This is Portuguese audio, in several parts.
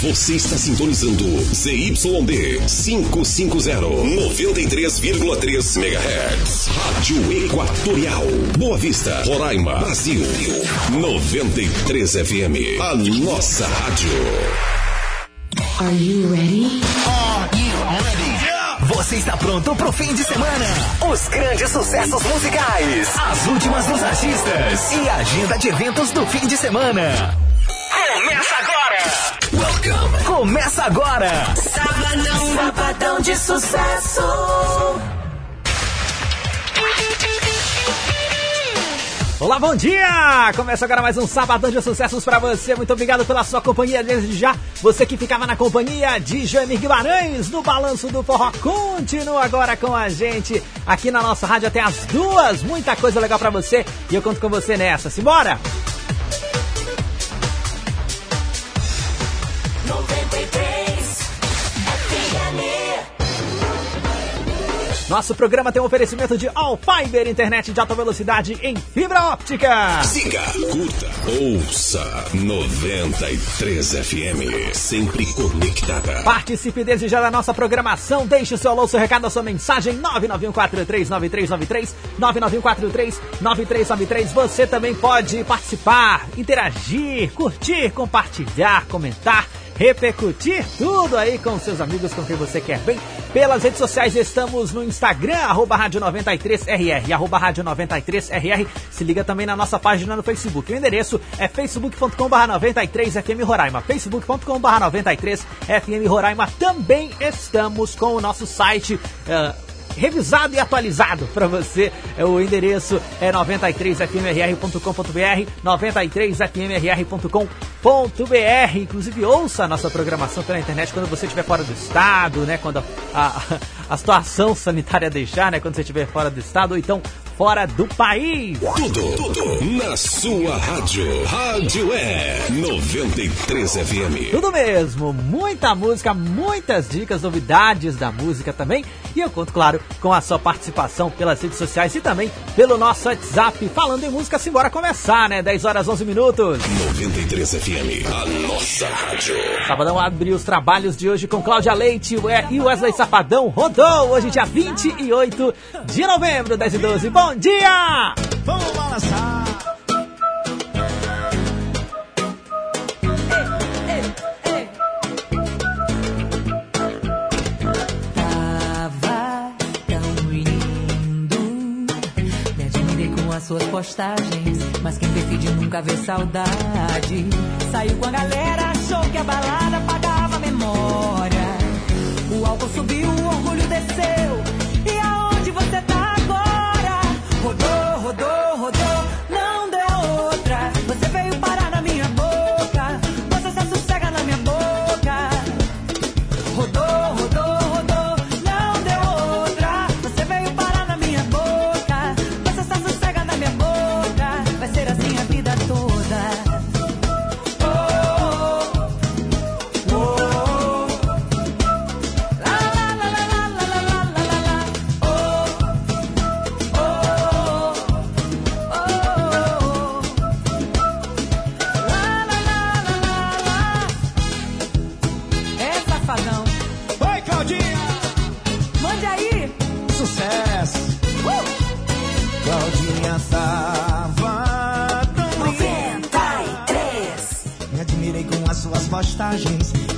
Você está sintonizando ZYD 550, 93,3 MHz. Rádio Equatorial. Boa Vista, Roraima, Brasil. 93 FM. A nossa rádio. Are you ready? Você está pronto pro fim de semana? Os grandes sucessos musicais, as últimas dos artistas e a agenda de eventos do fim de semana. Começa agora! Welcome! Começa agora! Sabadão, sabadão de sucesso. Olá, bom dia! Começa agora mais um Sabadão de Sucessos para você. Muito obrigado pela sua companhia desde já. Você que ficava na companhia de Joemir Guimarães no Balanço do Forró. Continua agora com a gente aqui na nossa rádio até as duas. Muita coisa legal para você e eu conto com você nessa. Simbora! Nosso programa tem um oferecimento de All Fiber Internet de alta velocidade em fibra óptica. Siga, curta, ouça 93 FM. Sempre conectada. Participe desde já da nossa programação. Deixe o seu alô, seu recado, a sua mensagem. 991439393. 991439393. Você também pode participar, interagir, curtir, compartilhar, comentar. Repercutir tudo aí com seus amigos com quem você quer bem. Pelas redes sociais estamos no Instagram, arroba rádio 93RR, arroba rádio 93RR. Se liga também na nossa página no Facebook. O endereço é facebook.com barra 93FM Roraima. facebook.com barra 93FM Roraima. Também estamos com o nosso site... eh, revisado e atualizado para você. É, O endereço é 93fmrr.com.br, 93fmrr.com.br. Inclusive, ouça a nossa programação pela internet quando você estiver fora do estado, né? Quando a, a, a situação sanitária deixar, né? Quando você estiver fora do estado, ou então fora do país. Tudo, tudo na sua rádio. Rádio é 93 FM. Tudo mesmo, muita música, muitas dicas, novidades da música também. E eu conto, claro, com a sua participação pelas redes sociais e também pelo nosso WhatsApp. Falando em música, simbora começar, né? 10 horas 11 minutos. 93 FM. A nossa rádio. Sabadão abre os trabalhos de hoje com Cláudia Leite e Wesley Safadão. Rodou hoje, dia 28 de novembro, 10 e 12. Bom dia! Vamos balançar. Tava tão lindo. Me admirei com as suas postagens. Mas quem decide nunca vê saudade. Saiu com a galera, achou que a balada pagava a memória. O álcool subiu, o orgulho desceu. 我的。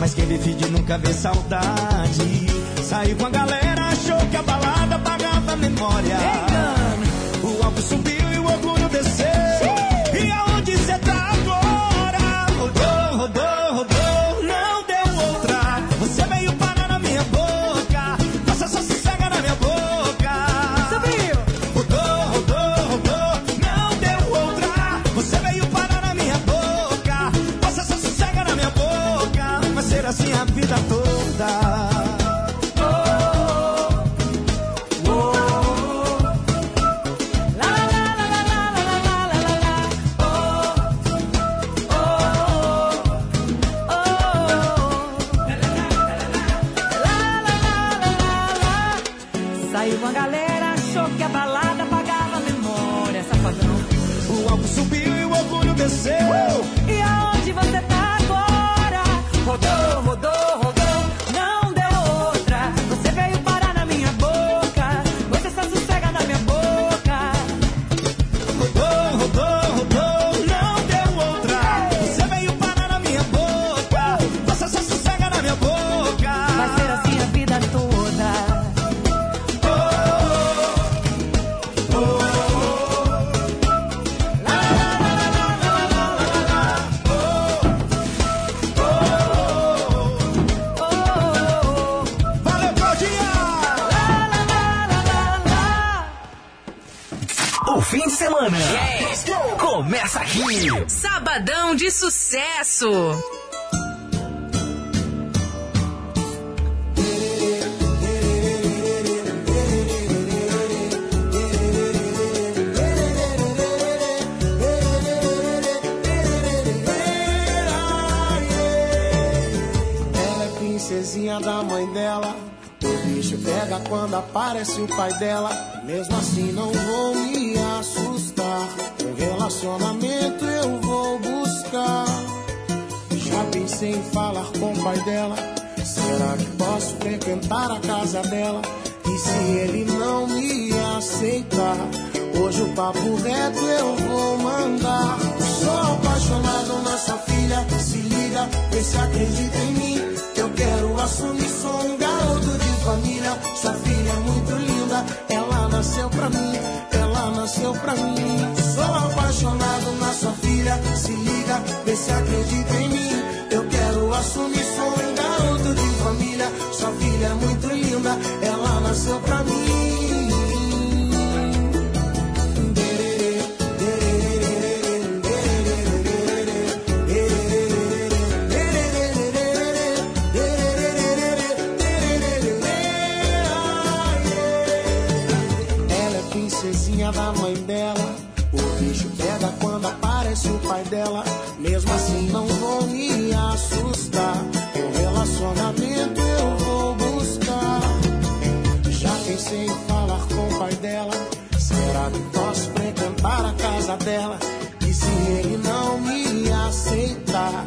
Mas quem decide nunca vê saudade. Saiu com a galera, achou que a balada pagava a memória. O o pai dela. Mesmo assim, não vou me assustar. Um relacionamento eu vou buscar. Já pensei em falar com o pai dela. Será que posso frequentar a casa dela? E se ele não me aceitar?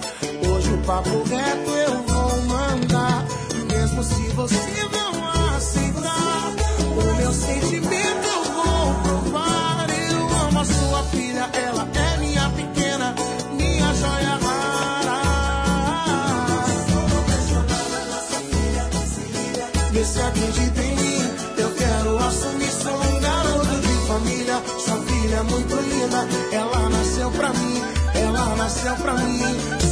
Hoje o papo reto eu vou mandar. Mesmo se você não aceitar, o meu sentimento eu vou provar. Eu amo a sua filha, ela Mim, eu quero assumir, sou um garoto de família. Sua filha é muito linda, ela nasceu pra mim, ela nasceu pra mim.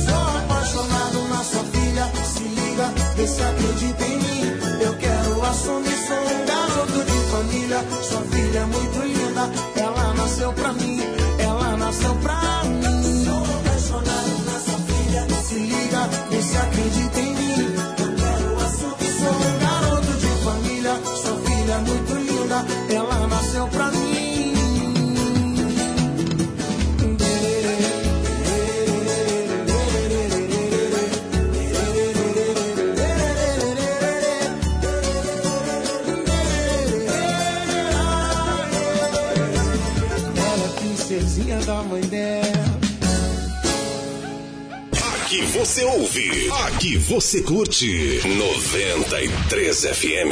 Sou apaixonado na sua filha, se liga, vê se acredita em mim. Eu quero assumir, sou um garoto de família. Sua filha é muito linda, ela nasceu pra mim, você ouve, aqui você curte. 93 FM.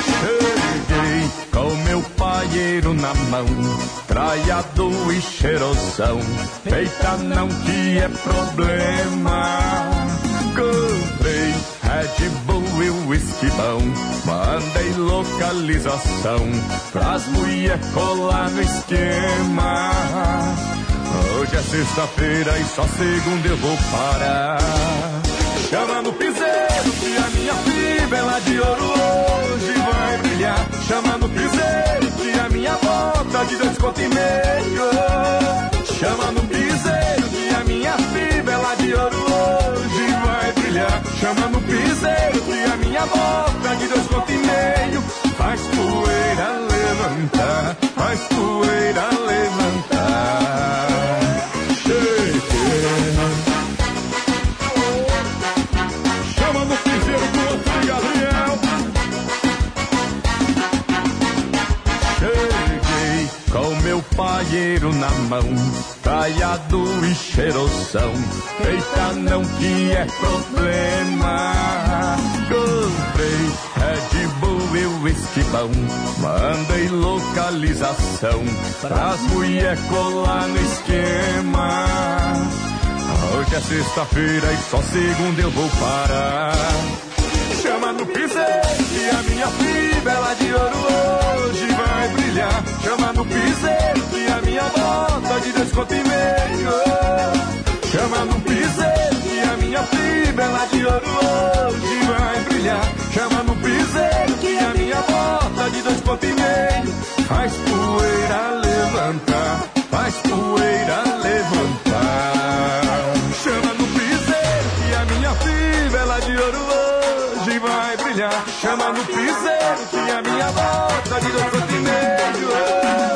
Cheguei com meu paieiro na mão, traiado e cheirosão. Feita não que é problema. Red Bull e whisky bom. Mandei localização pras mulher colar no esquema. Hoje é sexta-feira e só segunda eu vou parar. Chama no piseiro que a minha fibra ela de ouro hoje vai brilhar. Chama no piseiro que a minha bota de dois conto e meio. Chama no piseiro que a minha fibra ela de ouro hoje. Chama no piseiro que a minha bota de dois conto e meio. Faz poeira levantar, faz poeira levantar. Paieiro na mão, traiado e cheirosão. Feita não que é problema. Comprei Red Bull e whisky bom. Mandei localização pras mulher colar no esquema. Hoje é sexta-feira e só segunda eu vou parar. Chama no piseiro que a minha fibra de ouro hoje vai brilhar. Chama no piseiro minha bota de dois conto. Chama no piseiro que a minha fibra de ouro hoje vai brilhar. Chama no piseiro que a minha bota de dois pontos e meio faz poeira levantar, faz poeira levantar. Chama no piseiro que a minha fivela de ouro hoje vai brilhar. Chama no piseiro que a minha bota de dois pontos e meio.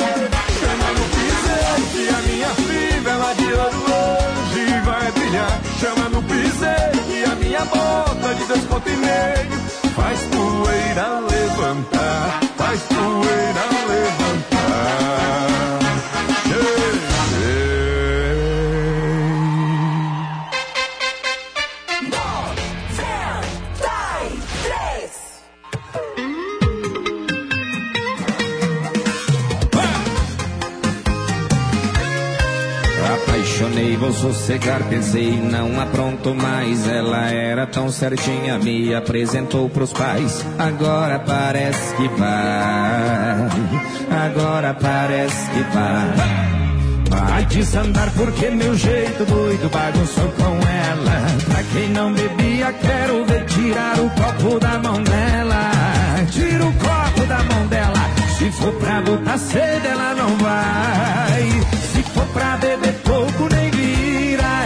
A bota de dois pontos e meio. Faz poeira levantar, faz poeira vou sossegar, pensei, não apronto mais. Ela era tão certinha, me apresentou pros pais. Agora parece que vai, agora parece que vai. Vai desandar porque meu jeito doido bagunçou com ela. Pra quem não bebia, quero ver tirar o copo da mão dela. Tira o copo da mão dela. Se for pra botar sede, ela não vai. Se for pra beber pouco.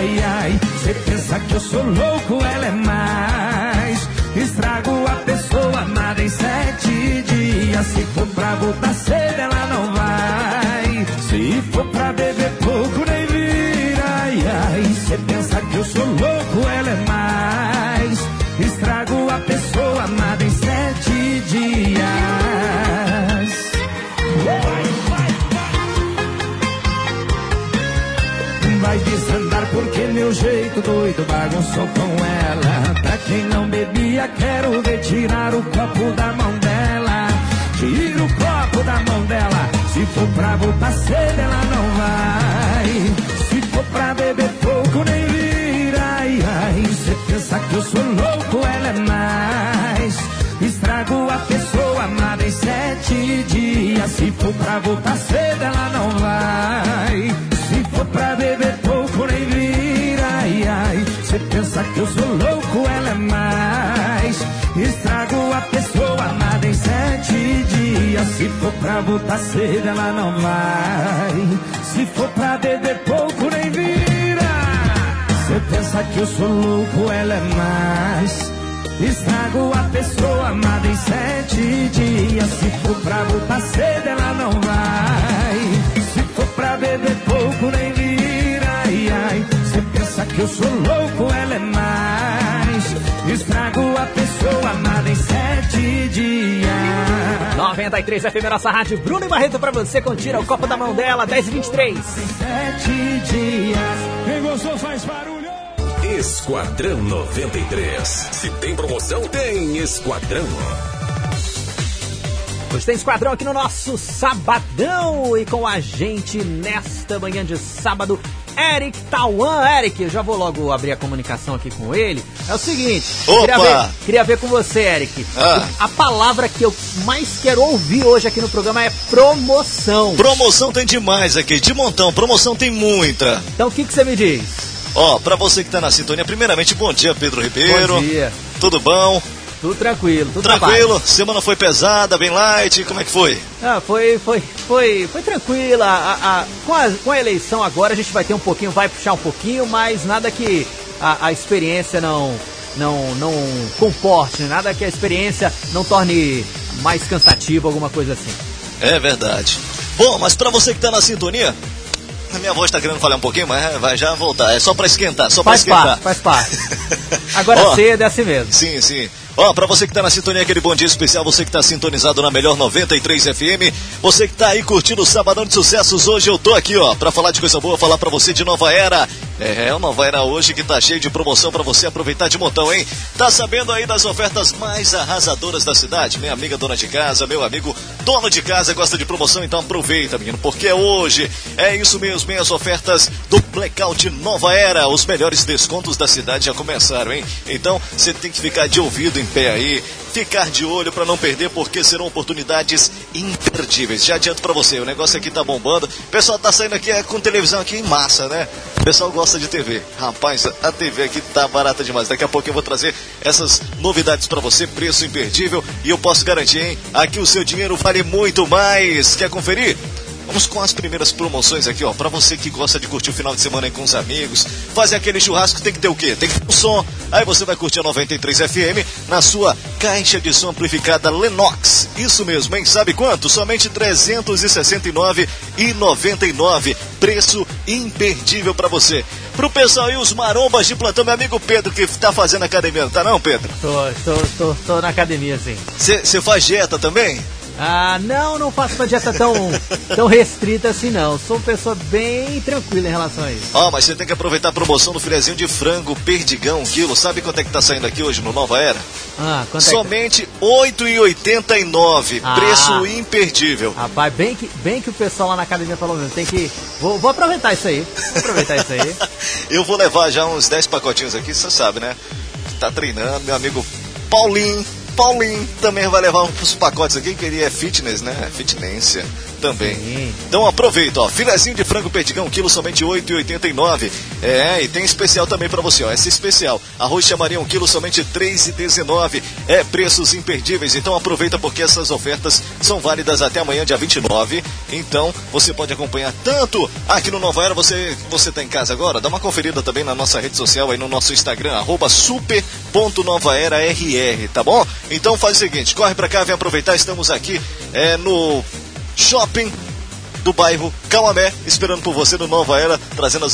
Ai, ai. Cê pensa que eu sou louco, ela é mais. Estrago a pessoa amada em sete dias. Se for pra botar sede, ela não vai. Se for pra beber pouco, nem vira. Ai, ai. Cê pensa que eu sou louco, ela é mais. Estrago a pessoa amada em sete dias. Desandar porque meu jeito doido bagunçou com ela. Pra quem não bebia, quero ver tirar o copo da mão dela. Tira o copo da mão dela. Se for pra botar sede, ela não vai. Se for pra beber pouco, nem vira. Ai, ai, cê pensa que eu sou louco, ela é mais. Estrago a pessoa amada em sete dias. Se for pra voltar cedo, ela não vai. Pensa que eu sou louco, ela é mais. Estrago a pessoa amada em sete dias. Se for pra voltar cedo, ela não vai. Se for pra beber pouco, nem vira. Cê pensa que eu sou louco, ela é mais. Estrago a pessoa amada em sete dias. Se for pra botar cedo, ela não vai. Se for pra beber pouco, nem vira. Pensa que eu sou louco, ela é mais. Estrago a pessoa amada em sete dias. 93 FM, nossa rádio. Bruno e Barreto pra você. Tira o copo da mão dela, 10 e 23. Sete dias. Quem gostou faz barulho. Esquadrão 93. Se tem promoção, tem Esquadrão. Hoje tem Esquadrão aqui no nosso Sabadão. E com a gente nesta manhã de sábado, Eric Tauan. Eric, eu já vou logo abrir a comunicação aqui com ele. É o seguinte, Queria, ver, queria ver com você, Eric. Ah. A palavra que eu mais quero ouvir hoje aqui no programa é promoção. Promoção tem demais aqui, de montão. Promoção tem muita. Então o que, que você me diz? Ó, pra você que tá na sintonia, primeiramente, bom dia, Pedro Ribeiro. Bom dia. Tudo bom? Tudo tranquilo, tudo Tranquilo? Semana foi pesada, bem light, como é que foi? Ah, foi, foi, foi, foi tranquila. A, a- com, a, com a eleição agora a gente vai ter um pouquinho, vai puxar um pouquinho, mas nada que a, a experiência não, não, não comporte, né? nada que a experiência não torne mais cansativa, alguma coisa assim. É verdade. Bom, mas pra você que tá na sintonia, a minha voz tá querendo falar um pouquinho, mas vai já voltar. É só pra esquentar, só pra Faz esquentar. parte, faz parte. Agora Ó, cedo é assim mesmo. Sim, sim. Ó, pra você que tá na sintonia, aquele bom dia especial, você que tá sintonizado na melhor 93 FM, você que tá aí curtindo o Sabadão de Sucessos, hoje eu tô aqui, ó, pra falar de coisa boa, falar pra você de Nova Era. É, é uma Era hoje que tá cheio de promoção pra você aproveitar de montão, hein? Tá sabendo aí das ofertas mais arrasadoras da cidade? Minha amiga dona de casa, meu amigo dono de casa, gosta de promoção, então aproveita, menino, porque é hoje. É isso mesmo, hein? As ofertas do Blackout Nova Era. Os melhores descontos da cidade já começaram, hein? Então você tem que ficar de ouvido em pé aí, ficar de olho para não perder, porque serão oportunidades imperdíveis. Já adianto para você, o negócio aqui tá bombando. O pessoal tá saindo aqui é, com televisão aqui em massa, né? O pessoal gosta de TV. Rapaz, a TV aqui tá barata demais. Daqui a pouco eu vou trazer essas novidades para você, preço imperdível. E eu posso garantir, hein? Aqui o seu dinheiro vale muito mais. Quer conferir? Vamos com as primeiras promoções aqui, ó. Pra você que gosta de curtir o final de semana aí com os amigos, fazer aquele churrasco, tem que ter o quê? Tem que ter um som. Aí você vai curtir a 93 FM na sua caixa de som amplificada Lenox. Isso mesmo, hein? Sabe quanto? Somente R$ 369,99. Preço imperdível pra você. Pro pessoal e os marombas de plantão, meu amigo Pedro, que tá fazendo academia, não tá não, Pedro? Tô, tô, tô, tô na academia, sim. Você faz dieta também? Ah, não, não faço uma dieta tão, tão restrita assim, não. Sou uma pessoa bem tranquila em relação a isso. Ó, mas você tem que aproveitar a promoção do filezinho de frango perdigão, um quilo. Sabe quanto é que tá saindo aqui hoje no Nova Era? Ah, quanto é que- Somente R$ 8,89. Ah. Preço imperdível. Rapaz, bem que, bem que o pessoal lá na academia falou mesmo. Tem que. Vou, vou aproveitar isso aí. Vou aproveitar isso aí. Eu vou levar já uns 10 pacotinhos aqui, você sabe, né? Tá treinando, meu amigo Paulinho. Paulinho também vai levar uns pacotes aqui, que ele é fitness, né? Fitness também. Então aproveita, ó. Filezinho de frango perdigão, quilo somente R$ 8,89. É, e tem especial também pra você, ó. Essa especial. Arroz chamaria um quilo somente R$ 3,19. É preços imperdíveis. Então aproveita porque essas ofertas são válidas até amanhã, dia 29. Então você pode acompanhar tanto aqui no Nova Era. Você, você tá em casa agora? Dá uma conferida também na nossa rede social aí no nosso Instagram, arroba super.novaerarr, tá bom? Então faz o seguinte, corre pra cá, vem aproveitar. Estamos aqui é, no shopping do bairro Calamé, esperando por você no Nova Era, trazendo as,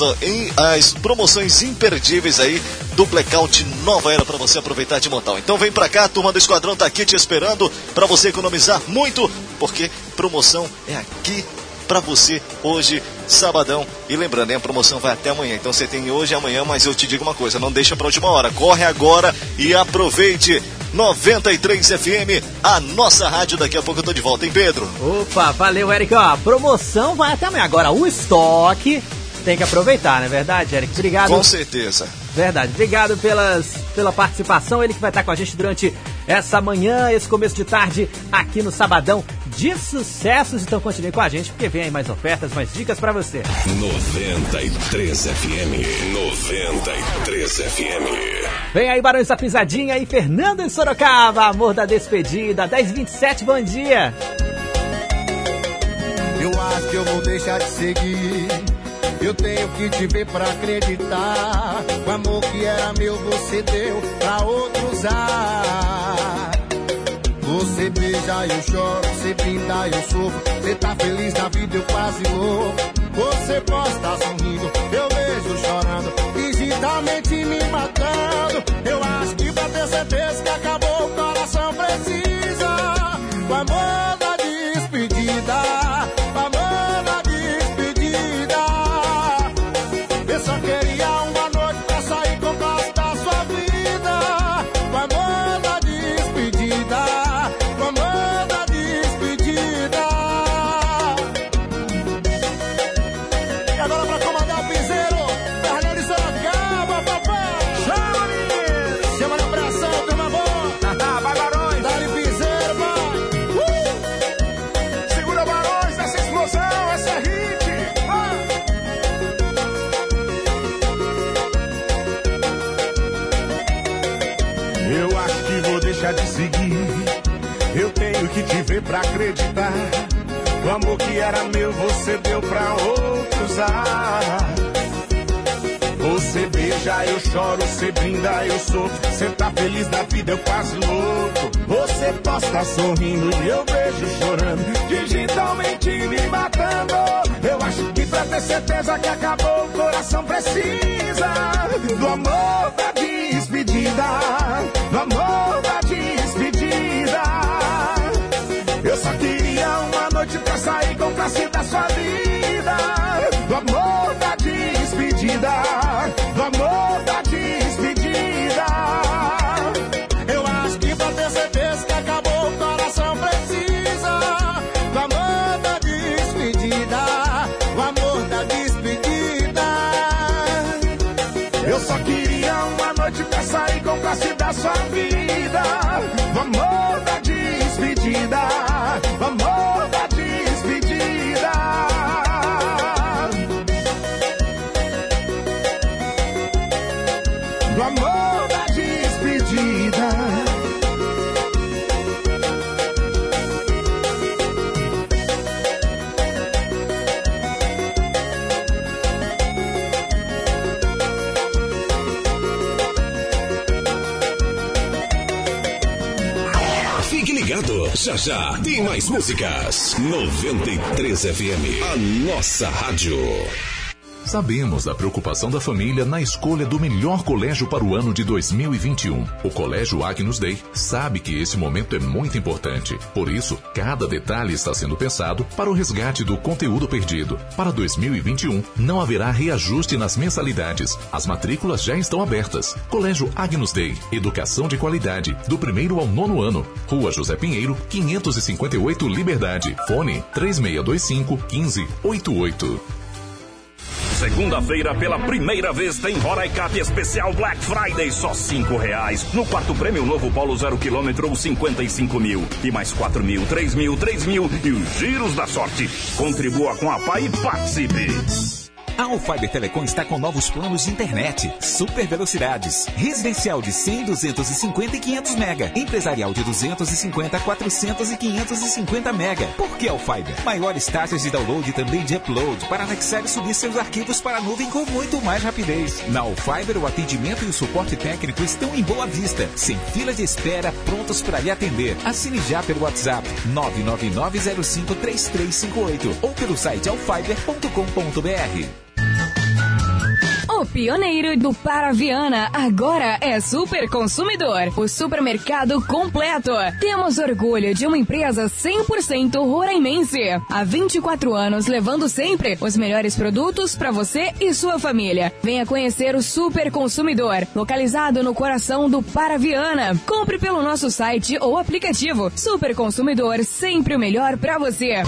as promoções imperdíveis aí do Blackout Nova Era para você aproveitar de montar. Então vem pra cá, a turma do Esquadrão tá aqui te esperando para você economizar muito, porque promoção é aqui para você hoje, sabadão. E lembrando, hein, a promoção vai até amanhã. Então você tem hoje e amanhã, mas eu te digo uma coisa, não deixa pra última hora. Corre agora e aproveite. 93 FM, a nossa rádio. Daqui a pouco eu tô de volta, hein, Pedro? Opa, valeu, Eric. Ó, a promoção vai até amanhã. Agora, o estoque tem que aproveitar, não é verdade, Eric? Obrigado. Com certeza. Verdade. Obrigado pelas, pela participação. Ele que vai estar com a gente durante essa manhã, esse começo de tarde, aqui no Sabadão de Sucessos. Então continue com a gente, porque vem aí mais ofertas, mais dicas pra você. 93 FM. 93 FM. Vem aí, Barões da Pisadinha e Fernando em Sorocaba, amor da despedida, 1027, bom dia. Eu acho que eu vou deixar de seguir. Eu tenho que te ver pra acreditar. O amor que era meu, você deu pra outro usar. Você beija, eu choro. Você brinda, eu sofro. Você tá feliz na vida, eu quase louco. Você posta sorrindo, eu vejo chorando. Digitalmente me matando. Eu acho que pra ter certeza que acabou, o coração precisa. O amor pra acreditar. O amor que era meu, você deu pra outros usar. Você beija, eu choro, você brinda, eu sofro. Você tá feliz da vida, eu quase louco. Você posta sorrindo e eu vejo chorando. Digitalmente me matando. Eu acho que pra ter certeza que acabou, o coração precisa do amor da despedida. Do amor da Só queria uma noite pra sair com classe da sua vida. Do amor da despedida. Do amor da despedida. Eu acho que pra ter certeza que acabou, o coração precisa. Do amor da despedida. Do amor da despedida. Eu só queria uma noite pra sair com classe da sua vida. Do amor da despedida. Já já tem mais músicas. 93 FM, a nossa rádio. Sabemos da preocupação da família na escolha do melhor colégio para o ano de 2021. O Colégio Agnus Dei sabe que esse momento é muito importante. Por isso, cada detalhe está sendo pensado para o resgate do conteúdo perdido. Para 2021, não haverá reajuste nas mensalidades. As matrículas já estão abertas. Colégio Agnus Dei, educação de qualidade, do primeiro ao nono ano. Rua José Pinheiro, 558 Liberdade. Fone 3625 1588. Segunda-feira, pela primeira vez, tem Roraicap especial Black Friday, só cinco reais. No quarto prêmio, novo Polo zero quilômetro, 55 mil. E mais 4 mil, 3 mil, 3 mil e os giros da sorte. Contribua com a PAI e participe. A Alfiber Telecom está com novos planos de internet, super velocidades, residencial de 100, 250 e 500 mega, empresarial de 250, 400 e 550 mega. Por que Alfiber? Maiores taxas de download e também de upload para anexar e subir seus arquivos para a nuvem com muito mais rapidez. Na Alfiber, o atendimento e o suporte técnico estão em boa vista, sem fila de espera, prontos para lhe atender. Assine já pelo WhatsApp 999053358 ou pelo site alfiber.com.br. O pioneiro do Paraviana agora é Super Consumidor, o supermercado completo. Temos orgulho de uma empresa 100% roraimense. Há 24 anos levando sempre os melhores produtos para você e sua família. Venha conhecer o Super Consumidor, localizado no coração do Paraviana. Compre pelo nosso site ou aplicativo. Super Consumidor, sempre o melhor para você.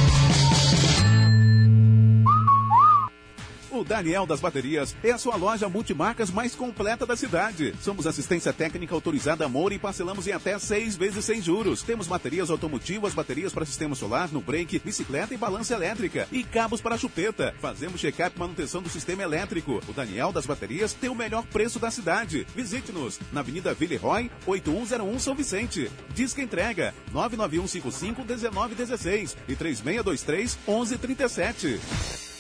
Daniel das Baterias é a sua loja multimarcas mais completa da cidade. Somos assistência técnica autorizada Amor e parcelamos em até seis vezes sem juros. Temos baterias automotivas, baterias para sistema solar, no break, bicicleta e balança elétrica e cabos para chupeta. Fazemos check-up e manutenção do sistema elétrico. O Daniel das Baterias tem o melhor preço da cidade. Visite-nos na Avenida Villeroy, 8101 São Vicente. Disque entrega 99155 1916 e 3623 1137.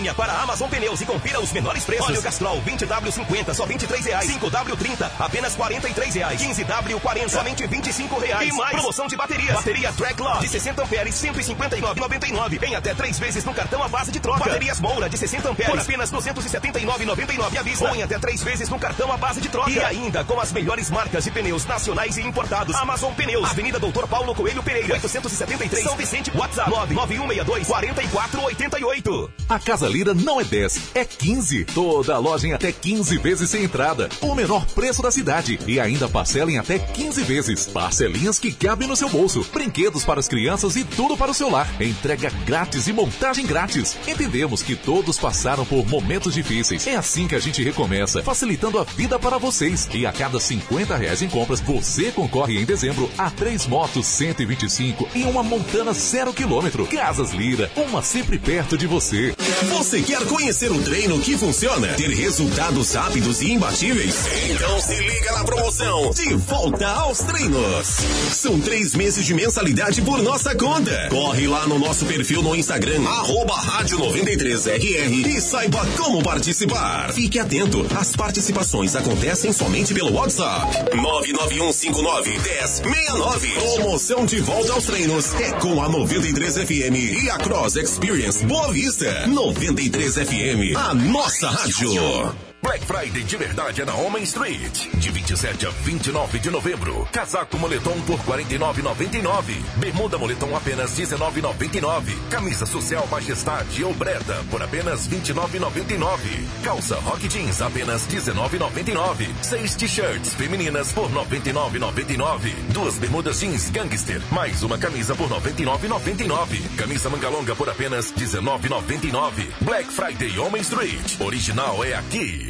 Venha para a Amazon Pneus e confira os menores preços. Óleo Castrol 20W50 só 23 reais. 5W30 apenas 43 reais. 15W40 somente 25 reais. E mais promoção de baterias. Bateria Track Law de 60 amperes 159,99. Em até três vezes no cartão à base de troca. Baterias Moura de 60 amperes por apenas 279,99 à vista. Em até três vezes no cartão à base de troca. E ainda com as melhores marcas de pneus nacionais e importados. Amazon Pneus. Avenida Doutor Paulo Coelho Pereira 873 São Vicente. WhatsApp 99162 4488. A Casa Lira não é 10, é 15. Toda a loja em até 15 vezes sem entrada. O menor preço da cidade. E ainda parcela em até 15 vezes. Parcelinhas que cabem no seu bolso. Brinquedos para as crianças e tudo para o seu lar. Entrega grátis e montagem grátis. Entendemos que todos passaram por momentos difíceis. É assim que a gente recomeça, facilitando a vida para vocês. E a cada 50 reais em compras, você concorre em dezembro a três motos 125 e uma montana zero quilômetro. Casas Lira, uma sempre perto de você. Você quer conhecer um treino que funciona? Ter resultados rápidos e imbatíveis? Então se liga na promoção De Volta aos Treinos. São três meses de mensalidade por nossa conta. Corre lá no nosso perfil no Instagram, arroba rádio 93RR e saiba como participar. Fique atento, as participações acontecem somente pelo WhatsApp. 99159 1069. Promoção De Volta aos Treinos é com a 93 FM e a Cross Experience Boa Vista. 93 FM, a nossa rádio. Black Friday de verdade é na Homem Street. De 27 a 29 de novembro. Casaco moletom por 49,99. Bermuda moletom apenas 19,99. Camisa social Majestade ou Breda por apenas 29,99. Calça Rock Jeans apenas 19,99. Seis t-shirts femininas por 99,99. Duas bermudas jeans Gangster mais uma camisa por 99,99. Camisa manga longa por apenas 19,99. Black Friday Homem Street. Original é aqui.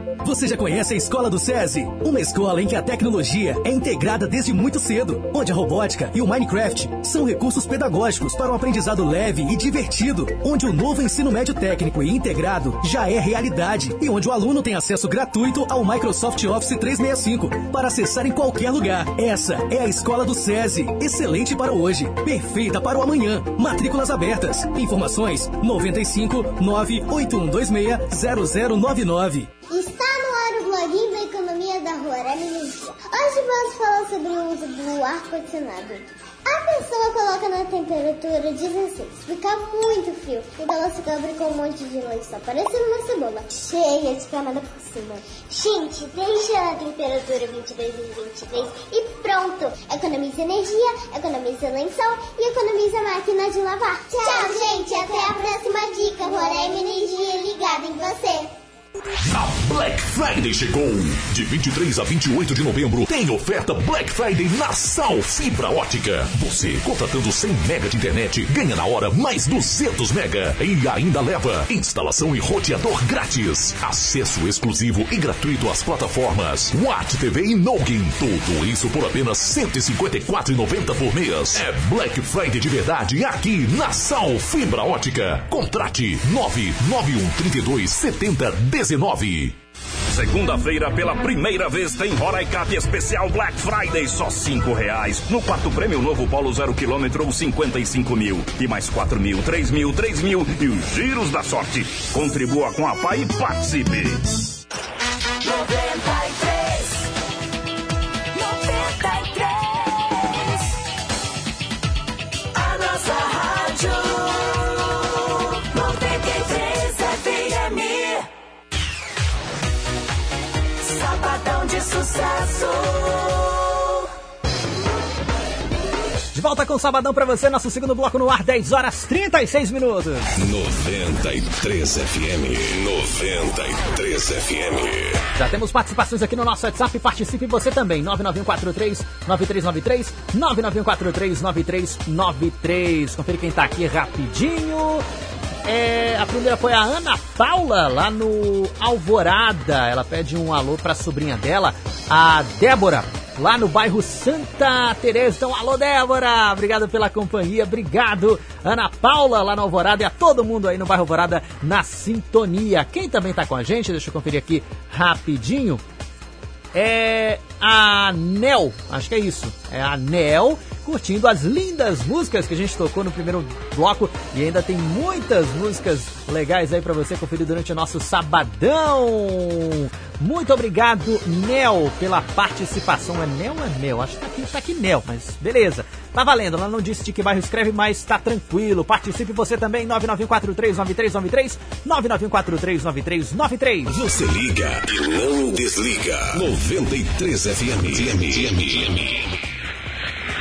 Você já conhece a Escola do SESI? Uma escola em que a tecnologia é integrada desde muito cedo, onde a robótica e o Minecraft são recursos pedagógicos para um aprendizado leve e divertido, onde o novo ensino médio técnico e integrado já é realidade e onde o aluno tem acesso gratuito ao Microsoft Office 365 para acessar em qualquer lugar. Essa é a Escola do SESI, excelente para hoje, perfeita para o amanhã. Matrículas abertas. Informações 95 98126 0099. Está no ar o bloguinho da economia da Roraima Energia. Hoje vamos falar sobre o uso do ar-condicionado. A pessoa coloca na temperatura 16, fica muito frio, então ela se cobre com um monte de lençol, parecendo uma cebola, cheia de camada por cima. Gente, deixa a temperatura 22 e 23 e pronto! Economiza energia, economiza lençol e economiza máquina de lavar. Tchau, gente! Até a próxima dica. Roraima Energia ligada em você. A Black Friday chegou! De 23 a 28 de novembro tem oferta Black Friday na Sal Fibra Ótica. Você, contratando 100 mega de internet, ganha na hora mais 200 mega e ainda leva instalação e roteador grátis. Acesso exclusivo e gratuito às plataformas Watt TV e Noggin. Tudo isso por apenas R$ 154,90 por mês. É Black Friday de verdade aqui na Sal Fibra Ótica. Contrate 991 32 70 19. Segunda-feira, pela primeira vez, tem Roraicap especial Black Friday, só cinco reais. No quarto prêmio, novo Polo zero quilômetro, 55 mil. E mais 4 mil, 3 mil, 3 mil e os giros da sorte. Contribua com a PAI e participe. De volta com o Sabadão pra você, nosso segundo bloco no ar, 10 horas 36 minutos. 93 FM. 93 FM. Já temos participações aqui no nosso WhatsApp, participe você também, 99143 9393 99143 9393. Confere quem tá aqui rapidinho. É, a primeira foi a Ana Paula, lá no Alvorada. Ela pede um alô pra sobrinha dela, a Débora, lá no bairro Santa Teresa. Então, alô Débora, obrigado pela companhia, obrigado Ana Paula, lá no Alvorada e a todo mundo aí no bairro Alvorada na sintonia. Quem também tá com a gente, deixa eu conferir aqui rapidinho é a Nel, acho que é isso, é a Nel curtindo as lindas músicas que a gente tocou no primeiro bloco e ainda tem muitas músicas legais aí pra você conferir durante o nosso sabadão. Muito obrigado, Nel, pela participação. É Nel ou é Mel? Acho que tá aqui, tá aqui Nel, mas beleza. Tá valendo, ela não disse de que bairro escreve, mas tá tranquilo. Participe você também, 991439393, 991439393. Você liga e não desliga. 93 FM.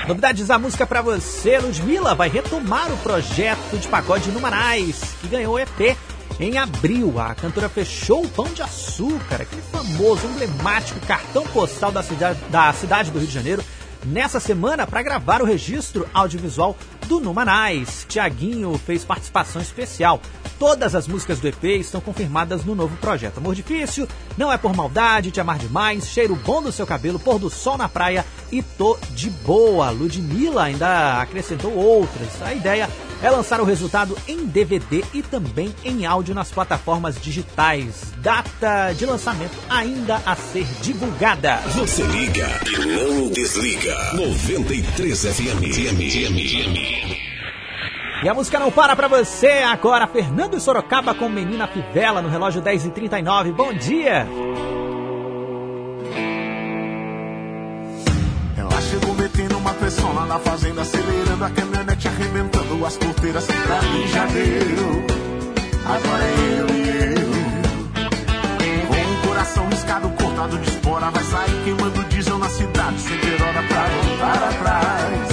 Novidades da música pra você, Ludmilla vai retomar o projeto de pagode Numanais, que ganhou EP em abril. A cantora fechou o Pão de Açúcar, aquele famoso, emblemático cartão postal da cidade, da cidade do Rio de Janeiro, nessa semana para gravar o registro audiovisual do Numanais. Tiaguinho fez participação especial. Todas as músicas do EP estão confirmadas no novo projeto. Amor difícil, não é por maldade, te amar demais, cheiro bom do seu cabelo, pôr do sol na praia e tô de boa. Ludmilla ainda acrescentou outras. A ideia é lançar o resultado em DVD e também em áudio nas plataformas digitais. Data de lançamento ainda a ser divulgada. Você liga e não desliga. 93 FM. E a música não para pra você agora. Fernando e Sorocaba com Menina Fivela no relógio 10h39. Bom dia! Ela chegou metendo uma pressão lá na fazenda, acelerando a caminhonete, arrebentando as porteiras. Pra mim já deu, agora é eu e eu. Com o coração riscado, cortado de espora, vai sair queimando diesel na cidade, sem ter hora pra voltar atrás.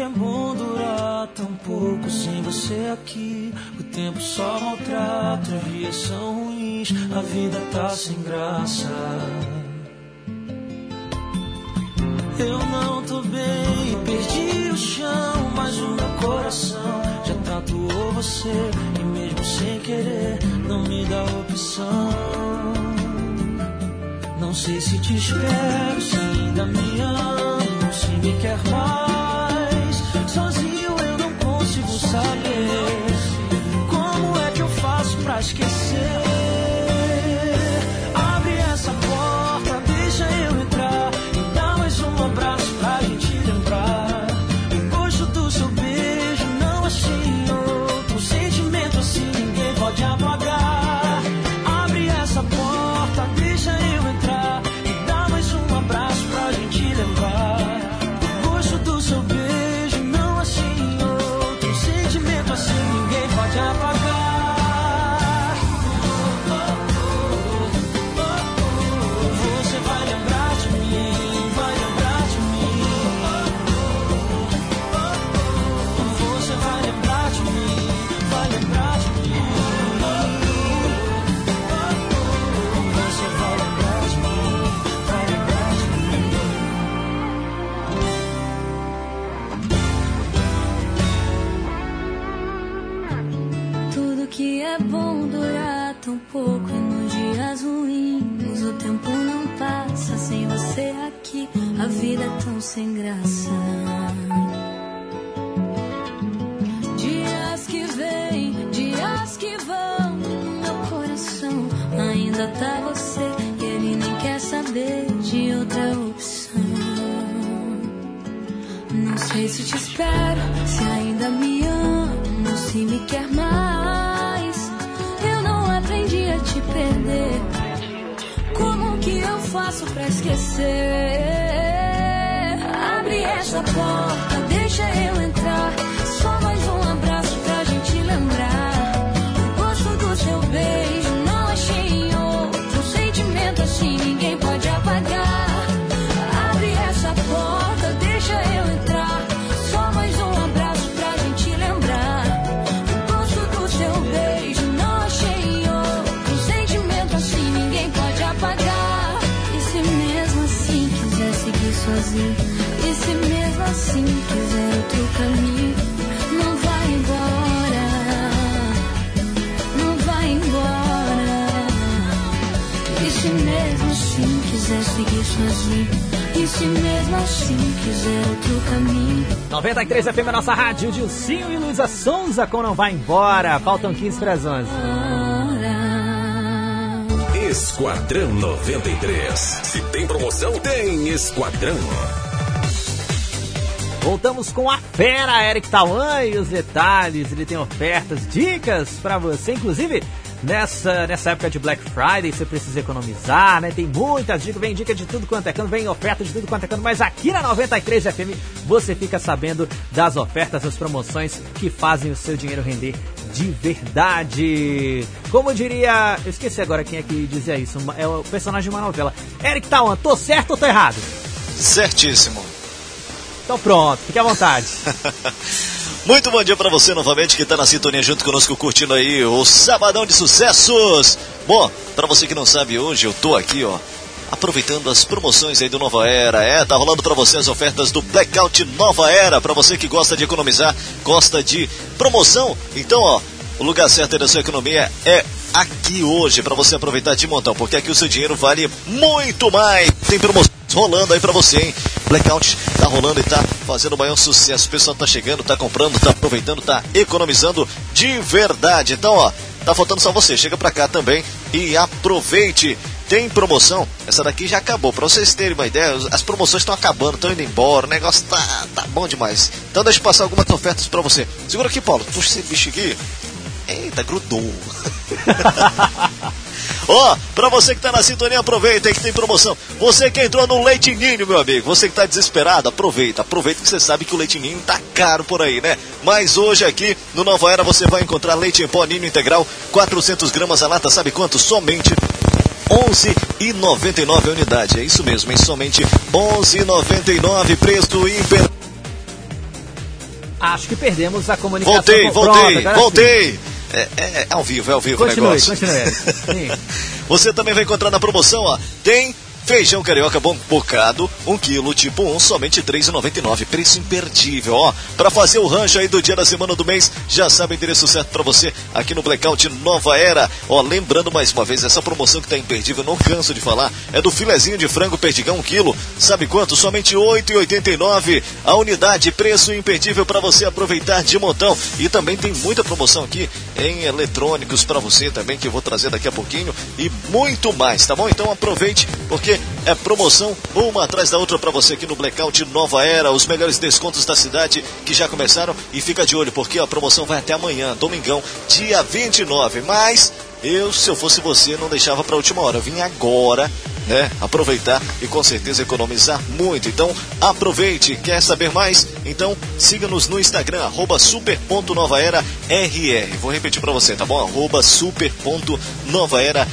é bom durar tão pouco sem você aqui. O tempo só maltrata, os dias são ruins, a vida tá sem graça. Eu não tô bem, perdi o chão, mas o meu coração já tatuou você. E mesmo sem querer, não me dá opção. Não sei se te espero, se ainda me amo, se me quer mais saber como é que eu faço pra esquecer. sem graça. Dias que vêm, dias que vão, meu coração ainda tá você e ele nem quer saber de outra opção. Não sei se te espero, se ainda me amo, se me quer mais. Eu não aprendi a te perder. Como que eu faço pra esquecer? essa porta, deixa eu entrar. 93 FM é nossa rádio, Dilcinho e Luísa Sonza com Não Vai Embora. Faltam 15 para as 11. Esquadrão 93. Se tem promoção, tem Esquadrão. Voltamos com a fera Eric Tauan e os detalhes. Ele tem ofertas, dicas para você, inclusive nessa, nessa época de Black Friday, você precisa economizar, né? Tem muitas dicas, vem dica de tudo quanto é cano, vem oferta de tudo quanto é cano, mas aqui na 93 FM você fica sabendo das ofertas, das promoções que fazem o seu dinheiro render de verdade. Como diria, eu esqueci agora quem é que dizia isso, é o personagem de uma novela. Eric Tawan, tô certo ou tô errado? Certíssimo. Então pronto, fique à vontade. Muito bom dia para você novamente que está na sintonia junto conosco curtindo aí o Sabadão de Sucessos. Bom, para você que não sabe hoje, eu tô aqui, ó, aproveitando as promoções aí do Nova Era. É, tá rolando para você as ofertas do Blackout Nova Era, para você que gosta de economizar, gosta de promoção. Então, ó, o lugar certo da sua economia é aqui hoje para você aproveitar de montão, porque aqui o seu dinheiro vale muito mais. Tem promoções rolando aí para você, hein? Blackout tá rolando e tá fazendo o maior sucesso. O pessoal tá chegando, tá comprando, tá aproveitando, tá economizando de verdade. Então, ó, tá faltando só você. Chega pra cá também e aproveite. Tem promoção, essa daqui já acabou. Pra vocês terem uma ideia, as promoções estão acabando, estão indo embora, o negócio tá, tá bom demais. Então deixa eu passar algumas ofertas pra você. Segura aqui, Paulo. Puxa esse bicho aqui. Eita, grudou. Ó, oh, pra você que tá na sintonia, aproveita aí que tem promoção. Você que entrou no Leite Ninho, meu amigo, você que tá desesperado, aproveita, aproveita que você sabe que o Leite Ninho tá caro por aí, né? Mas hoje aqui no Nova Era você vai encontrar leite em pó Ninho integral, 400 gramas a lata, sabe quanto? Somente 11,99 a unidade. É isso mesmo, hein? Somente 11,99 preço imperdível. Acho que perdemos a comunicação. Voltei, voltei, voltei. Sim. É, é, é, ao vivo, é ao vivo continue, o negócio. Continue. Você também vai encontrar na promoção, ó. Tem Feijão carioca bom bocado, 1 um quilo, tipo 1, um, somente R$ 3,99. Preço imperdível, ó. Para fazer o rancho aí do dia da semana do mês, já sabe o endereço certo para você aqui no Blackout Nova Era. Ó, lembrando mais uma vez, essa promoção que tá imperdível, não canso de falar, é do filezinho de frango perdigão 1 quilo. Sabe quanto? Somente R$ 8,89. A unidade, preço imperdível para você aproveitar de montão. E também tem muita promoção aqui em eletrônicos para você também, que eu vou trazer daqui a pouquinho. E muito mais, tá bom? Então aproveite, porque é promoção uma atrás da outra para você aqui no Blackout Nova Era, os melhores descontos da cidade que já começaram e fica de olho porque a promoção vai até amanhã, domingão, dia 29. Mas eu, se eu fosse você, não deixava para última hora. Eu vim agora né, aproveitar e com certeza economizar muito. Então aproveite. Quer saber mais? Então siga-nos no Instagram, arroba super.novaerarr. Vou repetir para você, tá bom? Arroba super.novaerarr.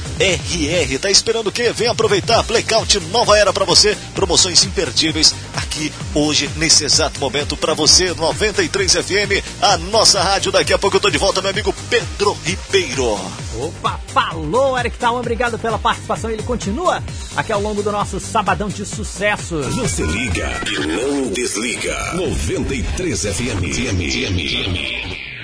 Tá esperando o quê? Vem aproveitar. Blackout Nova Era para você. Promoções imperdíveis aqui hoje, nesse exato momento, para você. 93 FM, a nossa rádio. Daqui a pouco eu tô de volta, meu amigo Pedro Ribeiro. Opa, falou, Eric Talman, obrigado pela participação. Ele continua aqui ao longo do nosso Sabadão de Sucessos. Você liga e não desliga. 93 FM. FM.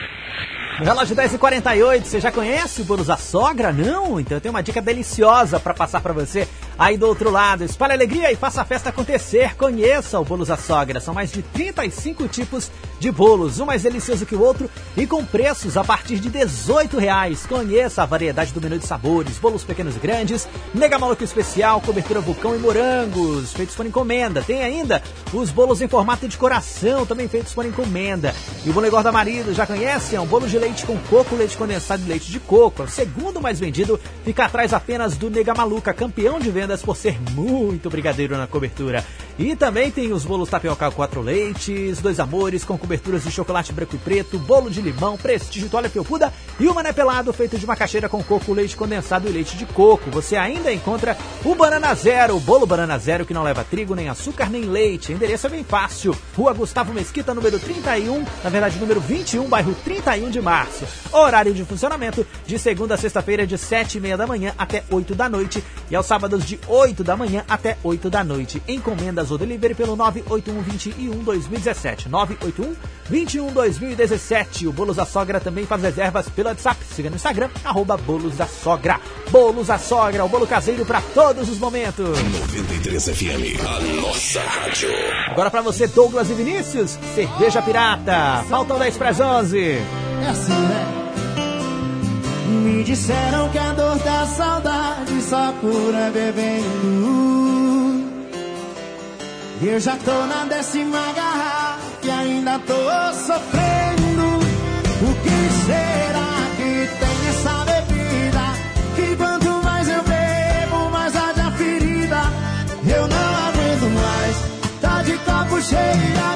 Relógio 10 e 48 você já conhece o Bolos da Sogra? Não? Então eu tenho uma dica deliciosa para passar para você aí do outro lado. Espalhe alegria e faça a festa acontecer. Conheça o Bolos da Sogra. São mais de 35 tipos de bolos, um mais delicioso que o outro e com preços a partir de 18 reais. Conheça a variedade do menu de sabores, bolos pequenos e grandes, mega maluco especial, cobertura vulcão e morangos, feitos por encomenda. Tem ainda os bolos em formato de coração, também feitos por encomenda. E o bom negócio da marido, já conhece? É um bolo de leite com coco, leite condensado e leite de coco. O segundo mais vendido fica atrás apenas do Nega Maluca, campeão de vendas por ser muito brigadeiro na cobertura. E também tem os bolos tapioca quatro leites, dois amores com coberturas de chocolate branco e preto, bolo de limão, prestígio toalha felpuda e o mané pelado feito de macaxeira com coco, leite condensado e leite de coco. Você ainda encontra o Banana Zero, o bolo Banana Zero que não leva trigo, nem açúcar, nem leite. O endereço é bem fácil. Rua Gustavo Mesquita, número 31, na verdade número 21, bairro 31 de março. Horário de funcionamento de segunda a sexta-feira de 7 e meia da manhã até 8 da noite e aos sábados de 8 da manhã até 8 da noite encomendas ou delivery pelo 981 21 2017. 981 21 2017. O Bolos da Sogra também faz reservas pelo WhatsApp. Siga no Instagram, arroba Bolos da Sogra. Bolos da Sogra, o bolo caseiro para todos os momentos. 93 FM, a nossa rádio. Agora para você, Douglas e Vinícius, cerveja pirata. Faltam 10 para as 11. É assim, né? Me disseram que a dor da saudade só cura bebendo luz. Eu já tô na décima garra e ainda tô sofrendo. O que será que tem essa bebida? Que quanto mais eu bebo, mais haja ferida. Eu não aguento mais, tá de copo cheio.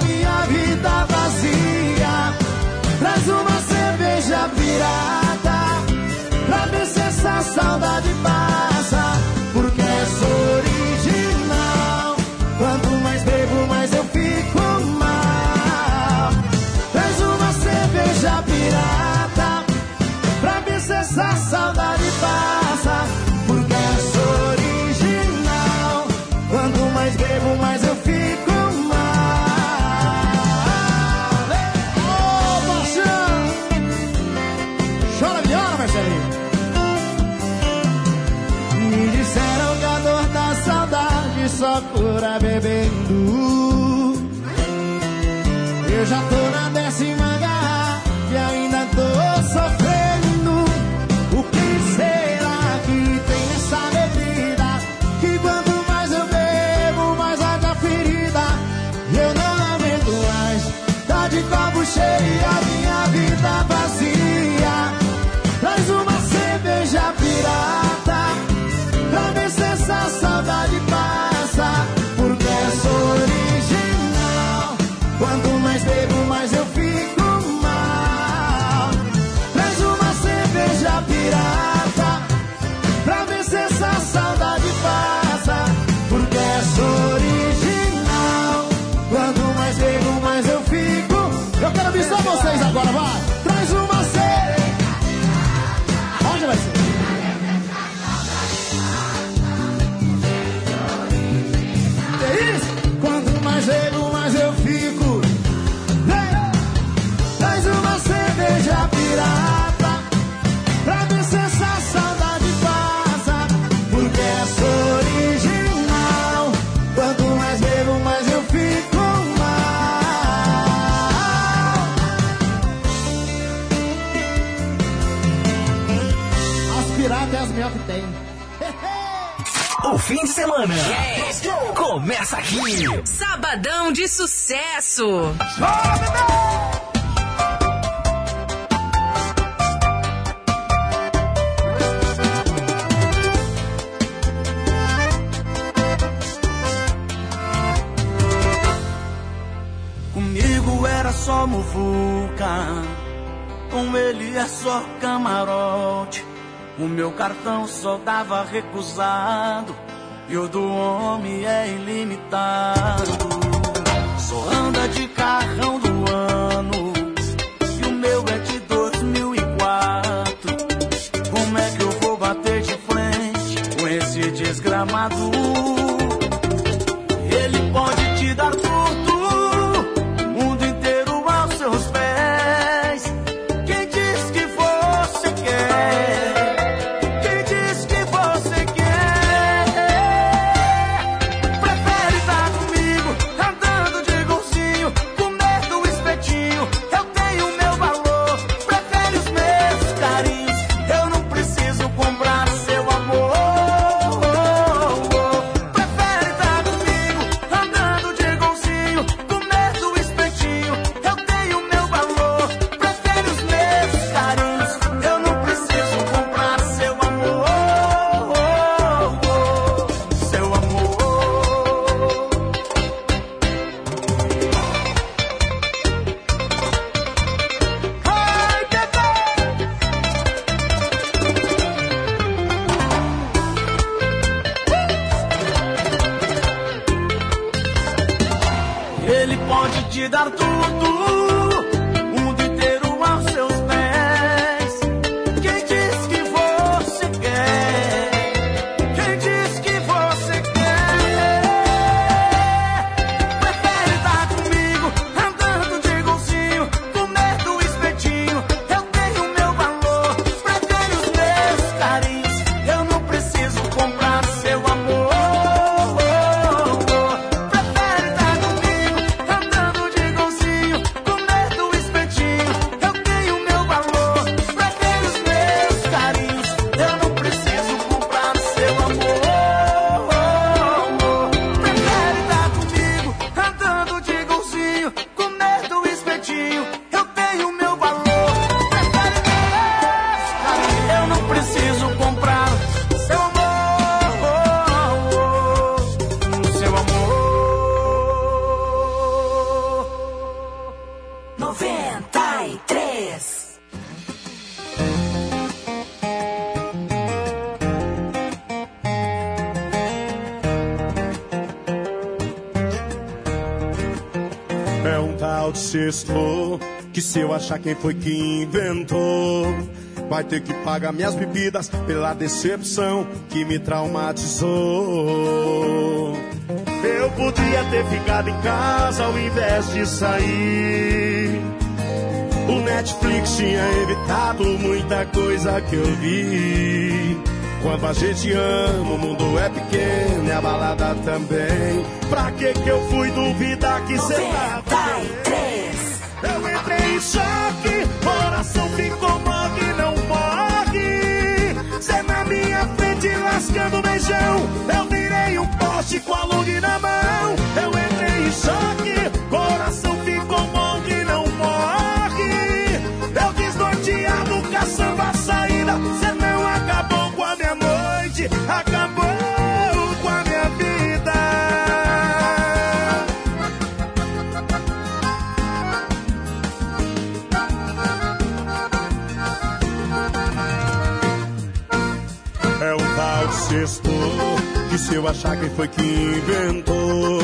fim de semana. Yeah. Começa aqui. Sabadão de sucesso. Comigo era só muvuca, com ele é só camarote. O meu cartão só dava recusado e o do homem é ilimitado. Só anda de carrão do ano e o meu é de 2004. Como é que eu vou bater de frente com esse desgramado? Sexto, que se eu achar quem foi que inventou, vai ter que pagar minhas bebidas pela decepção que me traumatizou. Eu podia ter ficado em casa ao invés de sair. O Netflix tinha evitado muita coisa que eu vi. Quando a gente ama, o mundo é pequeno e a balada também. Pra que que eu fui duvidar que cê coração ficou morre e não morre. Cê na minha frente lascando beijão. Eu se eu achar quem foi que inventou,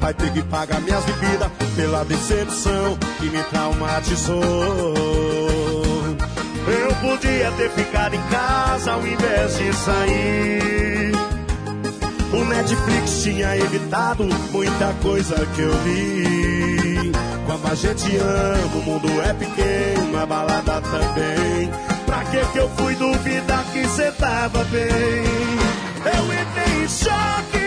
vai ter que pagar minhas bebidas pela decepção que me traumatizou. Eu podia ter ficado em casa ao invés de sair. O Netflix tinha evitado muita coisa que eu vi. Quando a gente ama, o mundo é pequeno, a balada também. Pra que que eu fui duvidar que cê tava bem? Eu shocking.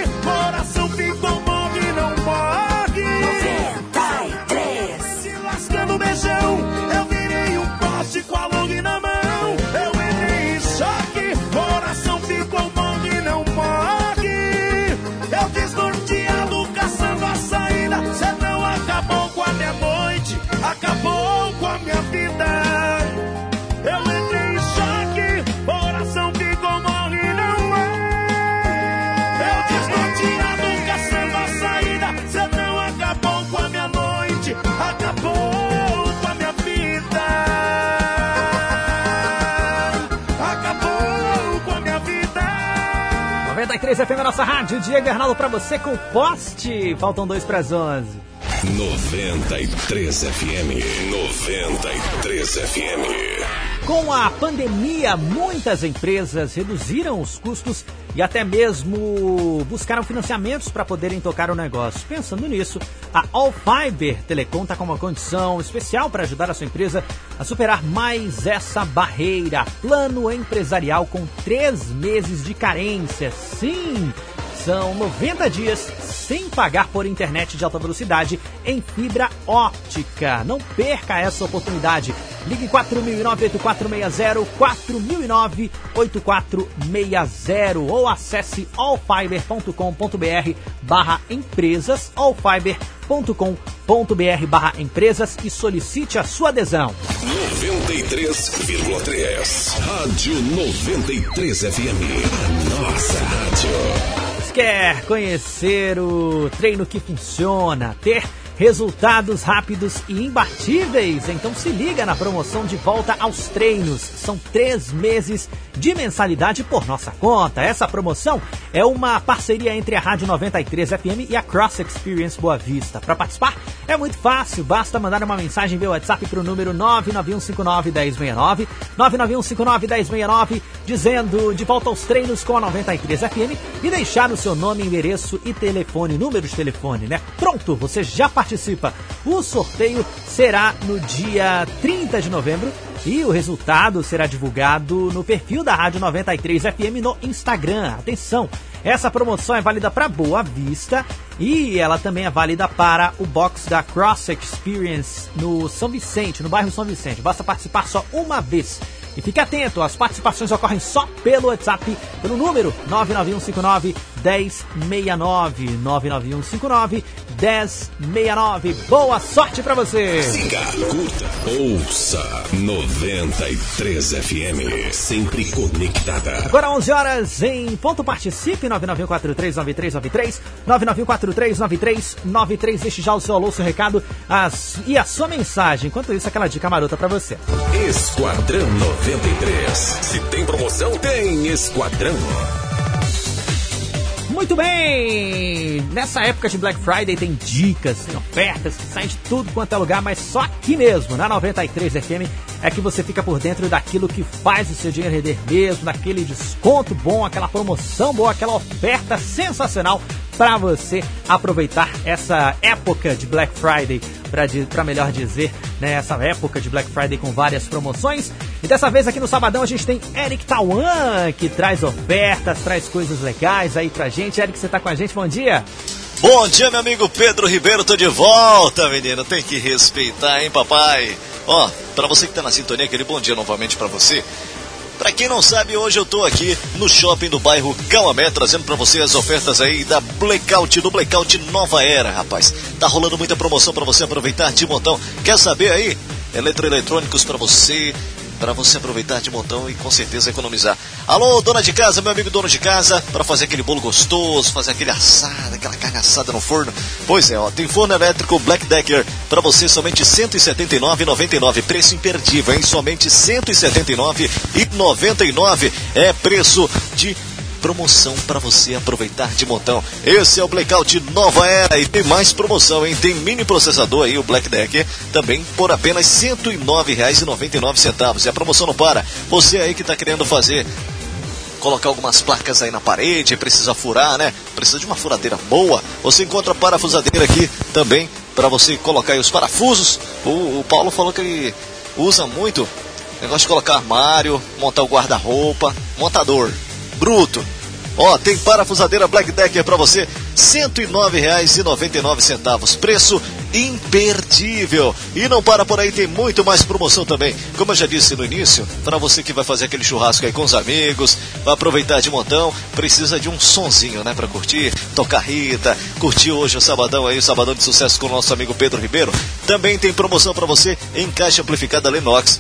93 FM a nossa rádio. Diego Arnaldo pra você com poste. Faltam dois pras 11. 93 FM. 93 FM. Com a pandemia, muitas empresas reduziram os custos e até mesmo buscaram financiamentos para poderem tocar o negócio. Pensando nisso, a All Fiber Telecom está com uma condição especial para ajudar a sua empresa a superar mais essa barreira. Plano empresarial com três meses de carência. Sim! São 90 dias sem pagar por internet de alta velocidade em fibra óptica. Não perca essa oportunidade. Ligue 4009-8460, 4009-8460 ou acesse allfiber.com.br barra empresas, allfiber.com.br barra empresas e solicite a sua adesão. 93,3. Rádio 93 FM. Nossa rádio. Quer conhecer o treino que funciona, ter resultados rápidos e imbatíveis? Então se liga na promoção de volta aos treinos. São três meses de mensalidade por nossa conta. Essa promoção é uma parceria entre a Rádio 93 FM e a Cross Experience Boa Vista. Para participar é muito fácil, basta mandar uma mensagem via WhatsApp para o número 991591069, 991591069, dizendo de volta aos treinos com a 93 FM e deixar o seu nome, endereço e telefone, número de telefone, né? Pronto, você já participa. O sorteio será no dia 30 de novembro e o resultado será divulgado no perfil da Rádio 93 FM no Instagram. Atenção! Essa promoção é válida para Boa Vista e ela também é válida para o box da Cross Experience no São Vicente, no bairro São Vicente. Basta participar só uma vez. E fique atento, as participações ocorrem só pelo WhatsApp, pelo número 99159 1069. 99159 1069. Boa sorte pra você! Siga, curta, ouça 93 FM. Sempre conectada. Agora 11 horas em ponto participe 991439393 991439393 deixe já o seu alô, seu recado as, e a sua mensagem. Enquanto isso, aquela dica marota pra você. Esquadrão 93. Se tem promoção, tem Esquadrão. Muito bem! Nessa época de Black Friday tem dicas, tem ofertas saem de tudo quanto é lugar, mas só aqui mesmo, na 93 FM, é que você fica por dentro daquilo que faz o seu dinheiro render mesmo, daquele desconto bom, aquela promoção boa, aquela oferta sensacional para você aproveitar essa época de Black Friday, para melhor dizer, né, essa época de Black Friday com várias promoções. E dessa vez aqui no Sabadão a gente tem Eric Tawan, que traz ofertas, traz coisas legais aí pra gente. Eric, você tá com a gente, bom dia! Bom dia, meu amigo Pedro Ribeiro, tô de volta, menino. Tem que respeitar, hein, papai? Ó, pra você que tá na sintonia, aquele bom dia novamente para você. Para quem não sabe, hoje eu tô aqui no shopping do bairro Calamé, trazendo para você as ofertas aí da Blackout, do Blackout Nova Era, rapaz. Tá rolando muita promoção para você aproveitar de montão. Quer saber aí? Eletroeletrônicos para você, para você aproveitar de montão e com certeza economizar. Alô, dona de casa, meu amigo dono de casa, para fazer aquele bolo gostoso, fazer aquele assado, aquela carne assada no forno. Pois é, ó, tem forno elétrico Black Decker para você somente R$ 179,99, preço imperdível, hein? Somente R$ 179,99 é preço de promoção para você aproveitar de montão. Esse é o Blackout Nova Era e tem mais promoção, hein? Tem mini processador aí, o Black Decker, também por apenas R$ 109,99. E a promoção não para. Você aí que está querendo fazer colocar algumas placas aí na parede, precisa furar, né? Precisa de uma furadeira boa. Você encontra parafusadeira aqui também para você colocar aí os parafusos. O, o Paulo falou que ele usa muito negócio de colocar armário, montar o guarda-roupa, montador bruto. Ó, tem parafusadeira Black Decker para você, R$ 109,99. Preço imperdível. E não para por aí, tem muito mais promoção também. Como eu já disse no início, para você que vai fazer aquele churrasco aí com os amigos, vai aproveitar de montão, precisa de um sonzinho, né, para curtir, tocar Rita, curtir hoje o sabadão aí, o sabadão de sucesso com o nosso amigo Pedro Ribeiro. Também tem promoção para você em caixa amplificada Lenox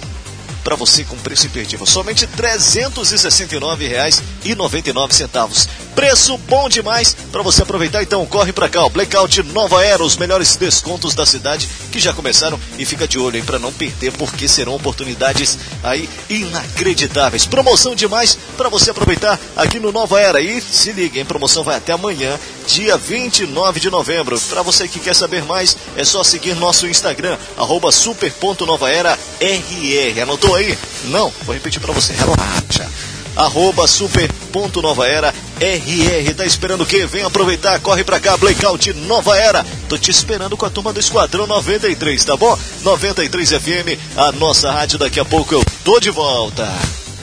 para você com preço imperdível. Somente R$ 369,99. Preço bom demais para você aproveitar. Então corre para cá, o Blackout Nova Era, os melhores descontos da cidade que já começaram e fica de olho para não perder porque serão oportunidades aí inacreditáveis. Promoção demais para você aproveitar aqui no Nova Era. E se liga, em promoção vai até amanhã, dia 29 de novembro. Para você que quer saber mais, é só seguir nosso Instagram, arroba super.novaera.rr. Anotou aí? Não, vou repetir para você, relaxa. Arroba super.novaera RR. Tá esperando o quê? Vem aproveitar, corre pra cá, Blackout Nova Era. Tô te esperando com a turma do Esquadrão 93, tá bom? 93 FM, a nossa rádio. Daqui a pouco eu tô de volta.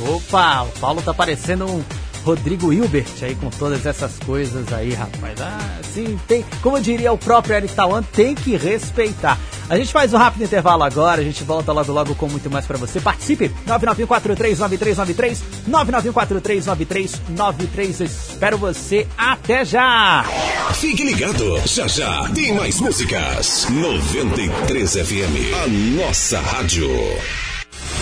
Opa, o Paulo tá parecendo um Rodrigo Hilbert aí com todas essas coisas aí, rapaz. Ah, sim, tem, como diria o próprio Eric Tawan, tem que respeitar. A gente faz um rápido intervalo agora, a gente volta logo logo com muito mais para você. Participe! 991439393, 991439393. Espero você até já! Fique ligado, já já tem mais músicas. 93 FM, a nossa rádio.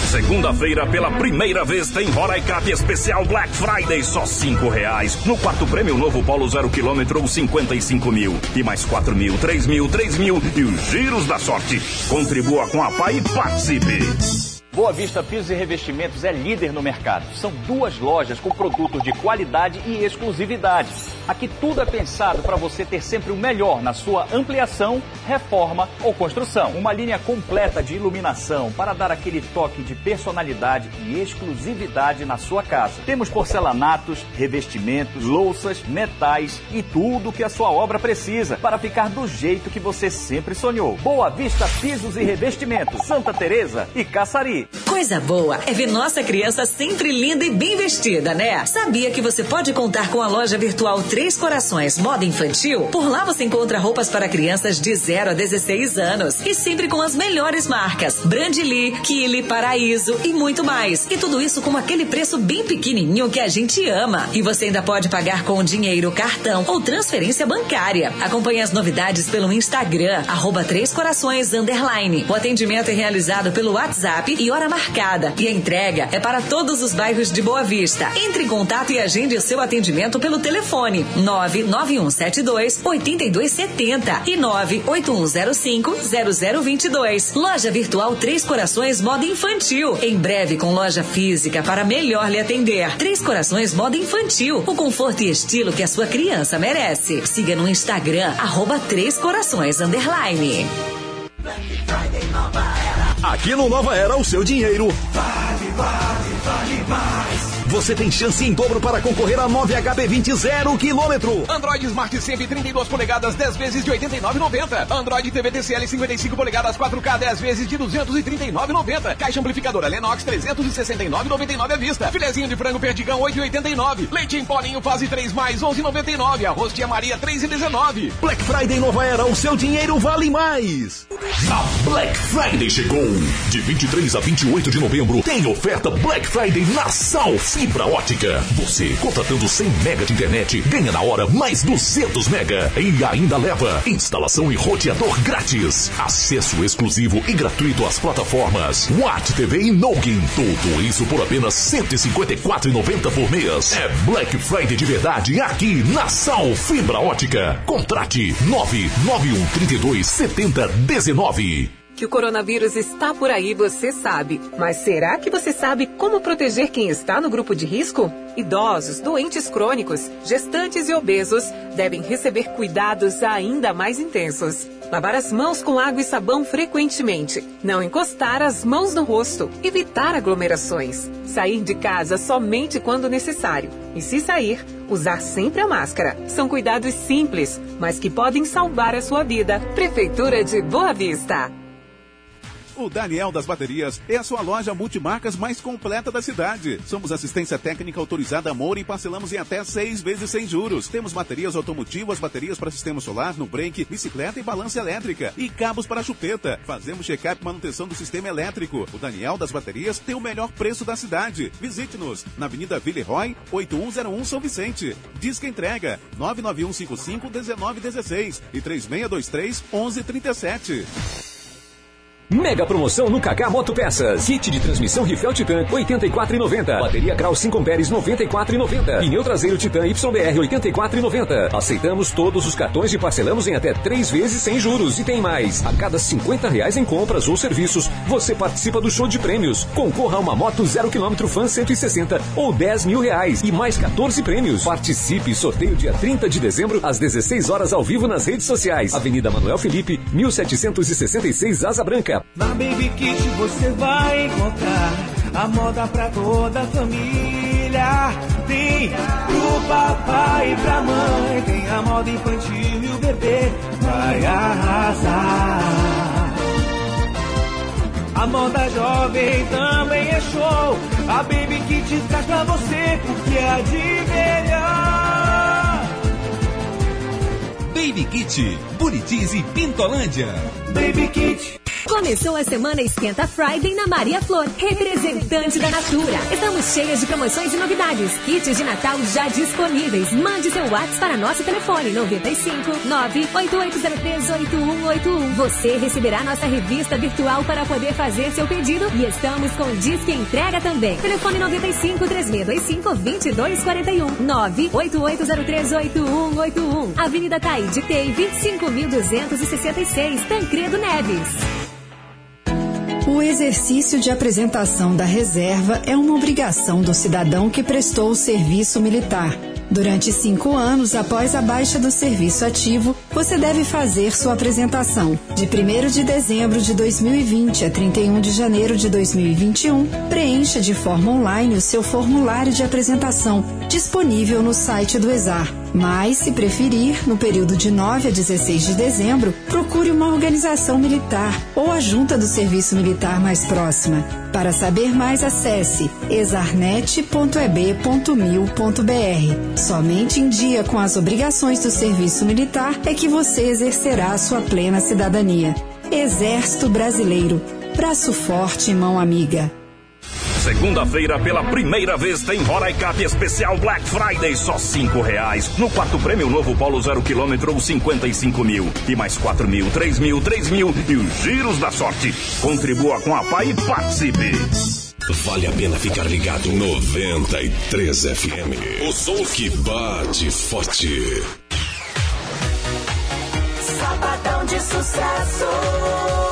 Segunda-feira, pela primeira vez, tem Roraicap especial Black Friday, só cinco reais. No quarto prêmio, novo Polo zero quilômetro, 55 mil. E mais 4 mil, 3 mil, 3 mil e os giros da sorte. Contribua com a PAI e participe. Boa Vista Pisos e Revestimentos é líder no mercado. São duas lojas com produtos de qualidade e exclusividade. Aqui tudo é pensado para você ter sempre o melhor na sua ampliação, reforma ou construção. Uma linha completa de iluminação para dar aquele toque de personalidade e exclusividade na sua casa. Temos porcelanatos, revestimentos, louças, metais e tudo que a sua obra precisa para ficar do jeito que você sempre sonhou. Boa Vista Pisos e Revestimentos, Santa Teresa e Caçari. Coisa boa é ver nossa criança sempre linda e bem vestida, né? Sabia que você pode contar com a loja virtual Três Corações Moda Infantil? Por lá você encontra roupas para crianças de 0 a 16 anos e sempre com as melhores marcas: Brandly, Kili, Paraíso e muito mais. E tudo isso com aquele preço bem pequenininho que a gente ama. E você ainda pode pagar com dinheiro, cartão ou transferência bancária. Acompanhe as novidades pelo Instagram, arroba Três Corações Underline. O atendimento é realizado pelo WhatsApp e hora marcada. E a entrega é para todos os bairros de Boa Vista. Entre em contato e agende o seu atendimento pelo telefone 99172 8270 e 98105 0022. Loja Virtual Três Corações Moda Infantil. Em breve com loja física para melhor lhe atender. Três Corações Moda Infantil. O conforto e estilo que a sua criança merece. Siga no Instagram, arroba Três Corações Underline. Aqui no Nova Era, o seu dinheiro vale, vale, vale mais. Você tem chance em dobro para concorrer a 9 HB20 zero quilômetro. Android Smart sempre 32 polegadas 10 vezes de 89,90. Android TV TCL 55 polegadas 4K 10 vezes de 239,90. Caixa amplificadora Lennox 369,99 à vista. Filezinho de frango perdigão 8,89. Leite em polinho fase 3 mais 11,99. Arroz tia Maria 3,19. Black Friday Nova Era, o seu dinheiro vale mais. A Black Friday chegou. De 23 a 28 de novembro tem oferta Black Friday na Sal Fibra Ótica. Você, contratando 100 mega de internet, ganha na hora mais 200 mega. E ainda leva instalação e roteador grátis. Acesso exclusivo e gratuito às plataformas Watt TV e Nogin. Tudo isso por apenas 154,90 por mês. É Black Friday de verdade aqui na Sal Fibra Ótica. Contrate 991 32 70 19. Que o coronavírus está por aí, você sabe. Mas será que você sabe como proteger quem está no grupo de risco? Idosos, doentes crônicos, gestantes e obesos devem receber cuidados ainda mais intensos. Lavar as mãos com água e sabão frequentemente. Não encostar as mãos no rosto. Evitar aglomerações. Sair de casa somente quando necessário. E se sair, usar sempre a máscara. São cuidados simples, mas que podem salvar a sua vida. Prefeitura de Boa Vista. O Daniel das Baterias é a sua loja multimarcas mais completa da cidade. Somos assistência técnica autorizada Amor e parcelamos em até seis vezes sem juros. Temos baterias automotivas, baterias para sistema solar, no break, bicicleta e balança elétrica e cabos para chupeta. Fazemos check-up e manutenção do sistema elétrico. O Daniel das Baterias tem o melhor preço da cidade. Visite-nos na Avenida Villeroy, 8101 São Vicente. Disque entrega 99155 1916 e 3623 1137. Mega promoção no Kaká Moto Peças. Kit de transmissão Rifel Titan 84,90. Bateria Grau 5 amperes 94,90. Pneu traseiro Titan YBR 84,90. Aceitamos todos os cartões e parcelamos em até três vezes sem juros. E tem mais. A cada 50 reais em compras ou serviços, você participa do show de prêmios. Concorra a uma moto 0 km Fan 160 ou 10 mil reais e mais 14 prêmios. Participe sorteio dia 30 de dezembro às 16 horas ao vivo nas redes sociais. Avenida Manuel Felipe, 1766 Asa Branca. Na Baby Kit você vai encontrar a moda pra toda a família. Tem pro papai e pra mãe, tem a moda infantil e o bebê vai arrasar. A moda jovem também é show. A Baby Kit traz pra você o que é de melhor. Baby Kit, Bonitis e Pintolândia. Baby Kit. Começou a semana Esquenta Friday na Maria Flor, representante da Natura. Estamos cheias de promoções e novidades. Kits de Natal já disponíveis. Mande seu WhatsApp para nosso telefone 95 98803 8181. Você receberá nossa revista virtual para poder fazer seu pedido e estamos com disque entrega também. Telefone 95 3625 2241 98803 8181. Avenida Taíde Teve 5266 Tancredo Neves. O exercício de apresentação da reserva é uma obrigação do cidadão que prestou o serviço militar. Durante cinco anos após a baixa do serviço ativo, você deve fazer sua apresentação. De 1 de dezembro de 2020 a 31 de janeiro de 2021, preencha de forma online o seu formulário de apresentação, disponível no site do ESAR. Mas, se preferir, no período de 9 a 16 de dezembro, procure uma organização militar ou a junta do serviço militar mais próxima. Para saber mais, acesse exarnet.eb.mil.br. Somente em dia com as obrigações do serviço militar é que você exercerá a sua plena cidadania. Exército Brasileiro. Braço forte mão amiga. Segunda-feira, pela primeira vez, tem Roraicap especial Black Friday, só cinco reais. No quarto prêmio, novo Polo zero quilômetro ou 55 mil. E mais 4 mil, 3 mil, 3 mil e os giros da sorte. Contribua com a PAI e participe. Vale a pena ficar ligado 93 FM. O som que bate forte. Sabadão de sucesso.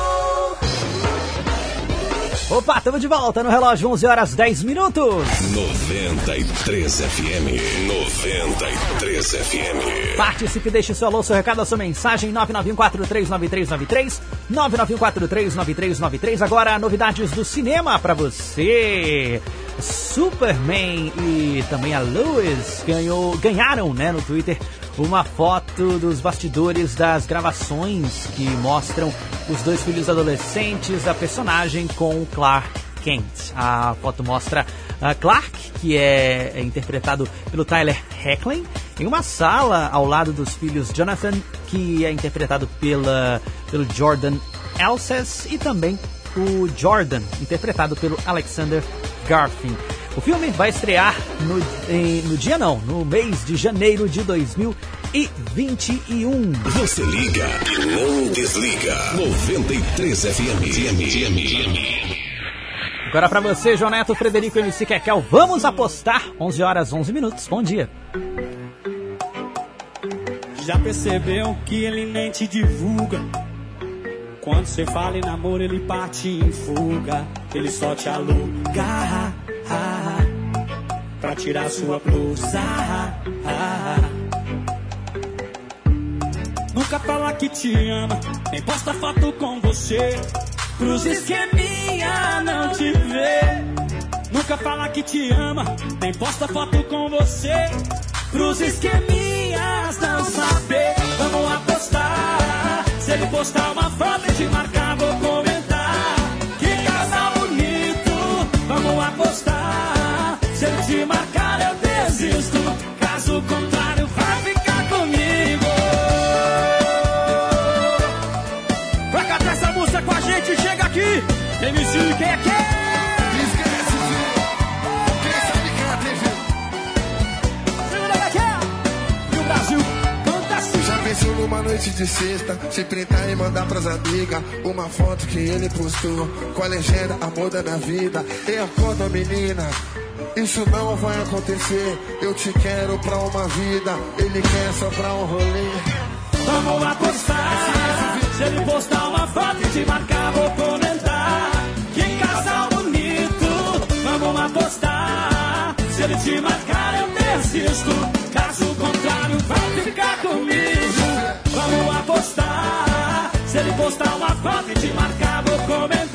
Opa, estamos de volta no relógio, 11 horas 10 minutos. 93 FM. 93 FM. Participe, deixe seu alô, seu recado, a sua mensagem, 991439393, 991439393. Agora, novidades do cinema para você. Superman e também a Lewis ganhou, ganharam né, no Twitter uma foto dos bastidores das gravações que mostram os dois filhos adolescentes da personagem com Clark Kent. A foto mostra a Clark, que é, é interpretado pelo Tyler Hecklin, em uma sala ao lado dos filhos Jonathan, que é interpretado pela, pelo Jordan Elses, e também o Jordan, interpretado pelo Alexander Garfin. O filme vai estrear no, em, no dia não, no mês de janeiro de 2021. Você liga e não desliga. 93 FM. Agora para você, João Neto, Frederico MC Kekel, vamos apostar. 11 horas 11 minutos. Bom dia. Já percebeu que ele nem te divulga? Quando você fala em namoro, ele parte em fuga. Ele só te aluga ah, ah, pra tirar sua blusa. ah, Nunca fala que te ama, nem posta foto com você. Pros esqueminha não te vê. Nunca fala que te ama, nem posta foto com você. Pros esqueminhas não saber. Vamos apostar. Se ele postar uma foto e te marcar, numa noite de sexta, se printar e mandar pras amigas uma foto que ele postou com a legenda Amor da minha vida. E acorda, menina. Isso não vai acontecer. Eu te quero pra uma vida. Ele quer só pra um rolê. Vamos apostar. Se ele postar uma foto e te marcar, vou comentar. Que casal bonito. Vamos apostar. Se ele te marcar, eu desisto. Caso contrário, vai ficar comigo. Se ele postar uma foto e te marcar, vou comentar.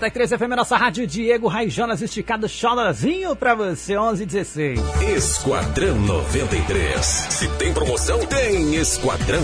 93 FM, nossa rádio Diego Raijonas esticado chalazinho pra você, 11 16. Esquadrão 93. Se tem promoção, tem Esquadrão.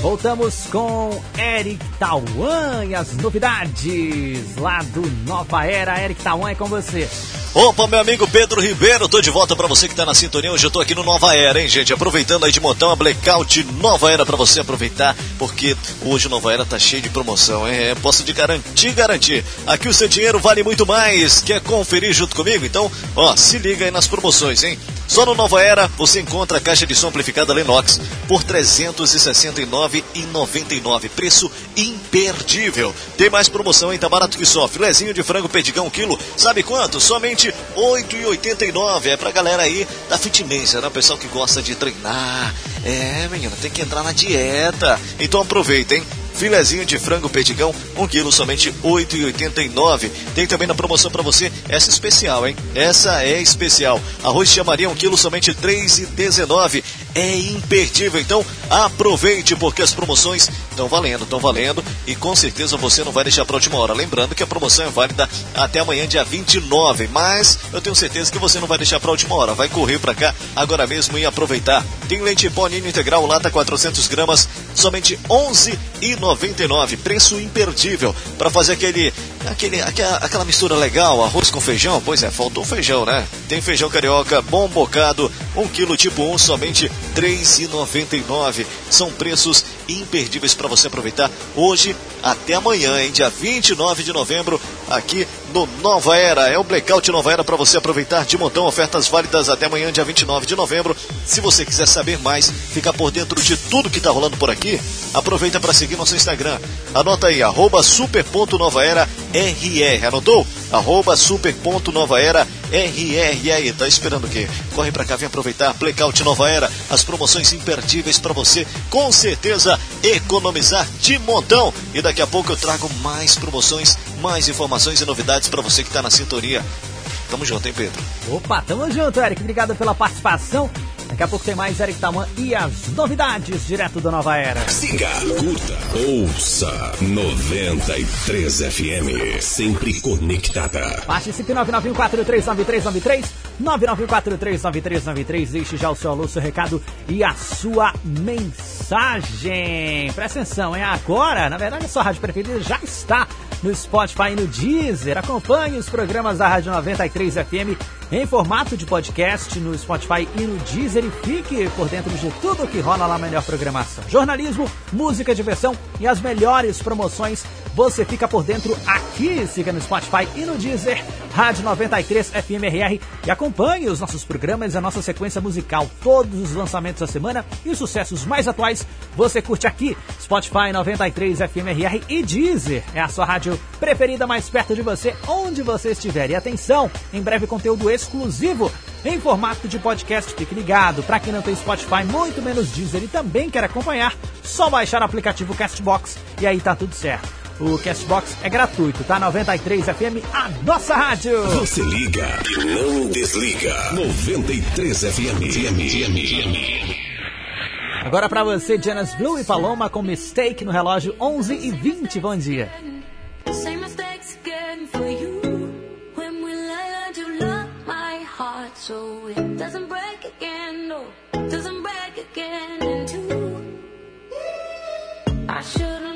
Voltamos com Eric Tauan e as novidades lá do Nova Era. Eric Tauan é com você. Opa, meu amigo Pedro Ribeiro, tô de volta para você que tá na sintonia. Hoje eu tô aqui no Nova Era, hein, gente? Aproveitando aí de montar uma blackout Nova Era para você aproveitar, porque hoje Nova Era tá cheio de promoção, hein? É, posso te garantir, garantir. Aqui o seu dinheiro vale muito mais. Quer conferir junto comigo? Então, ó, se liga aí nas promoções, hein? Só no Nova Era você encontra a caixa de som amplificada Lennox por R$ 369,99. Preço imperdível. Tem mais promoção, hein? Tá barato que só. Filezinho de frango perdigão quilo. Sabe quanto? Somente R$ 8,89. É pra galera aí da fitness, né? Pessoal que gosta de treinar. É, menina, tem que entrar na dieta. Então aproveita, hein? Filezinho de frango perdigão, 1 um quilo, somente R$ 8,89. Tem também na promoção para você essa especial, hein? Essa é especial. Arroz de chamaria, 1 um quilo, somente R$ 3,19. É imperdível, então aproveite porque as promoções estão valendo, estão valendo e com certeza você não vai deixar para última hora. Lembrando que a promoção é válida até amanhã, dia 29, mas eu tenho certeza que você não vai deixar para última hora. Vai correr para cá agora mesmo e aproveitar. Tem leite pó ninho integral, lata 400 gramas, somente R$ 11,99. Preço imperdível para fazer aquele, aquele, aquela, aquela mistura legal, arroz com feijão. Pois é, faltou feijão, né? Tem feijão carioca, bom bocado, 1 quilo tipo 1, somente R$ 3,99. São preços imperdíveis para você aproveitar hoje até amanhã, hein? Dia 29 de novembro, aqui no Nova Era. É o Blackout Nova Era para você aproveitar de montão. Ofertas válidas até amanhã, dia 29 de novembro. Se você quiser saber mais, ficar por dentro de tudo que está rolando por aqui, aproveita para seguir nosso Instagram. Anota aí, arroba super.novaera RR. Anotou? Arroba super.novaera RR. Aí, tá esperando o quê? Corre pra cá, vem aproveitar. Blackout Nova Era, as promoções imperdíveis para você, com certeza economizar de montão. E daqui a pouco eu trago mais promoções, mais informações e novidades para você que tá na sintonia. Tamo junto, hein, Pedro? Opa, tamo junto, Eric. Obrigado pela participação. Daqui a pouco tem mais Eric Taman e as novidades direto da Nova Era. Siga, curta, ouça 93 FM. Sempre conectada. Participe 991439393, 991439393. Deixe já o seu alô, seu recado e a sua mensagem. Presta atenção, hein? Agora, na verdade, a sua rádio preferida já está no Spotify e no Deezer. Acompanhe os programas da Rádio 93 FM em formato de podcast no Spotify e no Deezer e fique por dentro de tudo que rola na melhor programação. Jornalismo, música, diversão e as melhores promoções. Você fica por dentro aqui. Siga no Spotify e no Deezer, Rádio 93 FMRR e acompanhe os nossos programas e a nossa sequência musical. Todos os lançamentos da semana e os sucessos mais atuais você curte aqui. Spotify 93 FMRR e Deezer é a sua rádio preferida mais perto de você, onde você estiver. E atenção, em breve conteúdo exclusivo em formato de podcast. Fique ligado. Para quem não tem Spotify, muito menos Deezer e também quer acompanhar, só baixar o aplicativo Castbox e aí tá tudo certo. O Castbox é gratuito, tá? 93 FM, a nossa rádio. Você liga e não desliga. 93 FM. Agora para você, Jonas Blue e Paloma com Mistake no relógio 11 e 20. Bom dia. Heart so it doesn't break again, no, doesn't break again in two. I should've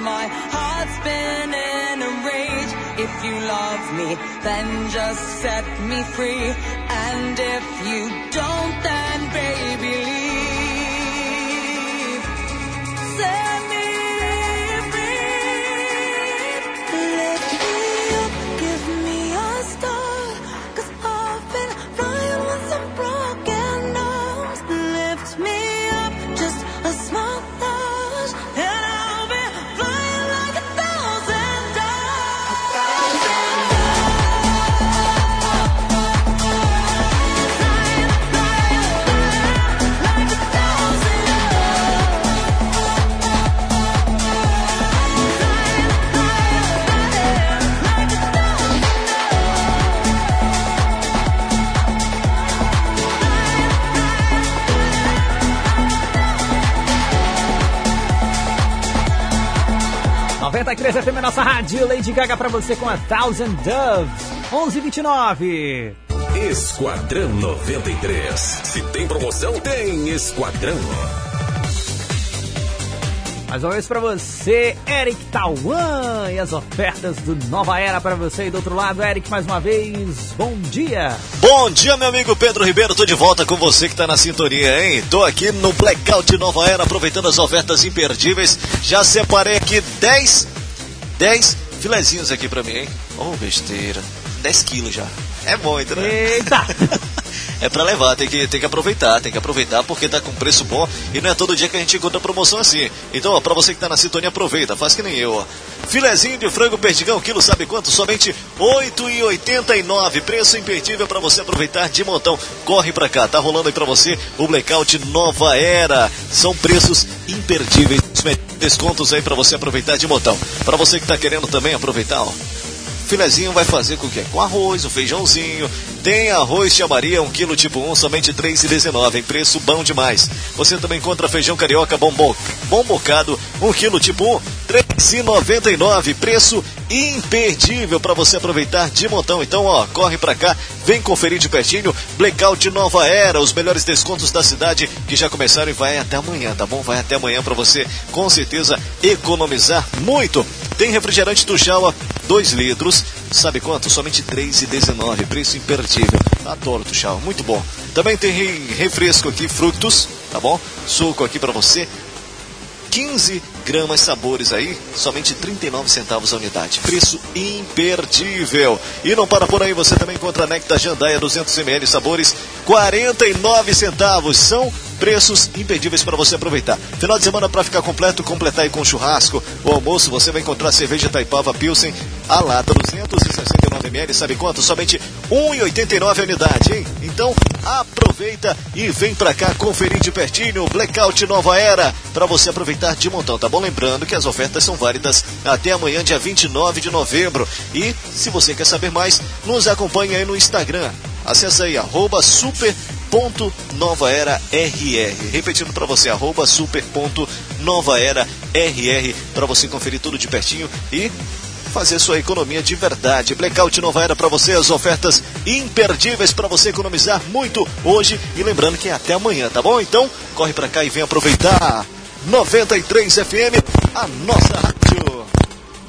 my heart's been in a rage. if you love me, then just set me free. And if you don't, then 93 FM, nossa rádio Lady Gaga pra você com a Thousand Doves, 1129. Esquadrão 93. Se tem promoção, tem Esquadrão. Mais uma vez pra você, Eric Tauan e as ofertas do Nova Era pra você. E do outro lado, Eric, mais uma vez, bom dia. Bom dia, meu amigo Pedro Ribeiro. Tô de volta com você que tá na sintonia, hein? Tô aqui no Blackout Nova Era, aproveitando as ofertas imperdíveis. Já separei aqui 10, 10 filezinhos aqui pra mim, hein? Oh, besteira. 10 quilos já. É muito, né? Eita! é pra levar, tem que, tem que aproveitar, tem que aproveitar porque tá com preço bom e não é todo dia que a gente encontra promoção assim. Então, ó, pra você que tá na sintonia, aproveita, faz que nem eu, ó. Filezinho de frango perdigão, quilo sabe quanto? Somente R$ 8,89. Preço imperdível pra você aproveitar de montão. Corre pra cá, tá rolando aí pra você o Blackout Nova Era. São preços imperdíveis, descontos aí pra você aproveitar de montão. Pra você que tá querendo também aproveitar, ó. Filezinho vai fazer com o quê? Com arroz, o feijãozinho. Tem arroz tia Maria, 1 kg tipo 1, somente R$ 3,19, em preço bom demais. Você também encontra feijão carioca bom, bo... bom bocado, 1 kg tipo 1, R$ 3,99, preço imperdível para você aproveitar de montão. Então, ó, corre pra cá, vem conferir de pertinho. Blackout Nova Era, os melhores descontos da cidade que já começaram e vai até amanhã, tá bom? Vai até amanhã para você com certeza economizar muito. Tem refrigerante do Jaua, 2 litros, sabe quanto? Somente R$ 3,19, preço imperdível. Adoro Tuxal, muito bom. Também tem re- refresco aqui, frutos, tá bom? Suco aqui para você. 15 gramas sabores aí, somente 39 centavos a unidade. Preço imperdível. E não para por aí, você também encontra Nectar Jandaia 200 ml sabores, 49 centavos. São preços imperdíveis para você aproveitar. Final de semana para ficar completo, completar aí com churrasco. O almoço você vai encontrar cerveja Taipava Pilsen a lata 269 ml, sabe quanto? Somente 1,89 a unidade, hein? Então aproveita e vem pra cá conferir de pertinho Blackout Nova Era para você aproveitar de montão, tá bom? Lembrando que as ofertas são válidas até amanhã, dia 29 de novembro. E se você quer saber mais, nos acompanhe aí no Instagram. Acesse aí, arroba super ponto nova era RR. Repetindo para você, arroba super ponto nova era RR, para você conferir tudo de pertinho e fazer sua economia de verdade. Blackout Nova Era para você, as ofertas imperdíveis para você economizar muito hoje e lembrando que é até amanhã, tá bom? Então, corre para cá e vem aproveitar. 93 FM, a nossa rádio.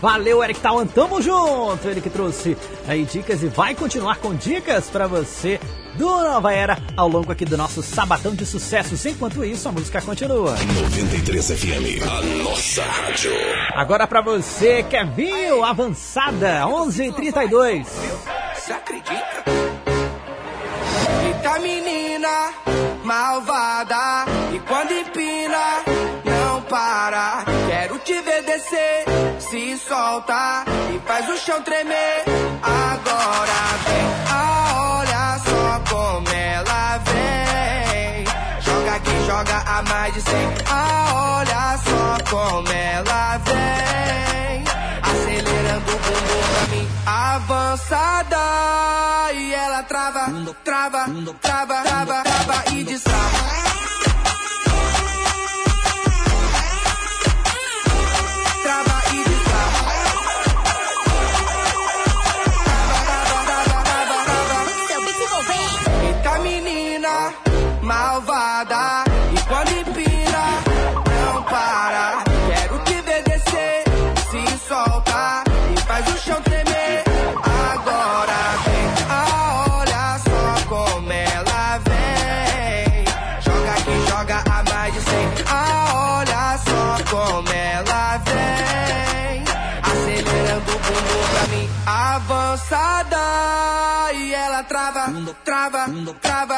Valeu, Eric Tawan, tamo junto. Ele que trouxe aí dicas e vai continuar com dicas pra você do Nova Era ao longo aqui do nosso Sabadão de Sucessos. Enquanto isso, a música continua. 93 FM, a nossa rádio. Agora pra você, Kevinho, avançada, 11:32. Você acredita? Eita menina malvada E quando empina se solta E faz o chão tremer. Agora vem, ah, olha só como ela vem. Joga aqui, joga a mais de cem. Ah, olha só como ela vem. Acelerando o bumbum pra mim Avançada. E ela trava, trava, trava, trava, trava e destrava trava, trava, trava, trava,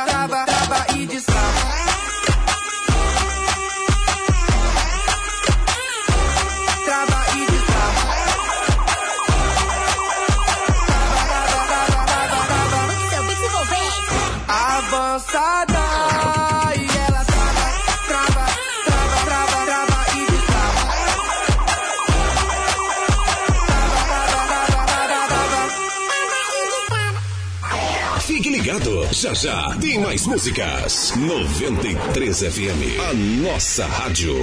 já já tem mais músicas. 93 FM, a nossa rádio.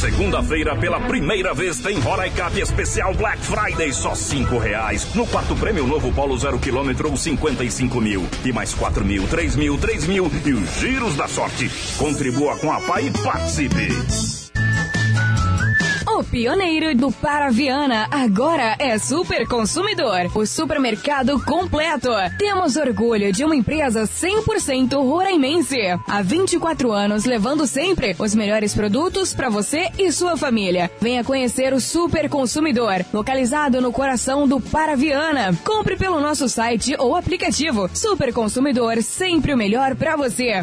Segunda-feira, pela primeira vez, tem Roraicap especial Black Friday, só cinco reais. No quarto prêmio, novo Polo zero quilômetro ou 55 mil. E mais quatro mil, três mil, três mil e os giros da sorte. Contribua com a PAI e participe. O pioneiro do Paraviana agora é Super Consumidor, o supermercado completo. Temos orgulho de uma empresa 100% roraimense. Há 24 anos levando sempre os melhores produtos para você e sua família. Venha conhecer o Super Consumidor, localizado no coração do Paraviana. Compre pelo nosso site ou aplicativo. Super Consumidor, sempre o melhor para você.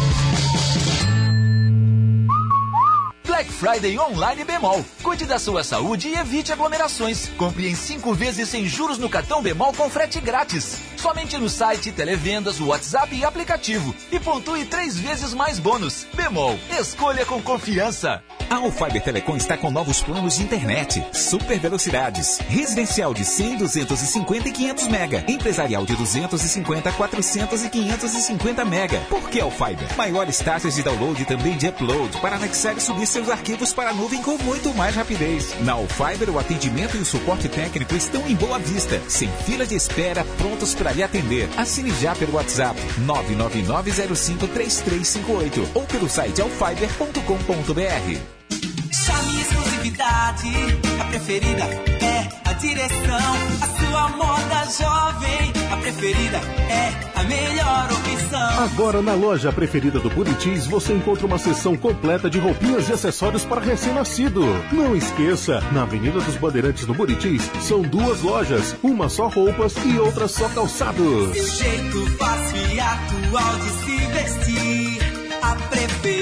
Black Friday Online Bemol. Cuide da sua saúde e evite aglomerações. Compre em cinco vezes sem juros no cartão Bemol com frete grátis. Somente no site, televendas, WhatsApp e aplicativo. E pontue três vezes mais bônus. Bemol. Escolha com confiança. A Alfiber Telecom está com novos planos de internet, super velocidades, residencial de 100, 250 e 500 mega, empresarial de 250, 400 e 550 mega. Por que Alfiber? Maiores taxas de download e também de upload para anexar e subir seus arquivos para a nuvem com muito mais rapidez. Na Alfiber, o atendimento e o suporte técnico estão em boa vista, sem fila de espera, prontos para lhe atender. Assine já pelo WhatsApp 999053358 ou pelo site alfiber.com.br. Chame exclusividade, a preferida a direção. A sua moda jovem, a preferida é a melhor opção. Agora na loja preferida do Buritis você encontra uma seção completa de roupinhas e acessórios para recém-nascido. Não esqueça, na Avenida dos Bandeirantes no Buritis são duas lojas, uma só roupas e outra só calçados. Seu jeito fácil e atual de se vestir, a preferida.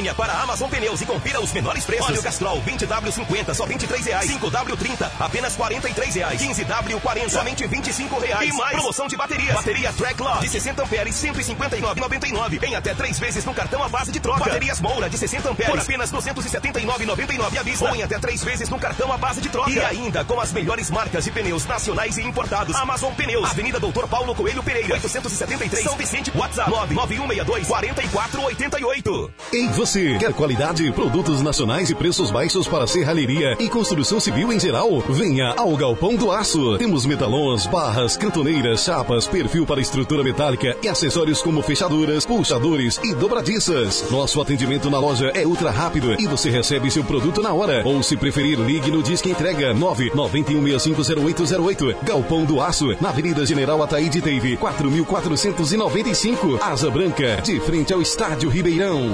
Venha para a Amazon Pneus e confira os menores preços. Óleo Castrol 20W50 só 23 reais. 5W30 apenas 43 reais. 15W40 somente 25 reais. E mais promoção de baterias. Bateria Tracklog de 60 amperes 159,99 em até três vezes no cartão à base de troca. Baterias Moura de 60 amperes por apenas 279,99 à vista ou em até três vezes no cartão à base de troca. E ainda com as melhores marcas de pneus nacionais e importados. Amazon Pneus, Avenida Doutor Paulo Coelho Pereira, 873 São Vicente, WhatsApp 99162 4488. Ei, você quer qualidade, produtos nacionais e preços baixos para serralheria e construção civil em geral? Venha ao Galpão do Aço. Temos metalons, barras, cantoneiras, chapas, perfil para estrutura metálica e acessórios como fechaduras, puxadores e dobradiças. Nosso atendimento na loja é ultra rápido e você recebe seu produto na hora. Ou se preferir, ligue no Disque Entrega 991650808. Galpão do Aço, na Avenida General Ataíde Teve, 4495. Asa Branca, de frente ao Estádio Ribeirão.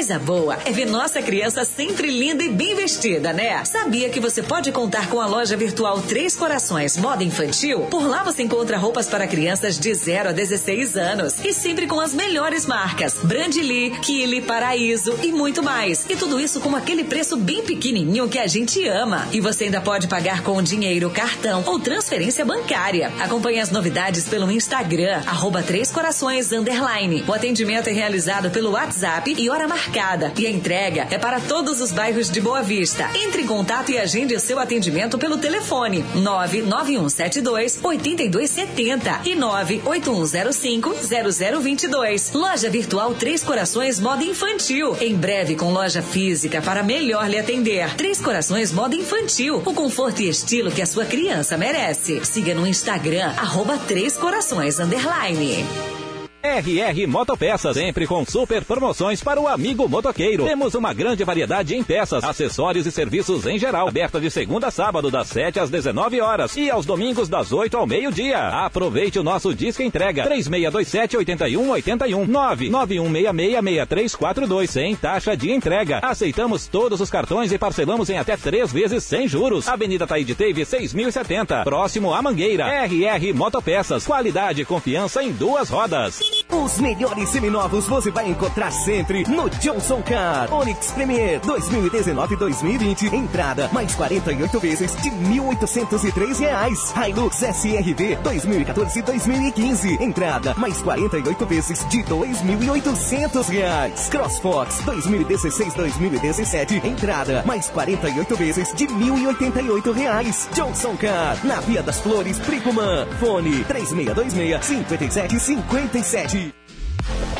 Coisa boa é ver nossa criança sempre linda e bem vestida, né? Sabia que você pode contar com a loja virtual Três Corações Moda Infantil? Por lá você encontra roupas para crianças de 0 a 16 anos e sempre com as melhores marcas: Brandly, Kili, Paraíso e muito mais. E tudo isso com aquele preço bem pequenininho que a gente ama. E você ainda pode pagar com dinheiro, cartão ou transferência bancária. Acompanhe as novidades pelo Instagram, arroba Três Corações Underline. O atendimento é realizado pelo WhatsApp e hora marcada. E a entrega é para todos os bairros de Boa Vista. Entre em contato e agende o seu atendimento pelo telefone 99172 8270 e 98105 0022. Loja Virtual Três Corações Moda Infantil. Em breve com loja física para melhor lhe atender. Três Corações Moda Infantil. O conforto e estilo que a sua criança merece. Siga no Instagram, arroba Três Corações Underline. RR Motopeças, sempre com super promoções para o amigo motoqueiro. Temos uma grande variedade em peças, acessórios e serviços em geral. Aberta de segunda a sábado, das 7 às 19 horas e aos domingos, das 8 ao meio-dia. Aproveite o nosso disco entrega 3627-8181 991666342 sem taxa de entrega. Aceitamos todos os cartões e parcelamos em até três vezes sem juros. Avenida Taíde Teve 6070, próximo à Mangueira. RR Motopeças, qualidade e confiança em duas rodas. Os melhores seminovos você vai encontrar sempre no Johnson Car. Onix Premier 2019-2020. Entrada mais 48 vezes de 1.803 reais. Hilux SRV 2014-2015. Entrada mais 48 vezes de 2.800 reais. CrossFox 2016-2017. Entrada mais 48 vezes de 1.088 reais. Johnson Car na Via das Flores, Bricumã. Fone 3626 5757.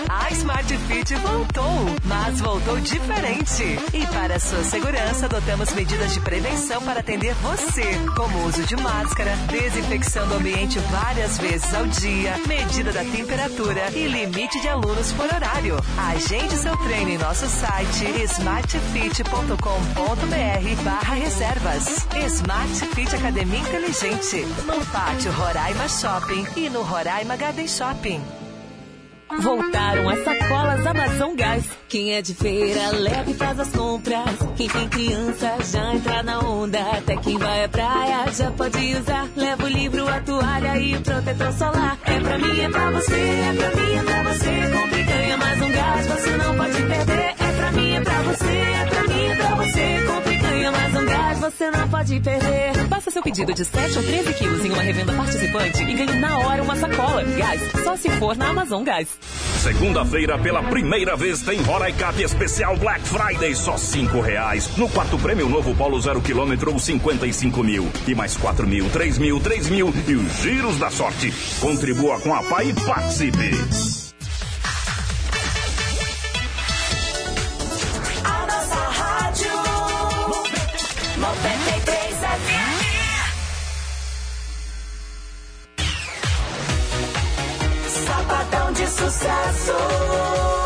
A Smart Fit voltou, mas voltou diferente. E para sua segurança, adotamos medidas de prevenção para atender você, como uso de máscara, desinfecção do ambiente várias vezes ao dia, medida da temperatura e limite de alunos por horário. Agende seu treino em nosso site smartfit.com.br barra reservas. Smart Fit Academia Inteligente, no pátio Roraima Shopping e no Roraima Garden Shopping. Voltaram as sacolas Amazon Gás. Quem é de feira, leve e faz as compras. Quem tem criança, já entra na onda. Até quem vai à praia, já pode usar. Leva o livro, a toalha e o protetor solar. É pra mim, é pra você, é pra mim, é pra você. Compre e ganha mais um gás, você não pode perder. É pra mim, é pra você, é pra mim, é pra você. Compre e ganha mais um gás, você não pode perder. Faça seu pedido de 7 ou 13 quilos em uma revenda participante e ganhe na hora uma sacola. Gás, só se for na Amazon Gás. Segunda-feira, pela primeira vez, tem Roraicap especial Black Friday, só cinco reais. No quarto prêmio, novo Polo zero quilômetro, 55 mil. E mais 4 mil, 3 mil, 3 mil e os giros da sorte. Contribua com a PAI e participe. De sucesso.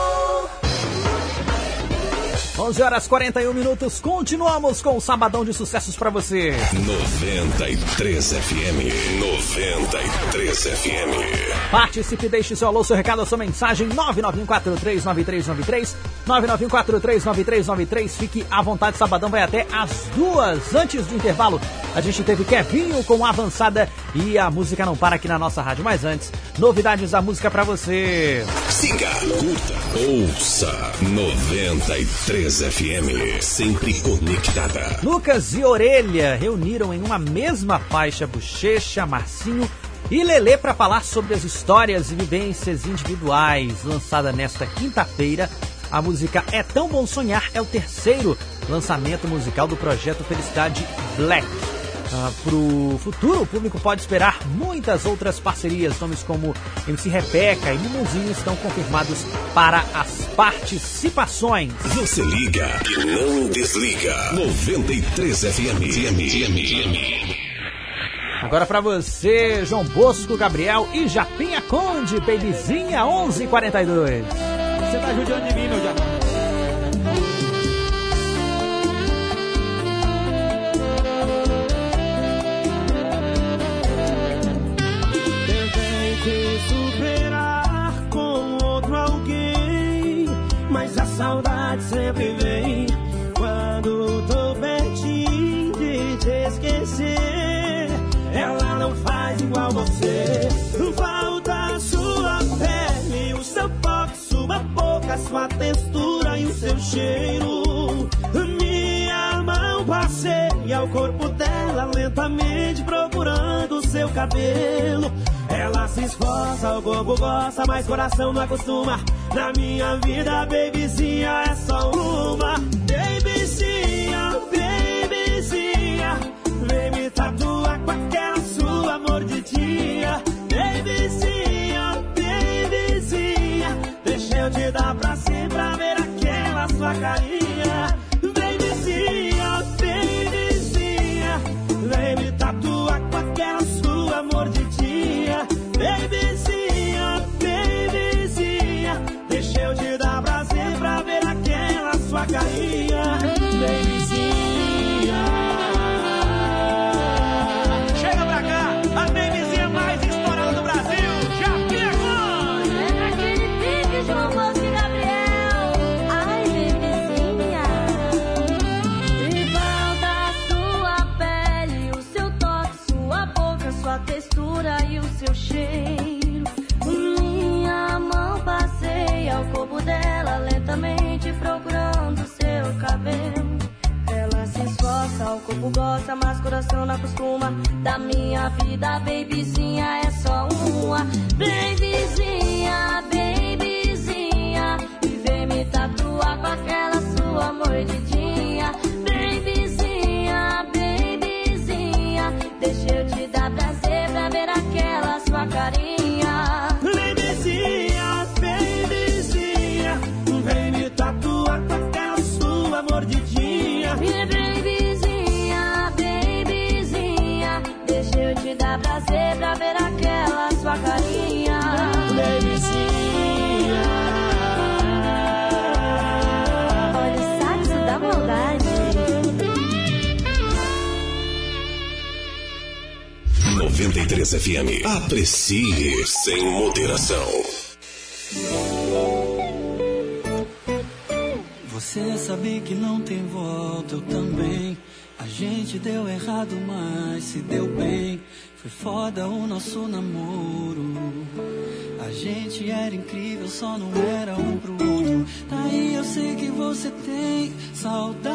11 horas 41 minutos, continuamos com o Sabadão de Sucessos pra você. 93 FM. 93 FM. Participe, deixe seu alô, seu recado, sua mensagem 991439393 991439393 Fique à vontade, Sabadão vai até as duas. Antes do intervalo, a gente teve Kevinho com avançada e a música não para aqui na nossa rádio. Mas antes, novidades da música pra você. Siga, curta, ouça 93 FM. Sempre conectada. Lucas e Orelha reuniram em uma mesma faixa Bochecha, Marcinho e Lelê para falar sobre as histórias e vivências individuais. Lançada nesta quinta-feira, a música É Tão Bom Sonhar é o terceiro lançamento musical do projeto Felicidade Black. Ah, pro futuro, o público pode esperar muitas outras parcerias. Nomes como MC Rebeca e Mimozinho estão confirmados para as participações. Você liga e não desliga. 93 FM. Agora pra você, João Bosco, Gabriel e Japinha Conde, Babyzinha 1142. Você tá judiando de mim, meu Japão. Te superar com outro alguém, mas a saudade sempre vem quando tô pertinho de te esquecer. Ela não faz igual você. Falta sua pele, o seu toque, sua boca, sua textura e o seu cheiro. Minha mão passeia o corpo dela lentamente procurando seu cabelo. Ela se esforça, o corpo gosta, mas coração não acostuma. Na minha vida, babyzinha é só uma. Babyzinha, babyzinha, vem me tatuar com aquela sua mordidinha. Babyzinha, babyzinha, deixa eu te dar pra sempre pra ver aquela sua carinha. Acostuma. Da minha vida, babyzinha, é só uma. Babyzinha, 93 FM. Aprecie sem moderação. Você sabe que não tem volta, eu também. A gente deu errado, mas se deu bem. Foi foda o nosso namoro. A gente era incrível, só não era um pro outro. Daí eu sei que você tem saudade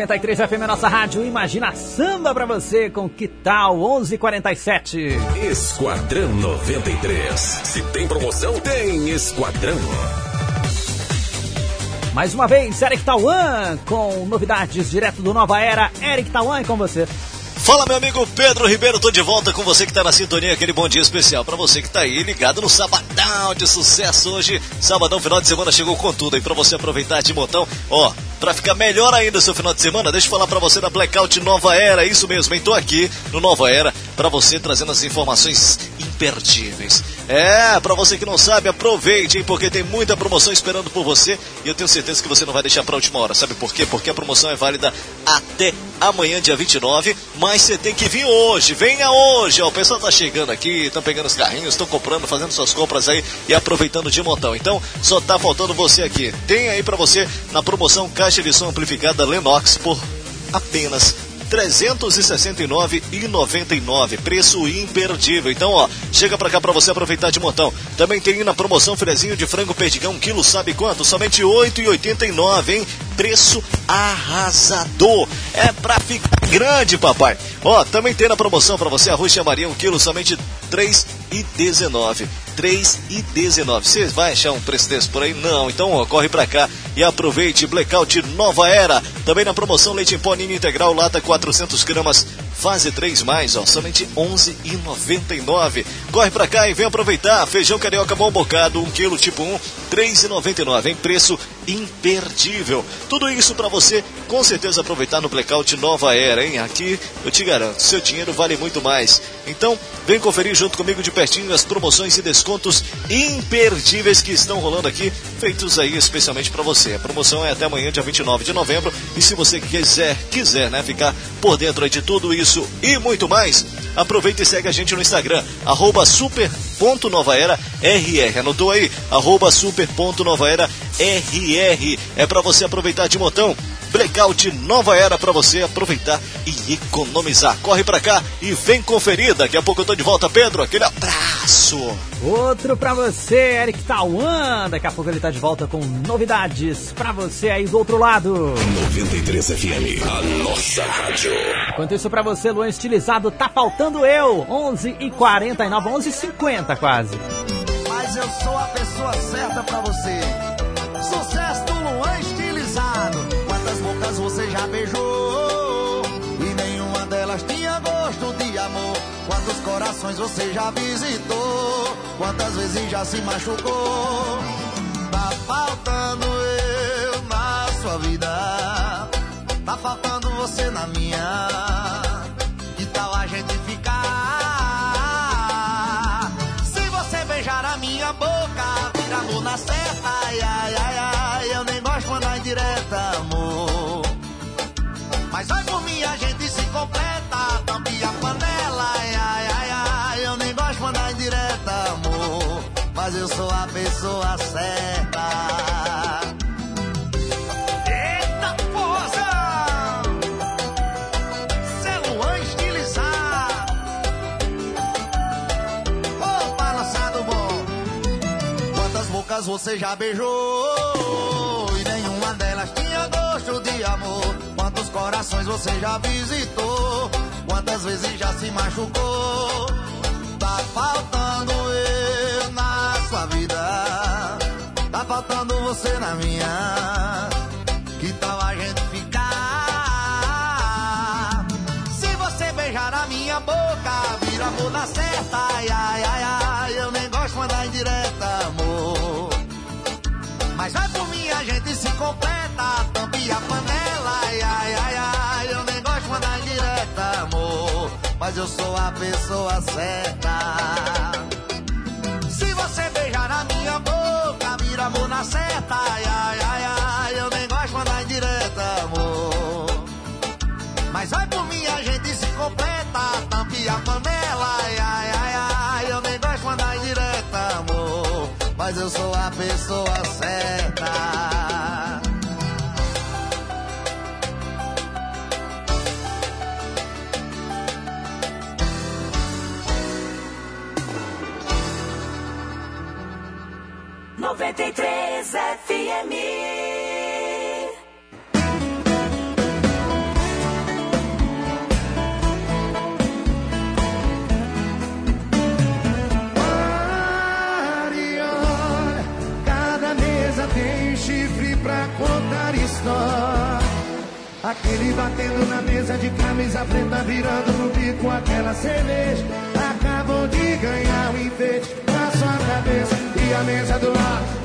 93 FM, nossa rádio Imagina Samba pra você com que tal 11:47. Esquadrão 93. Se tem promoção, tem Esquadrão. Mais uma vez, Eric Tawan com novidades direto do Nova Era. Eric Tawan é com você. Fala, meu amigo Pedro Ribeiro, tô de volta com você que tá na sintonia, aquele bom dia especial pra você que tá aí ligado no Sabadão de sucesso hoje. Sabadão, final de semana chegou com tudo aí pra você aproveitar de montão. Ó, pra ficar melhor ainda seu final de semana, deixa eu falar pra você da Blackout Nova Era, isso mesmo? Tô aqui no Nova Era pra você trazendo as informações imperdíveis. É, pra você que não sabe, aproveite, hein? Porque tem muita promoção esperando por você e eu tenho certeza que você não vai deixar pra última hora. Sabe por quê? Porque a promoção é válida até amanhã, dia 29, mas você tem que vir hoje. Venha hoje, ó. O pessoal tá chegando aqui, estão pegando os carrinhos, estão comprando, fazendo suas compras aí e aproveitando de montão. Então, só tá faltando você aqui. Tem aí pra você na promoção caixa de som amplificada Lennox por apenas 369,99, preço imperdível. Então, ó, chega pra cá pra você aproveitar de montão. Também tem na promoção filezinho de frango perdigão, um quilo, sabe quanto? Somente 8,89, hein? Preço arrasador. É pra ficar grande, papai. Ó, também tem na promoção pra você arroz chamaria, um quilo, somente 3,19. 3,19. Você vai achar um preço desse por aí? Não. Então, ó, corre pra cá e aproveite Blackout Nova Era. Também na promoção leite em pó Ninho integral, lata 400 gramas, fase 3 mais, ó, somente 11,99. Corre pra cá e vem aproveitar. Feijão carioca bom bocado, 1 quilo tipo 1, 3,99, em preço imperdível. Tudo isso pra você, com certeza aproveitar no Blackout Nova Era, hein? Aqui eu te garanto, seu dinheiro vale muito mais. Então, vem conferir junto comigo de pertinho as promoções e descontos imperdíveis que estão rolando aqui, feitos aí especialmente para você. A promoção é até amanhã, dia 29 de novembro, e se você quiser, quiser, né, ficar por dentro aí de tudo isso e muito mais, aproveita e segue a gente no Instagram, arroba super.novaera RR. Anotou aí? Arroba super.novaera RR. É para você aproveitar de montão. Blackout Nova Era para você aproveitar e economizar. Corre para cá e vem conferir. Daqui a pouco eu tô de volta, Pedro. Aquele abraço. Outro pra você, Eric Tawan. Daqui a pouco ele tá de volta com novidades pra você aí do outro lado. 93 FM, a nossa rádio. Enquanto isso pra você, Luan Estilizado, tá faltando eu. 11 e 49 11 e 50 quase. Mas eu sou a pessoa certa pra você. Sucesso corações você já visitou? Quantas vezes já se machucou? Tá faltando eu na sua vida. Tá faltando você na minha. Pessoa certa. Eita porra! Cê Luan estilizado. Ô, balançado bom. Quantas bocas você já beijou? E nenhuma delas tinha gosto de amor. Quantos corações você já visitou? Quantas vezes já se machucou? Tá faltando faltando você na minha. Que tal a gente ficar? Se você beijar a minha boca, vira amor na certa. Ai, ai, ai, ai, eu nem gosto de mandar indireta, amor. Mas vai por mim, a gente se completa. Tampe a panela, ai, ai, ai, ai, eu nem gosto de mandar indireta, amor. Mas eu sou a pessoa certa. Se você beijar a minha boca, vira amor na certa. Ai, ai, ai, ai, eu nem gosto de mandar indireta, amor. Mas vai por mim, a gente se completa. Tampe a panela, ai, ai, ai, ai, eu nem gosto de mandar indireta, amor. Mas eu sou a pessoa certa. Noventa e três FM. Pra contar história. Aquele batendo na mesa de camisa preta, virando no bico aquela cerveja. Acabou de ganhar um enfeite na sua cabeça e a mesa do lado.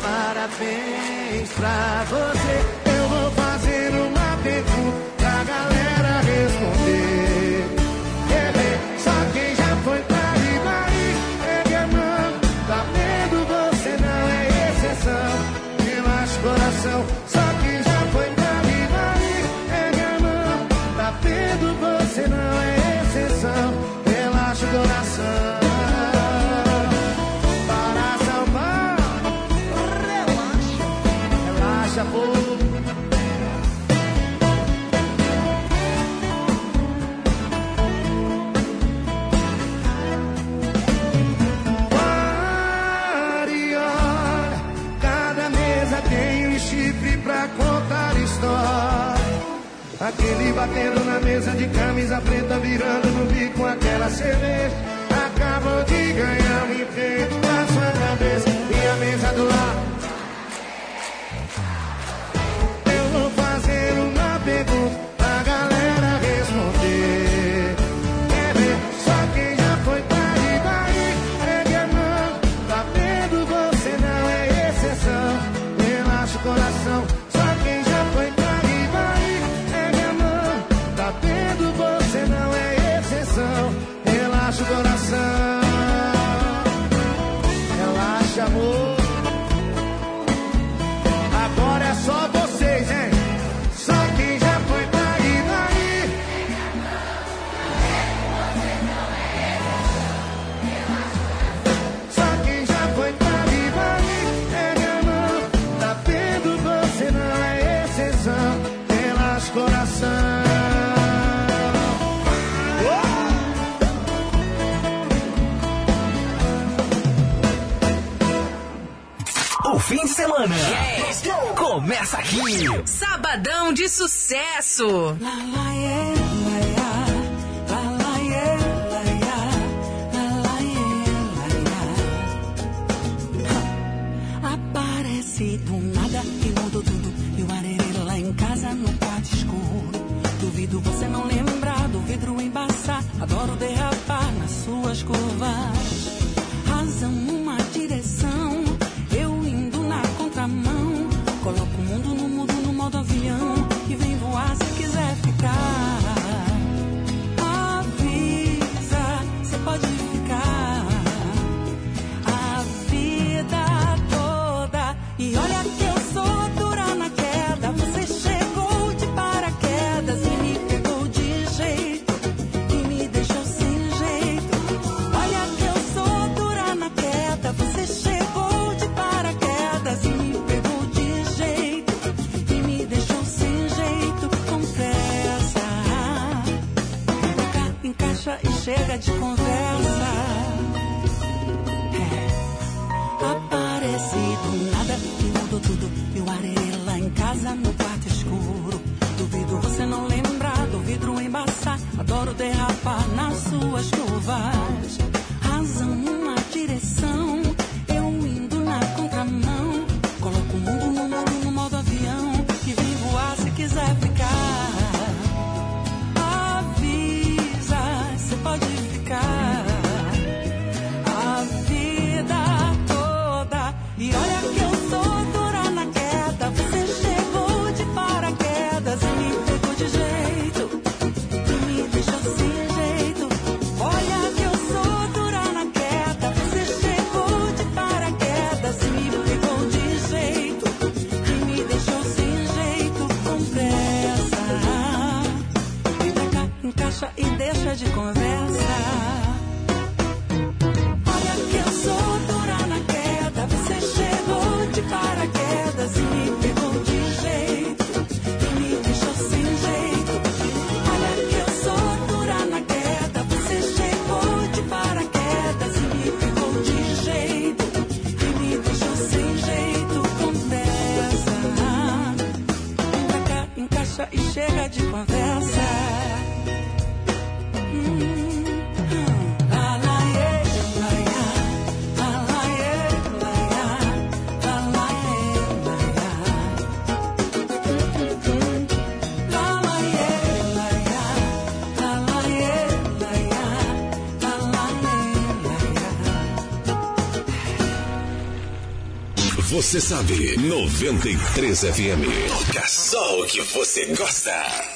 Parabéns pra você. Eu vou fazer uma pergunta batendo na mesa de camisa preta, virando no bico aquela cerveja. Começa aqui. Sabadão de sucesso. Apareci do nada e mudou tudo. E o arereiro lá em casa no quarto escuro. Duvido você não lembrar do vidro embaçar. Adoro derrapar nas suas curvas. Chega de conversa. Apareci do nada e mudou tudo. O areia lá em casa no quarto escuro. Duvido você não lembrar do vidro embaçar. Adoro derrapar nas suas curvas. Você sabe, 93 FM. Toca só o que você gosta.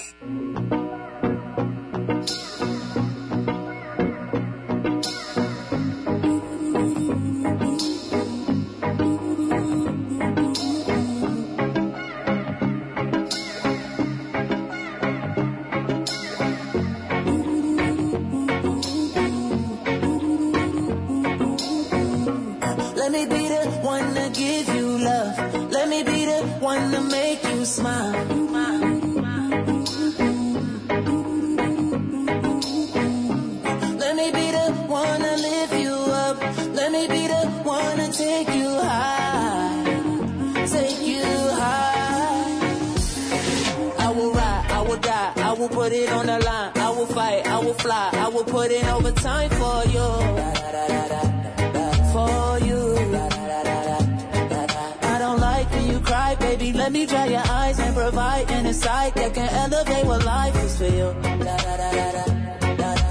Insight that can elevate what life is for you.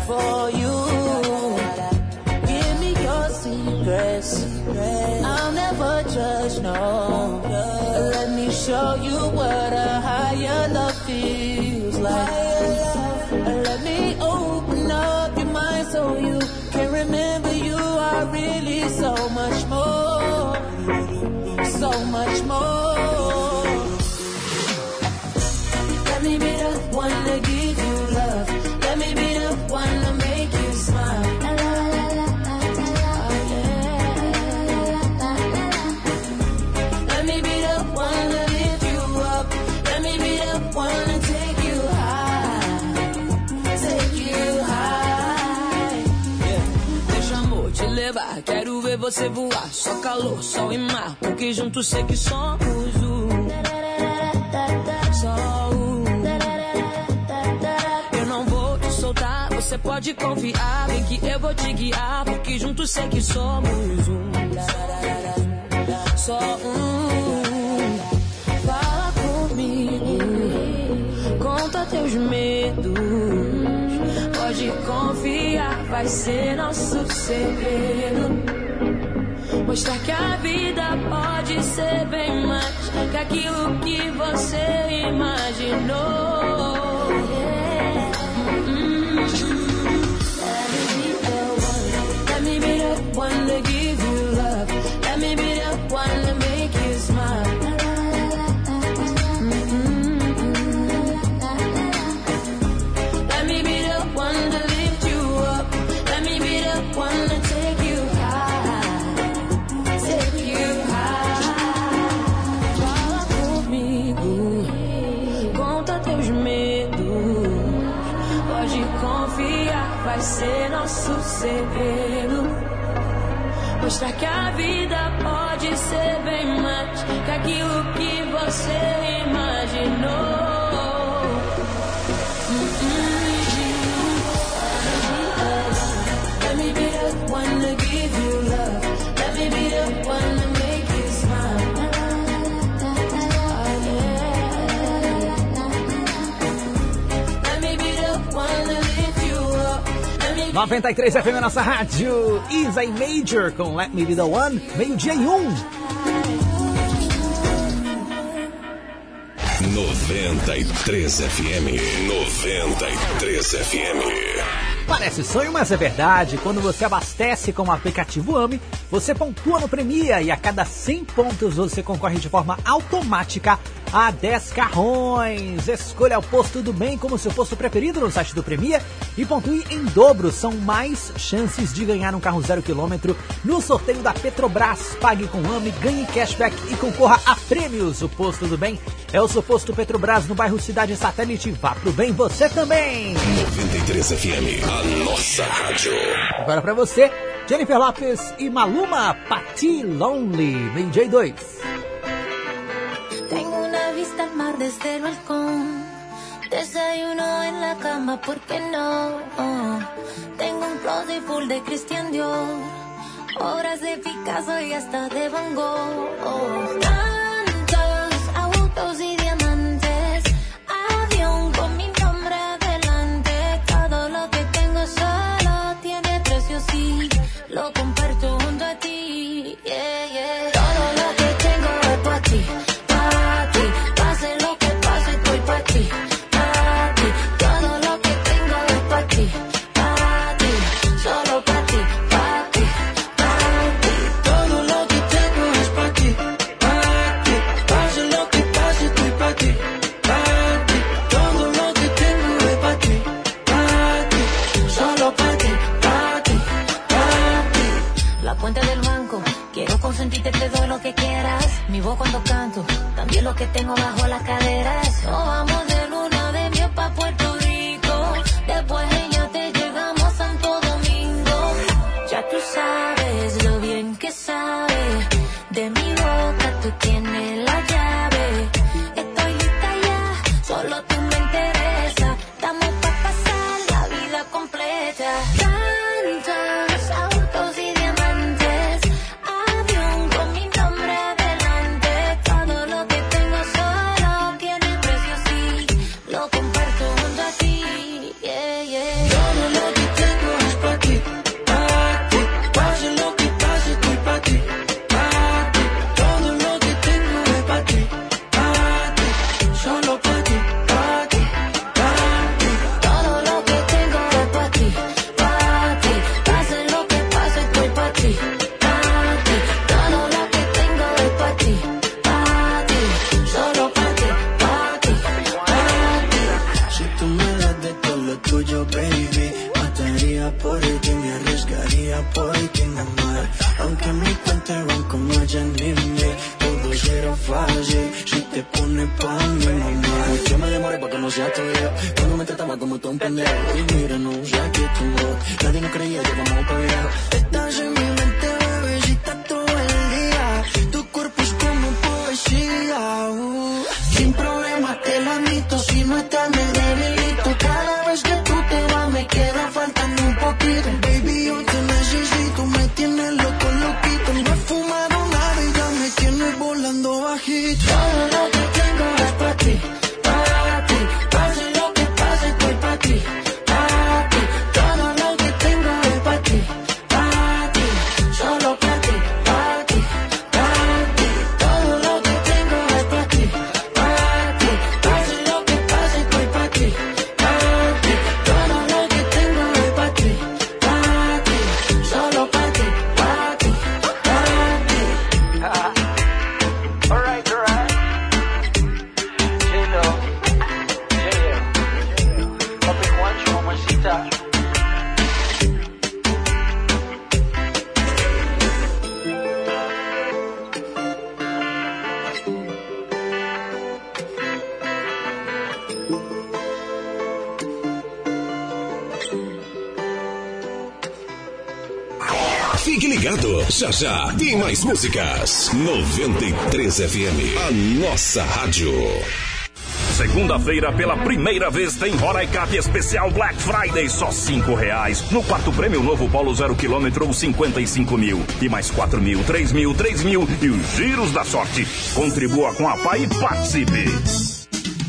For you. Give me your secrets. I'll never judge, no. Let me show you what a higher love feels like. Let me open up your mind so you can remember you are really so much more. So much more. Give you love. Let me make you smile. Let me lift you up. Let me take you high. Take you high. Deixa amor te levar. Quero ver você voar. Só calor, sol e mar. Porque juntos sei que somos um. Você pode confiar. Vem que eu vou te guiar. Porque juntos sei que somos um. Só um. Fala comigo. Conta teus medos. Pode confiar, vai ser nosso segredo. Mostrar que a vida pode ser bem mais que aquilo que você imaginou. Segredo. Mostrar que a vida pode ser bem mais que aquilo que você 93 FM, nossa rádio. Isa e Major com Let Me Be The One. Meio-dia e um. 93 FM. 93 FM. Parece sonho, mas é verdade. Quando você abastece com o aplicativo AME, você pontua no Premia e a cada 100 pontos você concorre de forma automática a 10 carrões. Escolha o posto do bem como seu posto preferido no site do Premia e pontue em dobro. São mais chances de ganhar um carro zero quilômetro no sorteio da Petrobras. Pague com AME, ganhe cashback e concorra a prêmios. O posto do bem é o seu posto Petrobras no bairro Cidade Satélite. Vá pro bem você também. 93 FM, a nossa rádio. Agora pra você, Jennifer Lopes e Maluma, Pati Lonely, e dois. Tengo una vista mar desde el balcón. Desayuno en la cama, ¿por qué no? Tengo un closet full de Christian Dior. Obras de Picasso y hasta de Van Gogh. Tantos autos y te doy lo que quieras. Mi voz cuando canto, también lo que tengo bajo las caderas. Nos vamos de mais músicas. 93 FM, a nossa rádio. Segunda-feira, pela primeira vez, tem Roraicap especial Black Friday, só cinco reais. No quarto prêmio, novo Polo zero quilômetro ou 55 mil. E mais quatro mil, três mil, três mil e os giros da sorte. Contribua com a PAI e participe.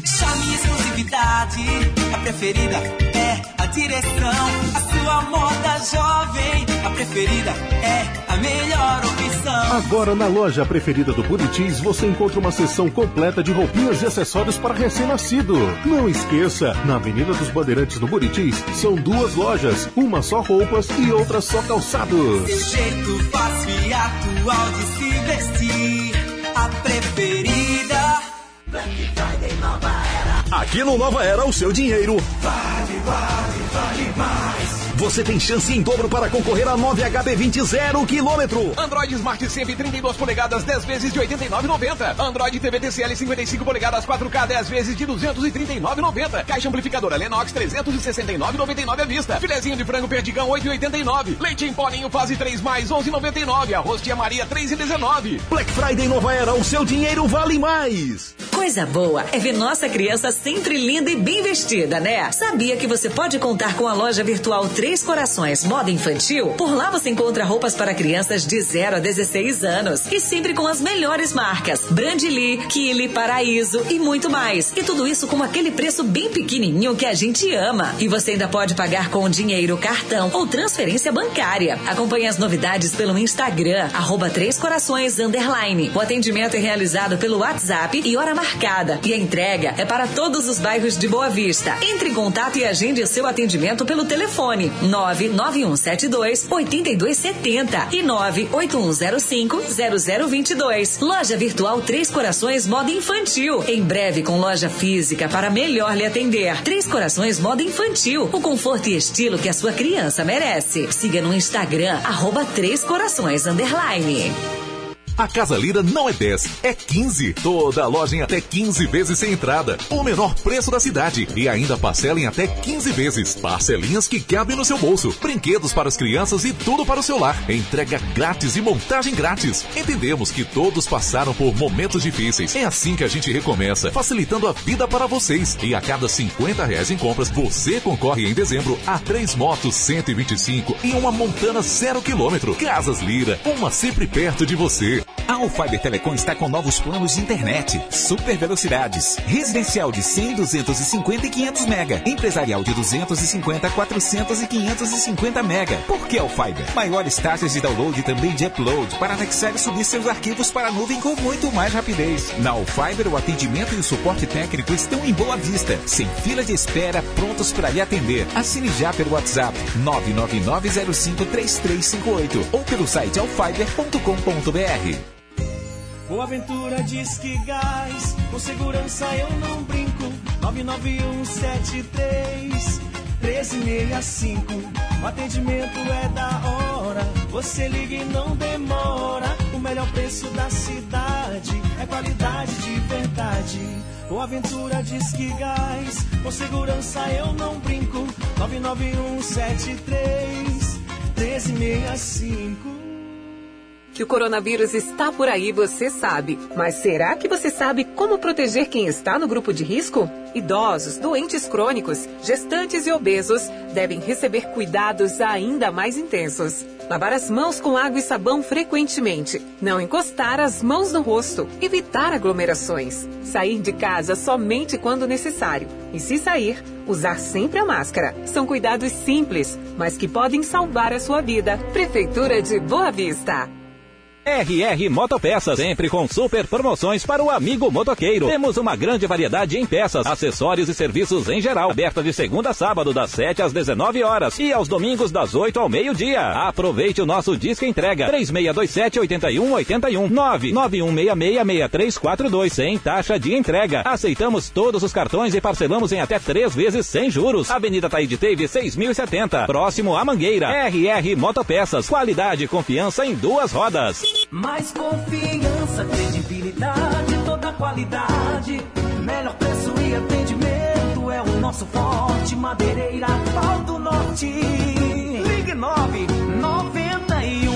Chame exclusividade, a preferida é a direção. A sua moda jovem, a preferida é a melhor opção. Agora na loja preferida do Buritis você encontra uma seção completa de roupinhas e acessórios para recém-nascido. Não esqueça, na Avenida dos Bandeirantes no Buritis são duas lojas, uma só roupas e outra só calçados. Seu jeito fácil e atual de se vestir, a preferida. Black Friday Nova Era. Aqui no Nova Era, o seu dinheiro Vale, vale, vale mais. Você tem chance em dobro para concorrer a 9 HB20 zero quilômetro. Android Smart Sempre 32 polegadas 10 vezes de 89,90. Android TV TCL 55 polegadas 4K 10 vezes de 239,90. Caixa amplificadora Lennox 369,99 à vista. Filezinho de frango perdigão 8,89. Leite em pó ninho fase 3 mais 11,99. Arroz tia Maria 3,19. Black Friday Nova Era, o seu dinheiro vale mais. Coisa boa é ver nossa criança sempre linda e bem vestida, né? Sabia que você pode contar com a loja virtual Três Corações Moda Infantil? Por lá você encontra roupas para crianças de 0 a 16 anos e sempre com as melhores marcas: Brandly, Kili, Paraíso e muito mais. E tudo isso com aquele preço bem pequenininho que a gente ama. E você ainda pode pagar com dinheiro, cartão ou transferência bancária. Acompanhe as novidades pelo Instagram, arroba Três Corações Underline. O atendimento é realizado pelo WhatsApp e hora marcada. E a entrega é para todos os bairros de Boa Vista. Entre em contato e agende seu atendimento pelo telefone 99172 8270 e 98105 0022. Loja Virtual Três Corações Moda Infantil. Em breve com loja física para melhor lhe atender. Três Corações Moda Infantil. O conforto e estilo que a sua criança merece. Siga no Instagram, arroba Três Corações Underline. A Casa Lira não é 10, é 15. Toda loja em até 15 vezes sem entrada. O menor preço da cidade. E ainda parcela em até 15 vezes. Parcelinhas que cabem no seu bolso. Brinquedos para as crianças e tudo para o seu lar. Entrega grátis e montagem grátis. Entendemos que todos passaram por momentos difíceis. É assim que a gente recomeça, facilitando a vida para vocês. E a cada 50 reais em compras, você concorre em dezembro a três motos 125 e uma montana zero quilômetro. Casas Lira, uma sempre perto de você. A Alfiber Telecom está com novos planos de internet, super velocidades, residencial de 100, 250 e 500 mega, empresarial de 250, 400 e 550 mega. Por que Alfiber? Maiores taxas de download e também de upload para anexar e subir seus arquivos para a nuvem com muito mais rapidez. Na Alfiber, o atendimento e o suporte técnico estão em Boa Vista, sem fila de espera, prontos para lhe atender. Assine já pelo WhatsApp 999053358 ou pelo site alfiber.com.br. Boa Aventura diz que gás, com segurança eu não brinco. 99173 1365. O atendimento é da hora. Você liga e não demora. O melhor preço da cidade é qualidade de verdade. Boa Aventura diz que gás, com segurança eu não brinco. 99173 1365. Que o coronavírus está por aí, você sabe. Mas será que você sabe como proteger quem está no grupo de risco? Idosos, doentes crônicos, gestantes e obesos devem receber cuidados ainda mais intensos. Lavar as mãos com água e sabão frequentemente. Não encostar as mãos no rosto. Evitar aglomerações. Sair de casa somente quando necessário. E se sair, usar sempre a máscara. São cuidados simples, mas que podem salvar a sua vida. Prefeitura de Boa Vista. RR Motopeças, sempre com super promoções para o amigo motoqueiro. Temos uma grande variedade em peças, acessórios e serviços em geral. Aberta de segunda a sábado, das 7 às 19 horas e aos domingos, das 8 ao meio-dia. Aproveite o nosso disco entrega 3627-8181 991666342 sem taxa de entrega. Aceitamos todos os cartões e parcelamos em até três vezes sem juros. Avenida Taíde Teve 6070, próximo à Mangueira. RR Motopeças, qualidade e confiança em duas rodas. Mais confiança, credibilidade, toda qualidade. Melhor preço e atendimento é o nosso forte. Madeireira Pau do Norte. Ligue 9 91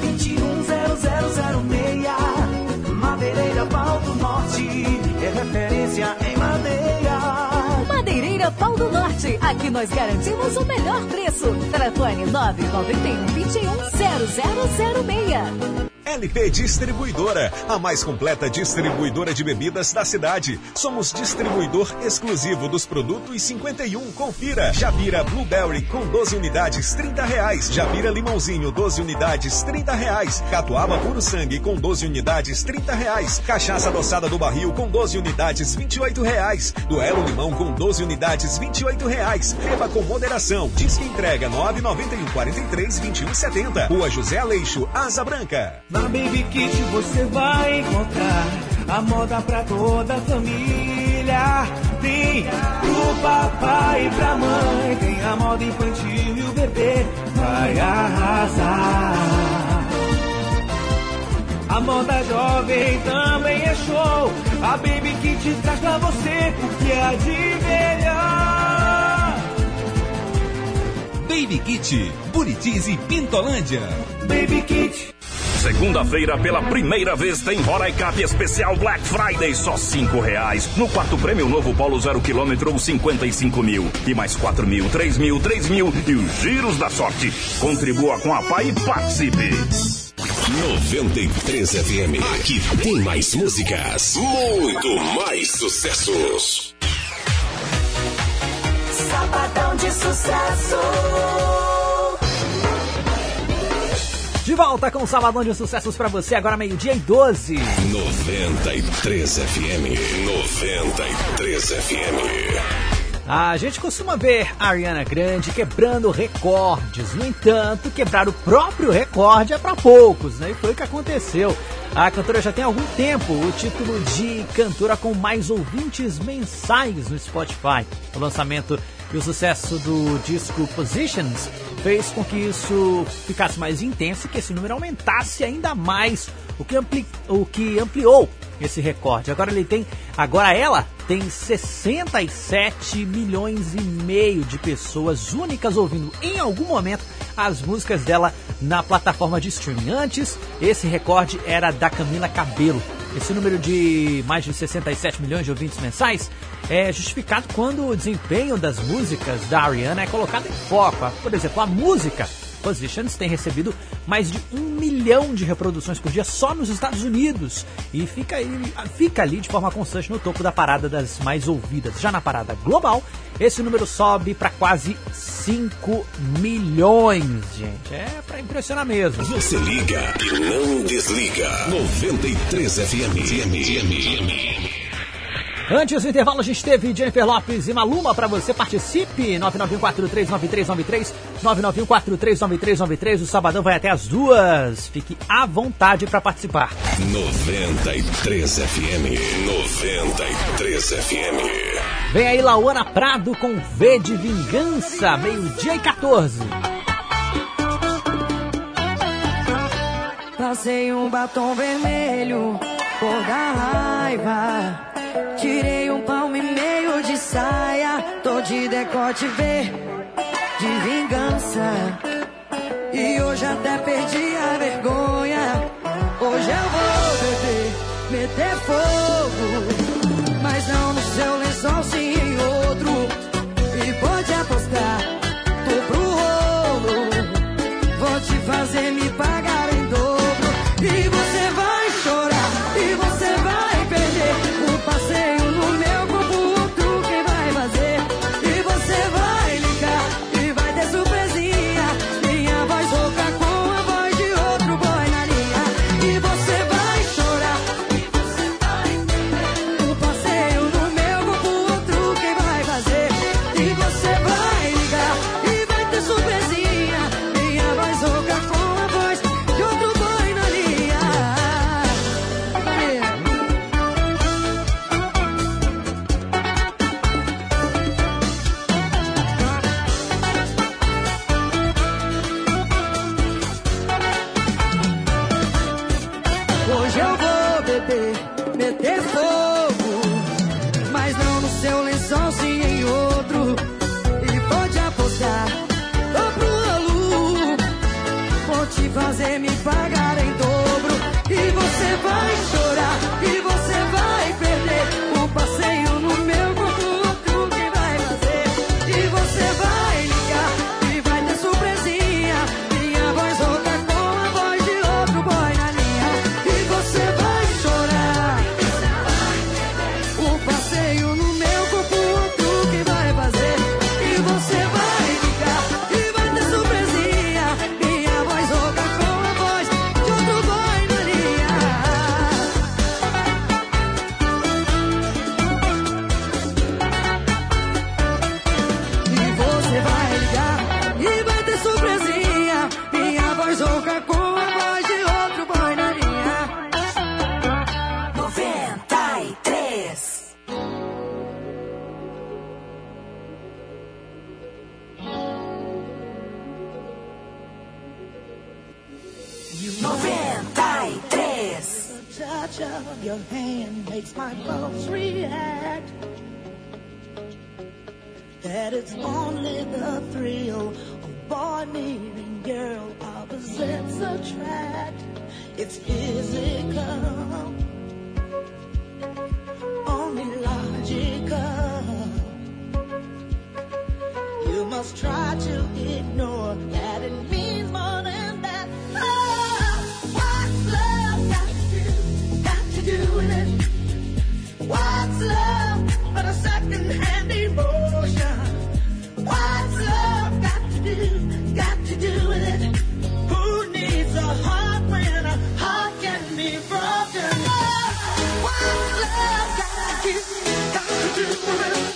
21 0006. Madeireira Pau do Norte. É em madeira. Pau do Norte. Aqui nós garantimos o melhor preço. Telefone 991 21 0006. LP Distribuidora, a mais completa distribuidora de bebidas da cidade. Somos distribuidor exclusivo dos produtos 51. Confira. Jabira Blueberry com 12 unidades, 30 reais. Jabira Limãozinho, 12 unidades, 30 reais. Catuaba Puro Sangue com 12 unidades, 30 reais. Cachaça adoçada do barril com 12 unidades, 28 reais. Duelo Limão com 12 unidades, 28 reais. Beba com moderação. Disque entrega 991 43 21 70. Rua José Aleixo, Asa Branca. Na Baby Kit você vai encontrar a moda pra toda a família. Tem pro papai e pra mãe, tem a moda infantil e o bebê vai arrasar. A moda jovem também é show. A Baby Kit traz pra você o que é de melhor. Baby Kit, Buritis e Pintolândia. Baby Kit. Segunda-feira, pela primeira vez, tem Roraicap especial Black Friday, só cinco reais. No quarto prêmio, novo Polo zero quilômetro, 55 mil. E mais 4 mil, 3 mil, 3 mil e os giros da sorte. Contribua com a PAI e participe. 93 FM. Aqui tem mais músicas. Muito mais sucessos. Sabadão de sucesso. De volta com o Sabadão de Sucessos pra você, agora meio-dia e 12. 93 FM. 93 FM. A gente costuma ver a Ariana Grande quebrando recordes. No entanto, quebrar o próprio recorde é para poucos, né? E foi o que aconteceu. A cantora já tem algum tempo o título de cantora com mais ouvintes mensais no Spotify. O lançamento e o sucesso do disco Positions fez com que isso ficasse mais intenso e que esse número aumentasse ainda mais, o que, ampli, o que ampliou esse recorde. Agora ele tem, agora ela tem 67 milhões e meio de pessoas únicas ouvindo em algum momento as músicas dela na plataforma de streaming. Antes, esse recorde era da Camila Cabelo. Esse número de mais de 67 milhões de ouvintes mensais é justificado quando o desempenho das músicas da Ariana é colocado em foco. Por exemplo, a música Positions tem recebido mais de um milhão de reproduções por dia só nos Estados Unidos e fica, aí, fica ali de forma constante no topo da parada das mais ouvidas. Já na parada global, esse número sobe para quase 5 milhões, gente. É para impressionar mesmo. Você liga e não desliga. 93 FM. Antes do intervalo, a gente teve Jennifer Lopes e Maluma para você. Participe! 991439393, 991439393. O Sabadão vai até as duas. Fique à vontade para participar. 93 FM. 93 FM. Vem aí Lauana Prado com V de Vingança, meio-dia e 14. Passei um batom vermelho, cor da raiva. Tirei um palmo e meio de saia, tô de decote V, de vingança. E hoje até perdi a vergonha. Hoje eu vou beber, meter fogo. makes my pulse react. That it's only the thrill of boy meeting girl opposites attract. It's physical. Thank you.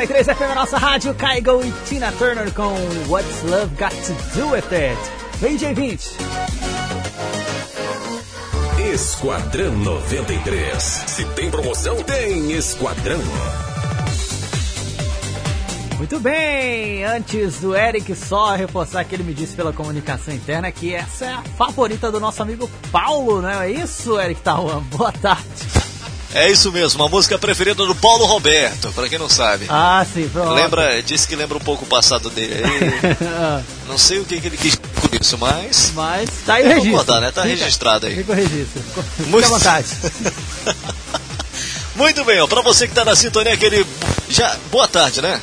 93 FM, nossa rádio, Kygo e Tina Turner com What's Love Got to Do With It. Vem, G20. Esquadrão 93. Se tem promoção, tem Esquadrão. Muito bem, antes do Eric só reforçar que ele me disse pela comunicação interna que essa é a favorita do nosso amigo Paulo, não é isso, Eric Tauan? Boa tarde. É isso mesmo, a música preferida do Paulo Roberto, pra quem não sabe. Ah, sim, pronto. Lembra, disse que lembra um pouco o passado dele. não sei o que, que ele quis com isso, mas. Mas tá aí o registro. botar, né? Tá Fica- registrado aí. Fica o registro. Fica Muito- à vontade. Muito bem, ó, pra você que tá na sintonia, aquele. Já. Boa tarde, né?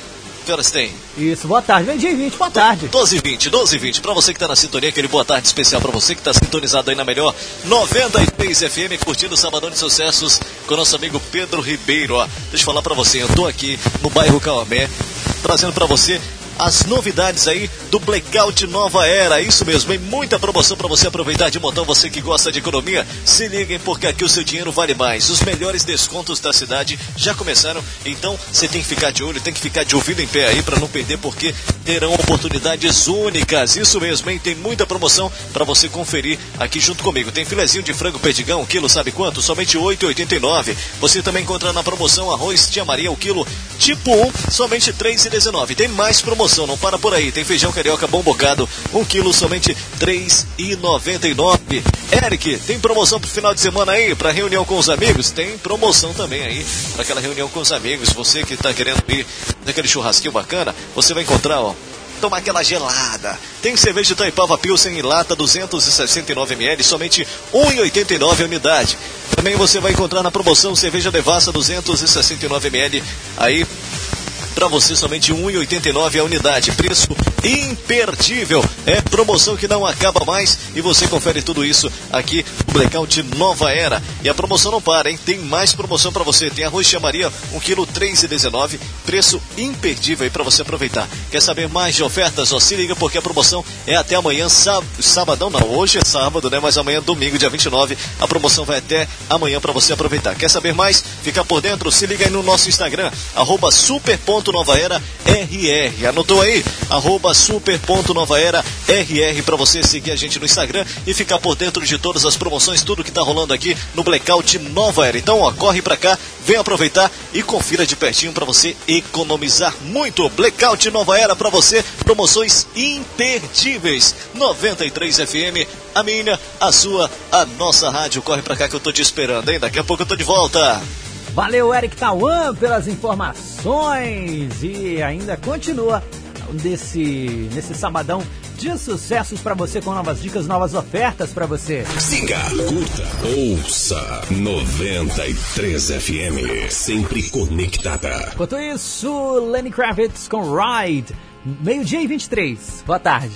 Que horas tem? Isso, boa tarde. Vem, G20, boa tarde. 12 h 20, 12 h 20. Pra você que tá na sintonia, aquele boa tarde especial pra você que tá sintonizado aí na melhor 93 FM, curtindo o Sabadão de Sucessos com o nosso amigo Pedro Ribeiro, ó. Deixa eu falar pra você, eu tô aqui no bairro Caomé, trazendo pra você as novidades aí do Blackout Nova Era. Isso mesmo, tem muita promoção pra você aproveitar de montão. Você que gosta de economia, se liguem porque aqui o seu dinheiro vale mais. Os melhores descontos da cidade já começaram, então você tem que ficar de olho, tem que ficar de ouvido em pé aí pra não perder porque terão oportunidades únicas. Isso mesmo, hein? Tem muita promoção pra você conferir aqui junto comigo. Tem filezinho de frango perdigão, quilo sabe quanto? Somente R$ 8,89. Você também encontra na promoção arroz tia Maria, o quilo tipo 1, somente R$ 3,19. Tem mais promoção, não para por aí. Tem feijão carioca bom bocado, 1 quilo somente R$ 3,99. Eric, tem promoção pro final de semana aí, pra reunião com os amigos? Tem promoção também aí, pra aquela reunião com os amigos. Você que tá querendo ir naquele churrasquinho bacana, você vai encontrar, ó, tomar aquela gelada. Tem cerveja de Taipava Pilsen em lata 269ml, somente R$ 1,89 a unidade. Também você vai encontrar na promoção cerveja Devassa 269ml aí para você somente R$ 1,89 a unidade. Preço imperdível. É promoção que não acaba mais e você confere tudo isso aqui no Blackout Nova Era. E a promoção não para, hein? Tem mais promoção para você. Tem arroz chamaria, 1 kg R$ 3,19. Preço imperdível aí para você aproveitar. Quer saber mais de ofertas? Ó, se liga porque a promoção é até amanhã, sabadão não, hoje é sábado, né? Mas amanhã, domingo, dia 29, a promoção vai até amanhã para você aproveitar. Quer saber mais? Fica por dentro, se liga aí no nosso Instagram, arroba super.novaera RR. Anotou aí? Arroba super.novaera RR para você seguir a gente no Instagram e ficar por dentro de todas as promoções, tudo que tá rolando aqui no Blackout Nova Era. Então, ó, corre pra cá, vem aproveitar e confira de pertinho para você economizar muito. Blackout Nova Era para você, promoções imperdíveis. 93 FM, a minha, a sua, a nossa rádio. Corre pra cá que eu tô te esperando, hein? Daqui a pouco eu tô de volta. Valeu, Eric Tawan, pelas informações. E ainda continua nesse, nesse sabadão de sucessos para você, com novas dicas, novas ofertas para você. Siga, curta, ouça 93 FM. Sempre conectada. Enquanto isso, Lenny Kravitz com Ride, meio-dia e 23. Boa tarde.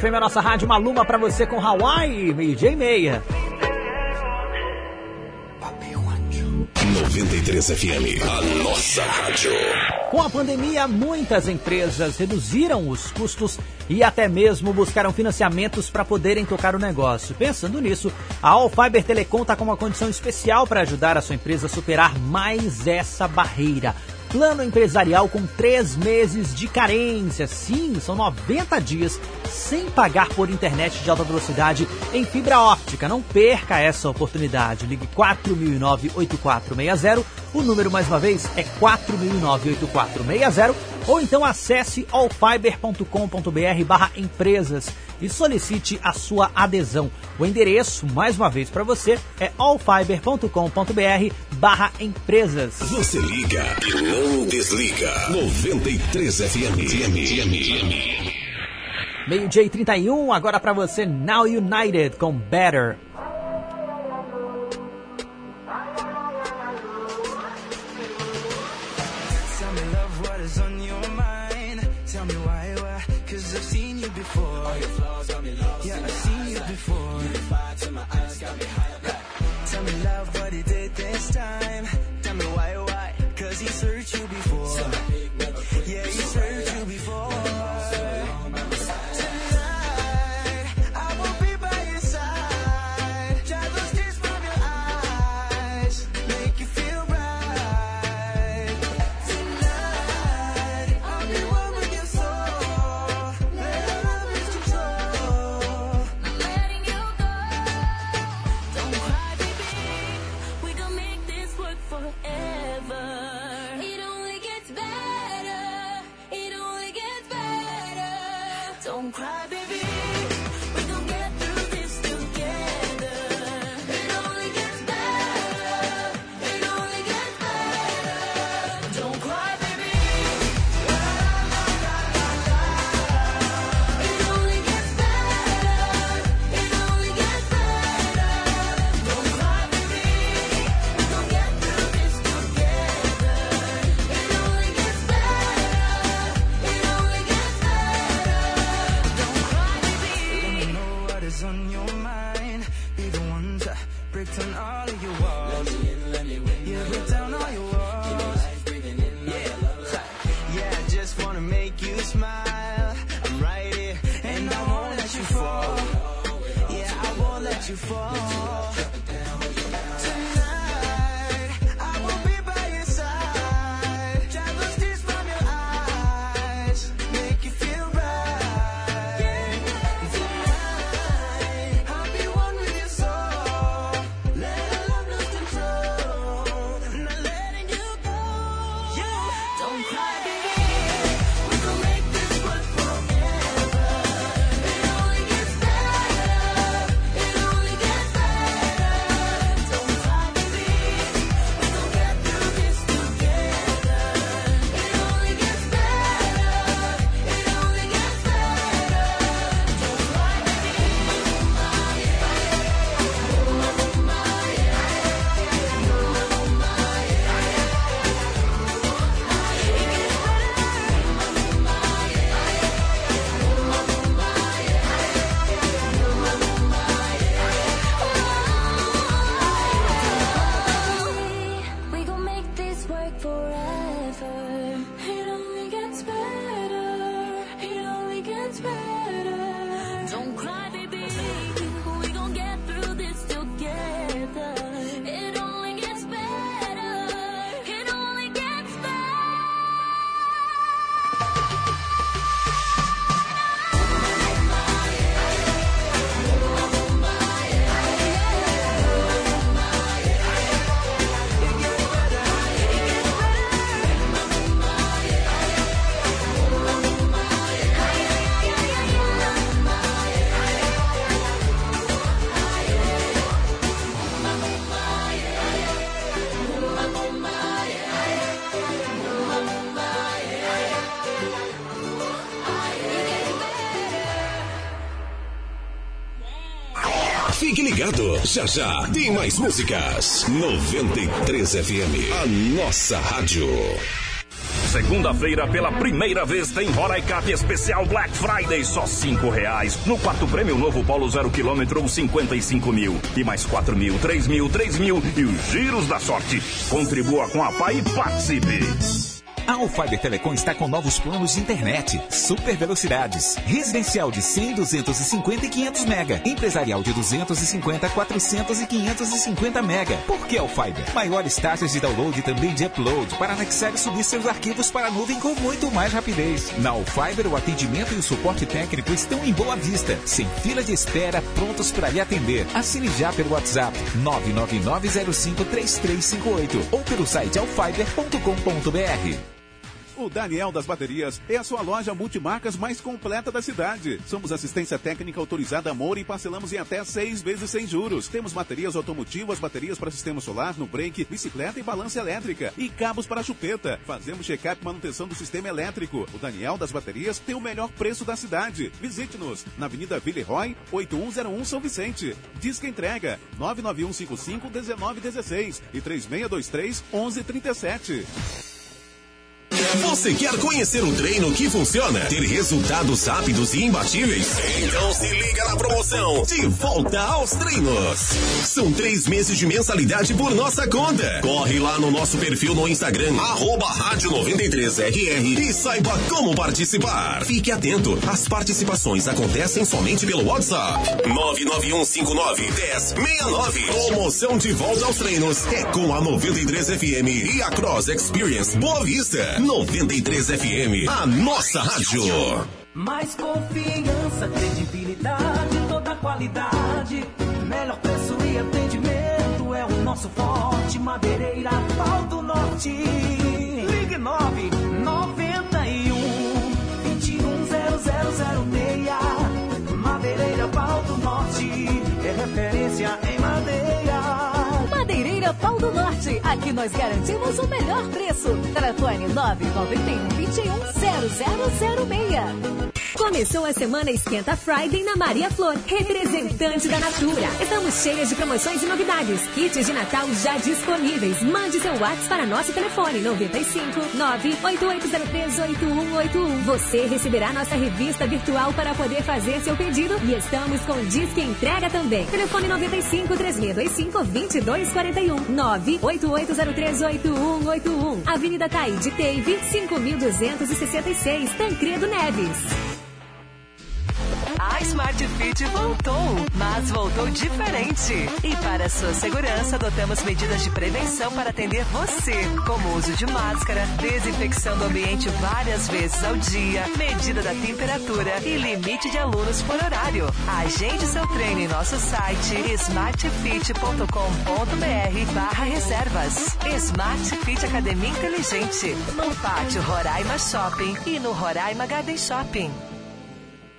FM, a nossa rádio Maluma pra você com Hawaii, meio-dia e meia. 93 FM, a nossa rádio. Com a pandemia, muitas empresas reduziram os custos e até mesmo buscaram financiamentos para poderem tocar o negócio. Pensando nisso, a Allfiber Telecom está com uma condição especial para ajudar a sua empresa a superar mais essa barreira. Plano empresarial com três meses de carência. Sim, são 90 dias sem pagar por internet de alta velocidade em fibra óptica. Não perca essa oportunidade. Ligue 4009-8460. O número, mais uma vez, é 4009-8460. Ou então acesse allfiber.com.br barra empresas e solicite a sua adesão. O endereço, mais uma vez para você, é allfiber.com.br barra empresas. Você liga e não desliga. 93 FM. FM. FM. Meio-dia e 31, agora para você, Now United com Better já já tem mais músicas. 93 FM, a nossa rádio. Segunda-feira, pela primeira vez, tem Roraicap especial Black Friday, só cinco reais. No quarto prêmio, novo Polo zero quilômetro ou 55 mil. E mais quatro mil, três mil, três mil e os giros da sorte. Contribua com a PAI e participe. A Alfiber Telecom está com novos planos de internet, super velocidades, residencial de 100, 250 e 500 mega, empresarial de 250, 400 e 550 mega. Por que Alfiber? Maiores taxas de download e também de upload para anexar e subir seus arquivos para a nuvem com muito mais rapidez. Na Alfiber, o atendimento e o suporte técnico estão em boa vista, sem fila de espera, prontos para lhe atender. Assine já pelo WhatsApp 999053358 ou pelo site alfiber.com.br. O Daniel das Baterias é a sua loja multimarcas mais completa da cidade. Somos assistência técnica autorizada Moura e parcelamos em até seis vezes sem juros. Temos baterias automotivas, baterias para sistema solar, no break, bicicleta e balança elétrica e cabos para chupeta. Fazemos check-up e manutenção do sistema elétrico. O Daniel das Baterias tem o melhor preço da cidade. Visite-nos na Avenida Villeroy, 8101 São Vicente. Disque entrega 99155 1916 e 3623 1137. Você quer conhecer um treino que funciona? Ter resultados rápidos e imbatíveis? Então se liga na promoção De Volta aos Treinos. São três meses de mensalidade por nossa conta. Corre lá no nosso perfil no Instagram, arroba rádio 93RR e saiba como participar. Fique atento, as participações acontecem somente pelo WhatsApp. 991591069. Promoção De Volta aos Treinos é com a 93 FM e a Cross Experience Boa Vista. 93 FM, a nossa rádio. Mais confiança, credibilidade, toda qualidade. Melhor preço e atendimento é o nosso forte. Madeireira, pau do norte. Ligue 991 210006. Madeireira, pau do norte. É referência em madeira. 91 21 0006. que nós garantimos o melhor preço. Telefone 991 21 0006. Começou a semana Esquenta Friday na Maria Flor, representante da Natura. Estamos cheias de promoções e novidades. Kits de Natal já disponíveis. Mande seu WhatsApp para nosso telefone 95 98803 8181. Você receberá nossa revista virtual para poder fazer seu pedido e estamos com disque entrega também. Telefone 95 3625 2241 98803 8181. Avenida Taíde Teve 5266 Tancredo Neves. A Smart Fit voltou, mas voltou diferente. E para sua segurança, adotamos medidas de prevenção para atender você, como uso de máscara, desinfecção do ambiente várias vezes ao dia, medida da temperatura e limite de alunos por horário. Agende seu treino em nosso site smartfit.com.br barra reservas. Smart Fit Academia Inteligente, no Pátio Roraima Shopping e no Roraima Garden Shopping.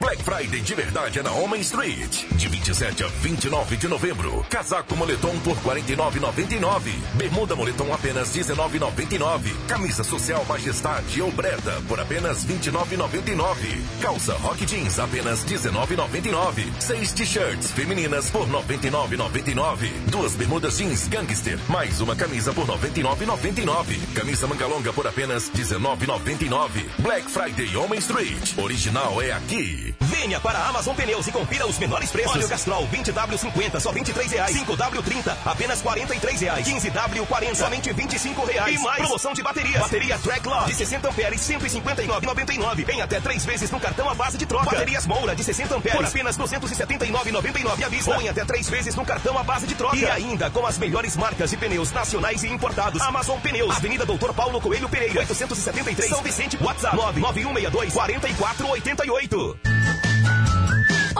Black Friday de verdade é na Homem Street. De 27 a 29 de novembro. Casaco moletom por R$ 49,99. Bermuda moletom apenas R$ 19,99. Camisa social Majestade ou Breda por apenas R$ 29,99. Calça Rock Jeans apenas R$ 19,99. Seis t-shirts femininas por R$ 99,99. Duas bermudas jeans Gangster. Mais uma camisa por R$ 99,99. Camisa manga longa por apenas R$ 19,99. Black Friday Homem Street. Original é aqui. Venha para a Amazon Pneus e confira os menores preços. Óleo Castrol 20W50 só 23 reais. 5W30 apenas 43 reais. 15W40 somente 25 reais. E mais promoção de baterias. Bateria Track de 60 amperes 159,99. Em até três vezes no cartão à base de troca. Baterias Moura de 60 amperes por apenas 279,99 à vista. Ou em até três vezes no cartão à base de troca. E ainda com as melhores marcas de pneus nacionais e importados. Amazon Pneus. Avenida Doutor Paulo Coelho Pereira 873 São Vicente. WhatsApp 99162 4488.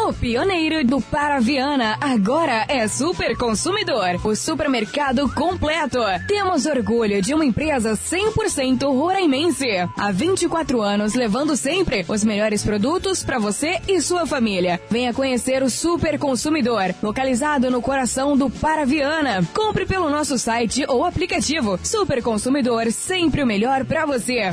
O pioneiro do Paraviana agora é Super Consumidor, o supermercado completo. Temos orgulho de uma empresa 100% roraimense. Há 24 anos levando sempre os melhores produtos para você e sua família. Venha conhecer o Super Consumidor, localizado no coração do Paraviana. Compre pelo nosso site ou aplicativo. Super Consumidor, sempre o melhor para você.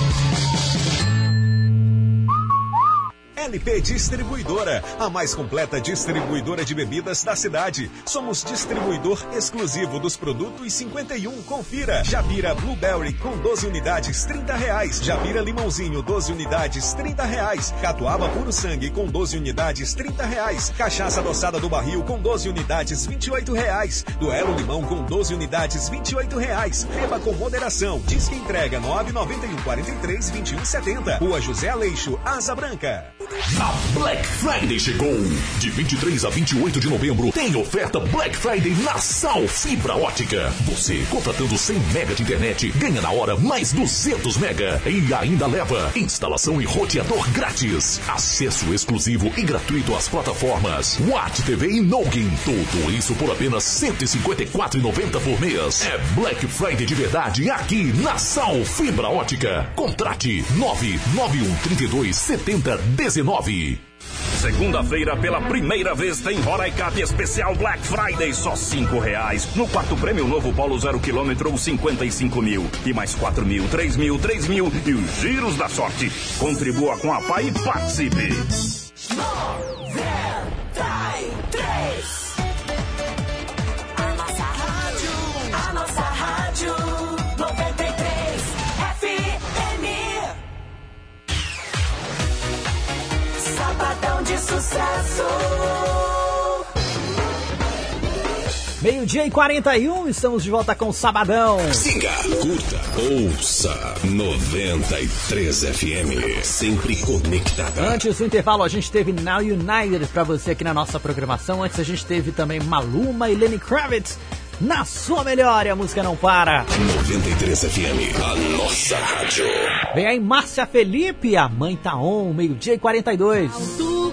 LP Distribuidora, a mais completa distribuidora de bebidas da cidade. Somos distribuidor exclusivo dos produtos 51. Confira. Jabira Blueberry com 12 unidades, 30 reais. Jabira Limãozinho, 12 unidades, 30 reais. Catuaba Puro Sangue com 12 unidades, 30 reais. Cachaça adoçada do barril com 12 unidades, 28 reais. Duelo Limão com 12 unidades, 28 reais. Beba com moderação. Diz que entrega 991 43 21 70. Rua José Aleixo, Asa Branca. A Black Friday chegou! De 23 a 28 de novembro tem oferta Black Friday na Sal Fibra Ótica. Você, contratando 100 mega de internet, ganha na hora mais 200 mega e ainda leva instalação e roteador grátis. Acesso exclusivo e gratuito às plataformas Watt TV e Noggin. Tudo isso por apenas 154,90 por mês. É Black Friday de verdade aqui na Sal Fibra Ótica. Contrate 991 32 70 19. Segunda-feira, pela primeira vez, tem Roraicap especial Black Friday, só cinco reais. No quarto prêmio, novo Polo zero quilômetro, 55 mil. E mais 4 mil, 3 mil, 3 mil e os giros da sorte. Contribua com a PAI e participe. 9, 0, 3, 3. Sucesso Meio-dia e 41, estamos de volta com o Sabadão. Siga, curta, ouça 93 FM. Sempre conectada. Antes do intervalo, a gente teve Now United pra você aqui na nossa programação. Antes a gente teve também Maluma e Lenny Kravitz. Na sua melhor, e a música não para. 93 FM, a nossa rádio. Vem aí Márcia Felipe, a mãe tá on, meio-dia e 42. Do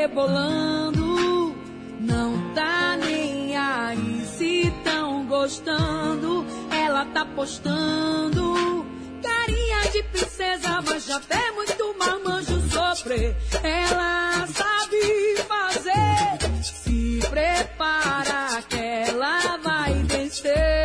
rebolando, não tá nem aí se tão gostando. Ela tá postando carinha de princesa, mas já é muito marmanjo sofrer. Ela sabe fazer, se prepara que ela vai vencer.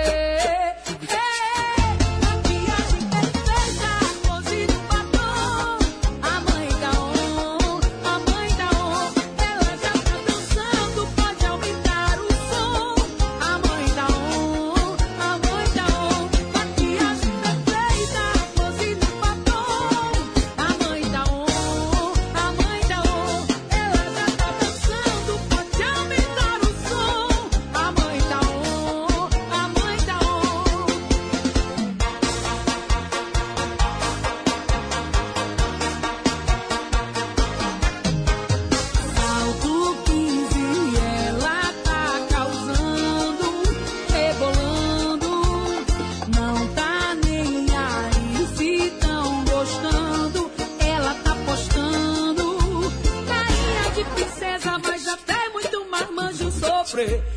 sufre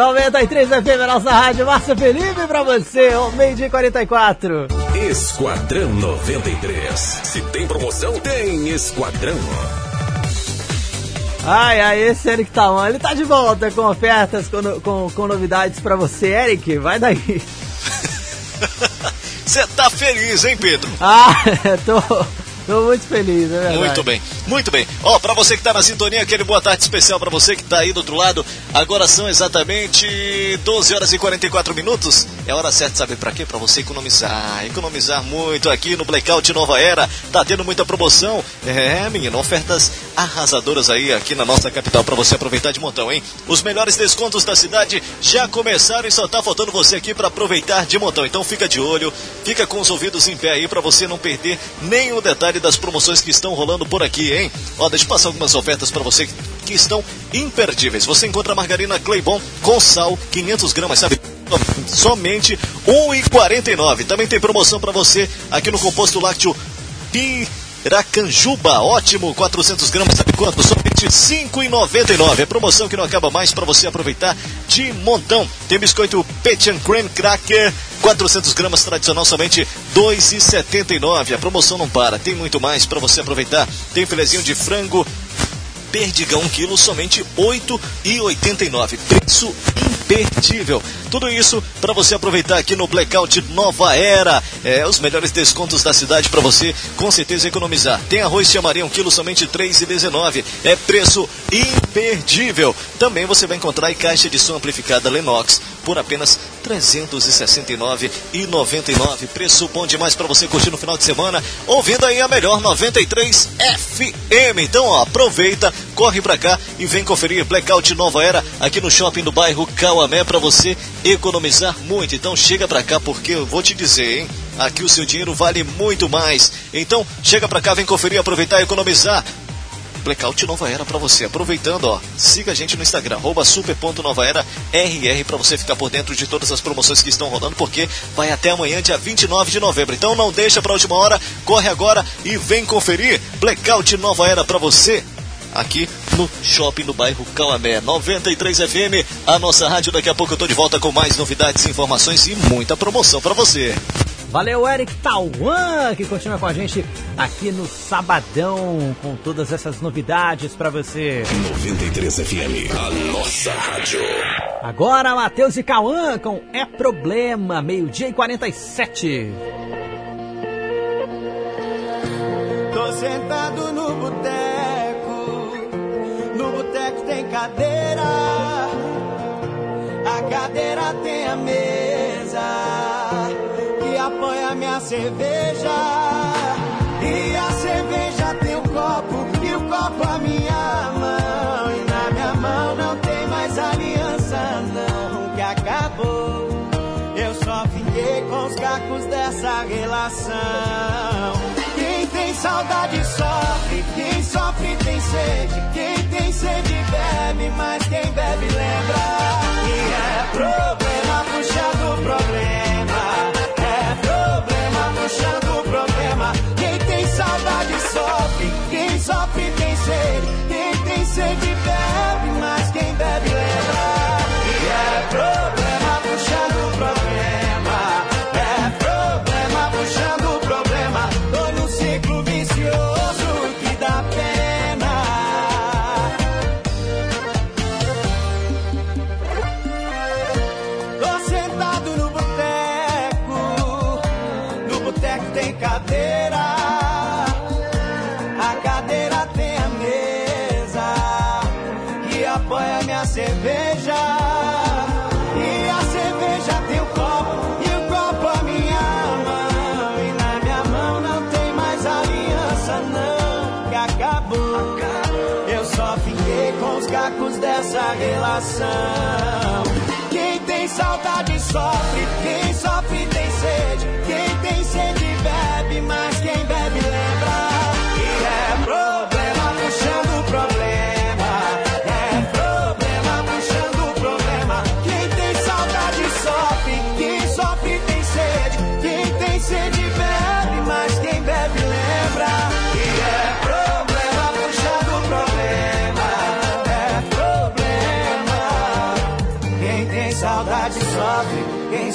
93 FM, nossa rádio. Márcio Felipe pra você, o meio-dia e 44. Esquadrão 93. Se tem promoção, tem Esquadrão. Ai, ai, esse Eric Tawan, ele tá de volta com ofertas, com, com, com novidades pra você, Eric. Vai daí. Você tá feliz, hein, Pedro? Ah, tô, tô muito feliz, é verdade. Muito bem, muito bem. Ó, pra você que tá na sintonia, aquele boa tarde especial pra você que tá aí do outro lado. Agora são exatamente 12 horas e 44 minutos. É hora certa, sabe pra quê? Pra você economizar. Economizar muito aqui no Blackout Nova Era. Tá tendo muita promoção. É, menino, ofertas arrasadoras aí aqui na nossa capital pra você aproveitar de montão, hein? Os melhores descontos da cidade já começaram e só tá faltando você aqui pra aproveitar de montão. Então fica de olho, fica com os ouvidos em pé aí pra você não perder nenhum detalhe das promoções que estão rolando por aqui, hein? Ó, deixa eu passar algumas ofertas pra você que estão imperdíveis. Você encontra a margarina Claybon com sal, 500 gramas, sabe? Somente R$ 1,49. Também tem promoção pra você aqui no composto lácteo Piracanjuba, ótimo, 400 gramas, sabe quanto? Somente R$ 5,99. É promoção que não acaba mais para você aproveitar de montão. Tem biscoito Pet and Cream Cracker, 400 gramas tradicional, somente R$ 2,79. A promoção não para, tem muito mais para você aproveitar. Tem filezinho de frango Perdigão 1 quilo, somente R$ 8,89. Preço imperdível. Tudo isso para você aproveitar aqui no Blackout Nova Era. É, os melhores descontos da cidade para você com certeza economizar. Tem arroz chamaria 1 quilo, somente R$ 3,19. É preço imperdível. Também você vai encontrar caixa de som amplificada Lennox por apenas R$ 369,99. Preço bom demais para você curtir no final de semana, ouvindo aí a melhor 93 FM. Então, ó, aproveita, corre pra cá e vem conferir Blackout Nova Era aqui no shopping do bairro Cauamé para você economizar muito. Então, chega pra cá porque eu vou te dizer, hein? Aqui o seu dinheiro vale muito mais. Então, chega pra cá, vem conferir, aproveitar e economizar. Blackout Nova Era pra você. Aproveitando, ó, siga a gente no Instagram, arroba super.novaera RR pra você ficar por dentro de todas as promoções que estão rolando, porque vai até amanhã, dia 29 de novembro. Então não deixa pra última hora, corre agora e vem conferir Blackout Nova Era pra você. Aqui no shopping do bairro Cauamé, 93 FM, a nossa rádio. Daqui a pouco eu tô de volta com mais novidades, informações e muita promoção pra você. Valeu, Eric Tauan, que continua com a gente aqui no Sabadão, com todas essas novidades pra você. 93 FM, a nossa rádio. Agora, Matheus e Cauã com É Problema, meio-dia e 47. Tô sentado no boteco, boteco tem cadeira, a cadeira tem a mesa que apoia minha cerveja, e a cerveja tem um copo, e o copo a minha mão, e na minha mão não tem mais aliança não, que acabou, eu só fiquei com os cacos dessa relação. Quem tem saudade sofre, quem sofre tem sede. Quem tem sede bebe, mas quem bebe lembra. E é problema puxando problema. Relação. Quem tem saudade sofre, quem sofre tem sede. Quem tem sede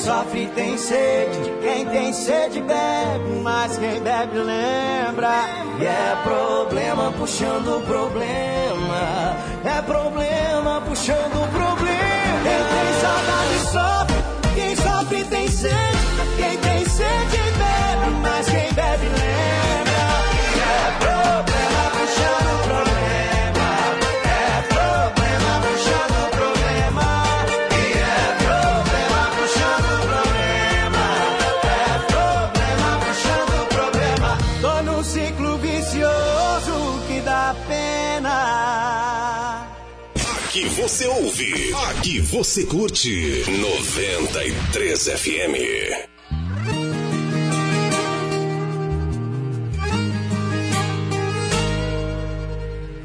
sofre tem sede, quem tem sede bebe, mas quem bebe lembra. E é problema puxando problema, é problema puxando problema. Quem tem saudade sofre, quem sofre tem sede, quem tem sede bebe, mas quem bebe lembra. você ouve, aqui você curte 93 FM.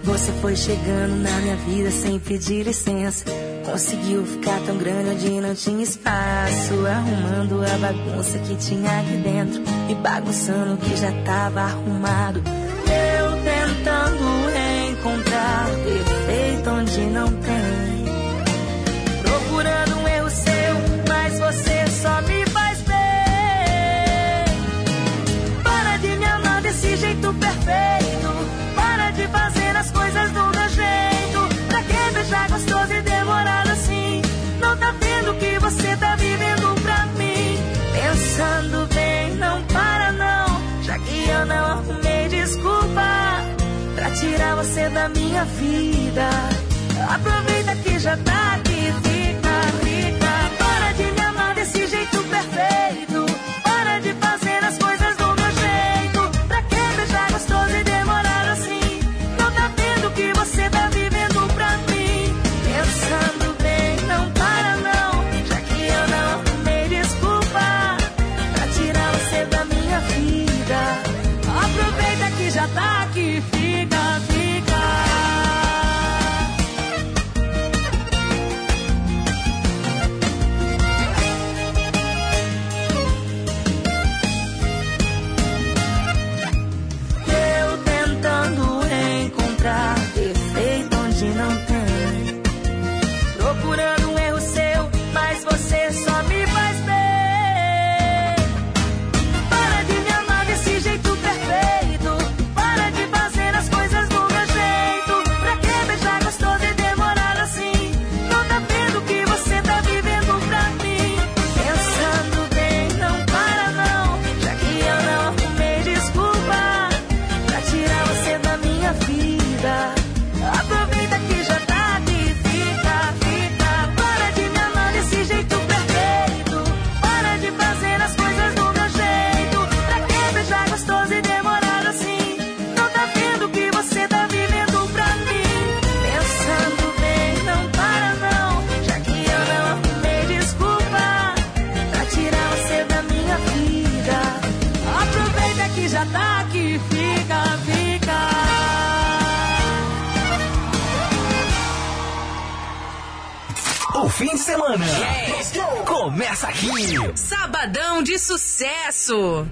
Você foi chegando na minha vida sem pedir licença. Conseguiu ficar tão grande onde não tinha espaço. Arrumando a bagunça que tinha aqui dentro. E bagunçando o que já tava arrumado. Eu tentando encontrar perfeito onde não tem. você só me faz bem. Para de me amar desse jeito perfeito. Para de fazer as coisas do meu jeito. Pra que beijar gostoso e demorado assim? Não tá vendo que você tá vivendo pra mim. Pensando bem, não para não. Já que eu não arrumei desculpa pra tirar você da minha vida. Aproveita que já tá aqui, filho jeito perfeito. começa aqui. Sabadão de sucesso.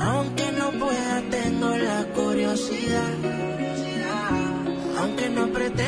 Aunque no pueda, tengo la curiosidad. Aunque no pretenda.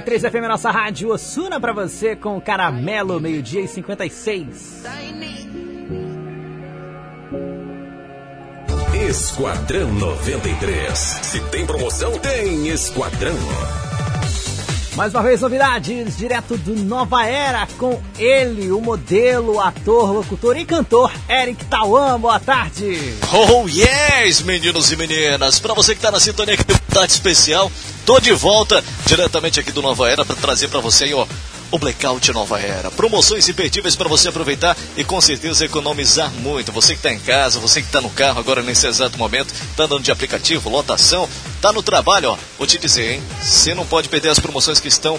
93 FM, nossa rádio Osuna pra você com Caramelo, meio-dia e 56. Esquadrão 93. Se tem promoção, tem Esquadrão. Mais uma vez, novidades direto do Nova Era com ele, o modelo, ator, locutor e cantor Eric Tauan. Boa tarde. Oh yes, meninos e meninas! Para você que tá na sintonia aqui do Tarde Especial, tô de volta diretamente aqui do Nova Era para trazer para você aí, ó, o Blackout Nova Era. Promoções imperdíveis para você aproveitar e com certeza economizar muito. Você que tá em casa, você que tá no carro agora nesse exato momento, tá andando de aplicativo, lotação, tá no trabalho, ó, vou te dizer, hein? Você não pode perder as promoções que estão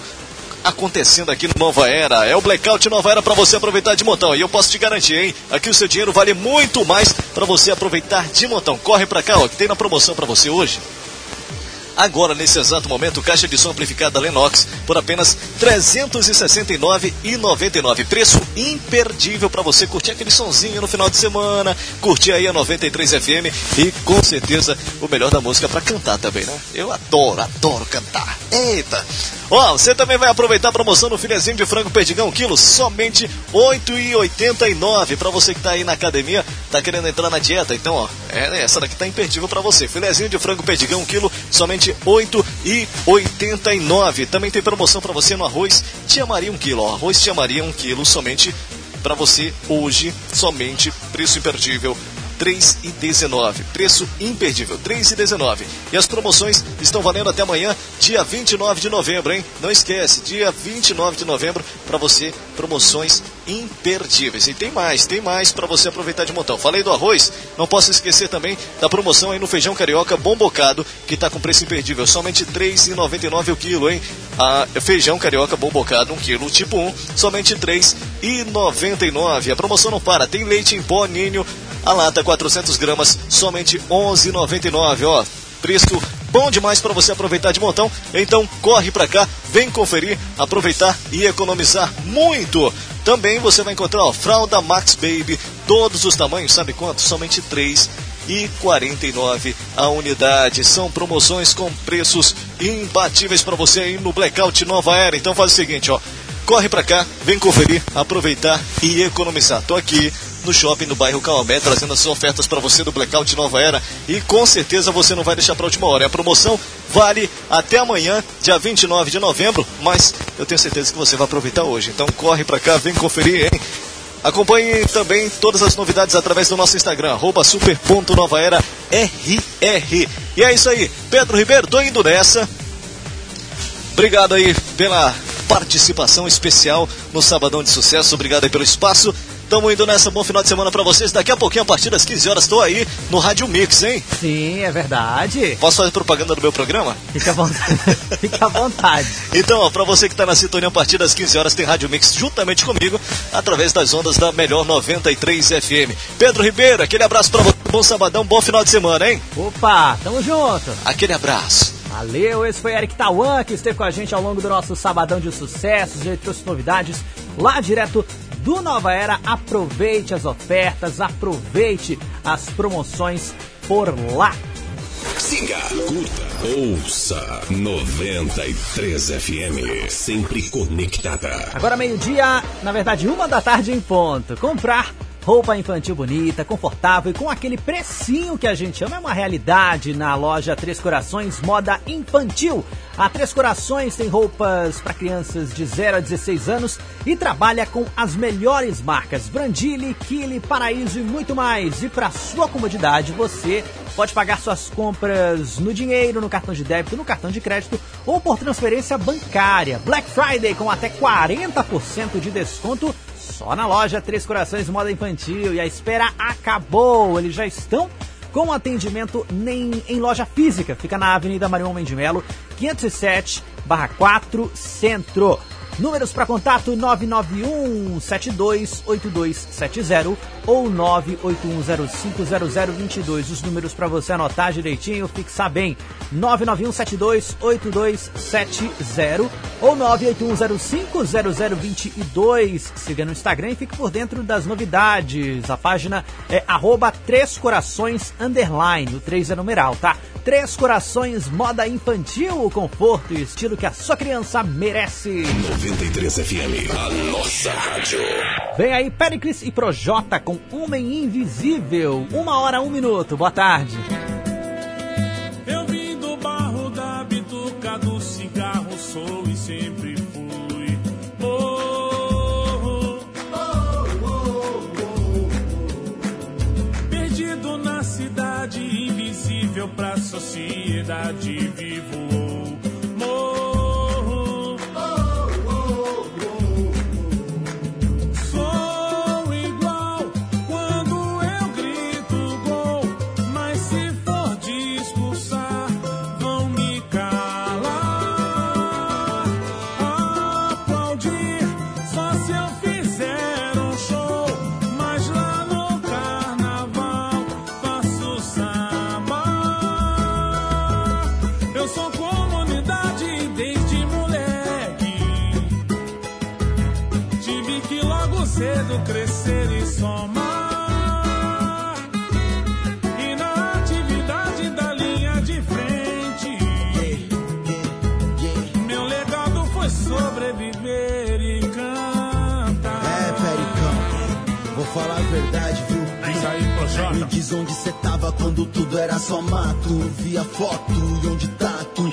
acontecendo aqui no Nova Era. É o Blackout Nova Era para você aproveitar de montão. E eu posso te garantir, hein? Aqui o seu dinheiro vale muito mais para você aproveitar de montão. Corre para cá, ó, que tem na promoção para você hoje. Agora, nesse exato momento, caixa de som amplificada Lennox por apenas R$ 369,99. Preço imperdível para você curtir aquele sonzinho no final de semana, curtir aí a 93 FM e com certeza o melhor da música para cantar também, né? Eu adoro, adoro cantar. Eita! Ó, você também vai aproveitar a promoção no filezinho de frango perdigão quilo, somente R$ 8,89. Para você que tá aí na academia, tá querendo entrar na dieta, então, ó, é, essa daqui tá imperdível para você. Filezinho de frango perdigão quilo, somente R$ 8,89. Também tem promoção para você no arroz Tia Maria 1 quilo, arroz Tia Maria 1 quilo, somente para você hoje, somente preço imperdível. 3,19. Preço imperdível, 3,19. E as promoções estão valendo até amanhã, dia 29 de novembro, hein? Não esquece, dia 29 de novembro, para você, promoções imperdíveis. E tem mais, tem mais para você aproveitar de montão. Falei do arroz, não posso esquecer também da promoção aí no feijão carioca bom bocado, que tá com preço imperdível, somente R$ 3,99 o quilo, hein? A feijão carioca bom bocado, 1 quilo, tipo 1, somente R$ 3,99. A promoção não para, tem leite em pó ninho, a lata 400 gramas, somente R$ 11,99, ó. Preço bom demais para você aproveitar de montão. Então corre para cá, vem conferir, aproveitar e economizar muito. Também você vai encontrar ó, fralda Max Baby, todos os tamanhos, sabe quanto? Somente três e 49 a unidade. São promoções com preços imbatíveis para você aí no Blackout Nova Era. Então faz o seguinte, ó, corre para cá, vem conferir, aproveitar e economizar. Tô aqui no shopping no bairro Calmé, trazendo as ofertas para você do Blackout Nova Era e com certeza você não vai deixar para última hora. A promoção vale até amanhã, dia 29 de novembro, mas eu tenho certeza que você vai aproveitar hoje. Então corre para cá, vem conferir, hein? Acompanhe também todas as novidades através do nosso Instagram, super.novaera.rr. E é isso aí, Pedro Ribeiro, tô indo nessa. Obrigado aí pela participação especial no Sabadão de Sucesso. Obrigado aí pelo espaço. Tamo indo nessa, bom final de semana pra vocês. Daqui a pouquinho, a partir das 15 horas, tô aí no Rádio Mix, hein? Sim, é verdade. Posso fazer propaganda do meu programa? Fica à vontade. Fica à vontade. Então, ó, pra você que tá na sintonia, a partir das 15 horas tem Rádio Mix juntamente comigo, através das ondas da melhor 93 FM. Pedro Ribeiro, aquele abraço pra você. Bom sabadão, bom final de semana, hein? Opa, tamo junto. Aquele abraço. Valeu, esse foi Eric Tawan, que esteve com a gente ao longo do nosso Sabadão de Sucessos. Ele trouxe novidades lá direto do Nova Era. Aproveite as ofertas, aproveite as promoções por lá. Siga, curta, ouça 93 FM, sempre conectada. Agora meio-dia, na verdade uma da tarde em ponto. Comprar roupa infantil bonita, confortável e com aquele precinho que a gente ama é uma realidade na loja Três Corações Moda Infantil. A Três Corações tem roupas para crianças de 0 a 16 anos e trabalha com as melhores marcas Brandili, Kili, Paraíso e muito mais. E para sua comodidade, você pode pagar suas compras no dinheiro, no cartão de débito, no cartão de crédito ou por transferência bancária. Black Friday com até 40% de desconto Só na loja Três Corações Moda Infantil. E a espera acabou. Eles já estão com atendimento nem em loja física. Fica na Avenida Marion Mendimelo, 507, barra 4, Centro. Números para contato 991 728270 ou 981050022. Os números para você anotar direitinho, fixar bem. 991 728270 ou 981050022. Siga no Instagram e fique por dentro das novidades. A página é arroba Três Corações Underline. O 3 é numeral, tá? Três Corações Moda Infantil, o conforto e estilo que a sua criança merece. 93 FM, a nossa rádio. Vem aí Pericles e Projota com Homem Invisível. Uma hora, um minuto. Boa tarde. Eu vim do barro da bituca do cigarro, sou e sempre fui. Oh, Perdido na cidade, invisível pra sociedade, vivo cedo crescer e somar. E na atividade da linha de frente, meu legado foi sobreviver e cantar. É, Pericão, vou falar a verdade, viu? Projota. Me diz onde cê tava quando tudo era só mato. Via foto e onde tá tu.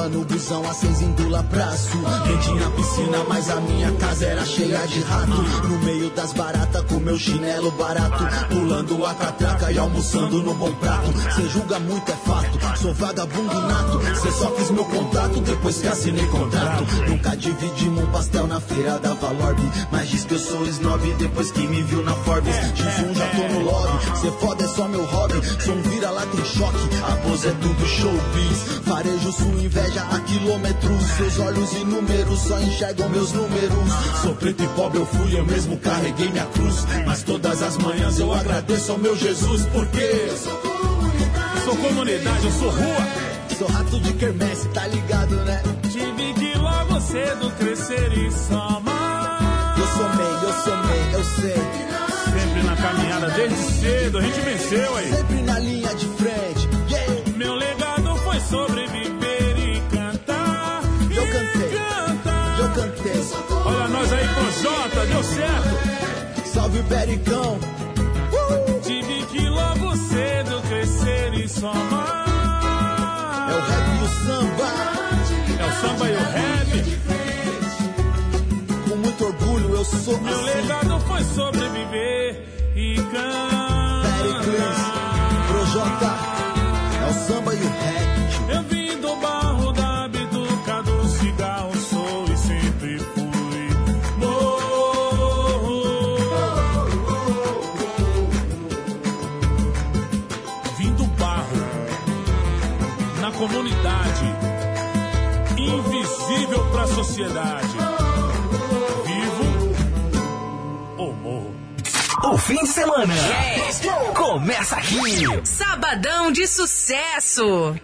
Tava no busão, acendindo lá praço. Nem tinha piscina, mas a minha casa era cheia de rato. No meio das baratas, com meu chinelo barato. Pulando a catraca e almoçando no bom prato. Cê julga muito, é fato. Sou vagabundo nato. Cê só quis meu contato depois que assinei contrato. Nunca dividimos um pastel na feira da Valorbe. Mas diz que eu sou snob depois que me viu na Forbes. X1 já tô no lobby. Cê foda é só meu hobby. Sou um vira lá tem choque. A pose é tudo showbiz. Farejo sua inveja a quilômetros. Seus olhos e números só enxergam meus números. Sou preto e pobre, eu fui, eu mesmo carreguei minha cruz. Mas todas as manhãs eu agradeço ao meu Jesus, porque Sou comunidade, eu sou rua. Sou rato de quermesse, tá ligado, né? Tive que logo cedo crescer e somar. Eu somei, eu somei, eu sei. Sempre na caminhada, desde cedo, a gente venceu aí. Sempre na linha de frente. Yeah. Meu legado foi sobreviver Olha nós aí, Projota, deu certo. Salve, Pericão. Tive que logo cedo crescer e somar. É o rap e o samba. É o samba e o rap. Com muito orgulho eu sou Meu assim. legado foi sobreviver e Pericles, cantar. Projota. É o samba e o rap. Eu vim pra sociedade. Vivo ou morro. O fim de semana começa aqui. Sabadão de sucesso.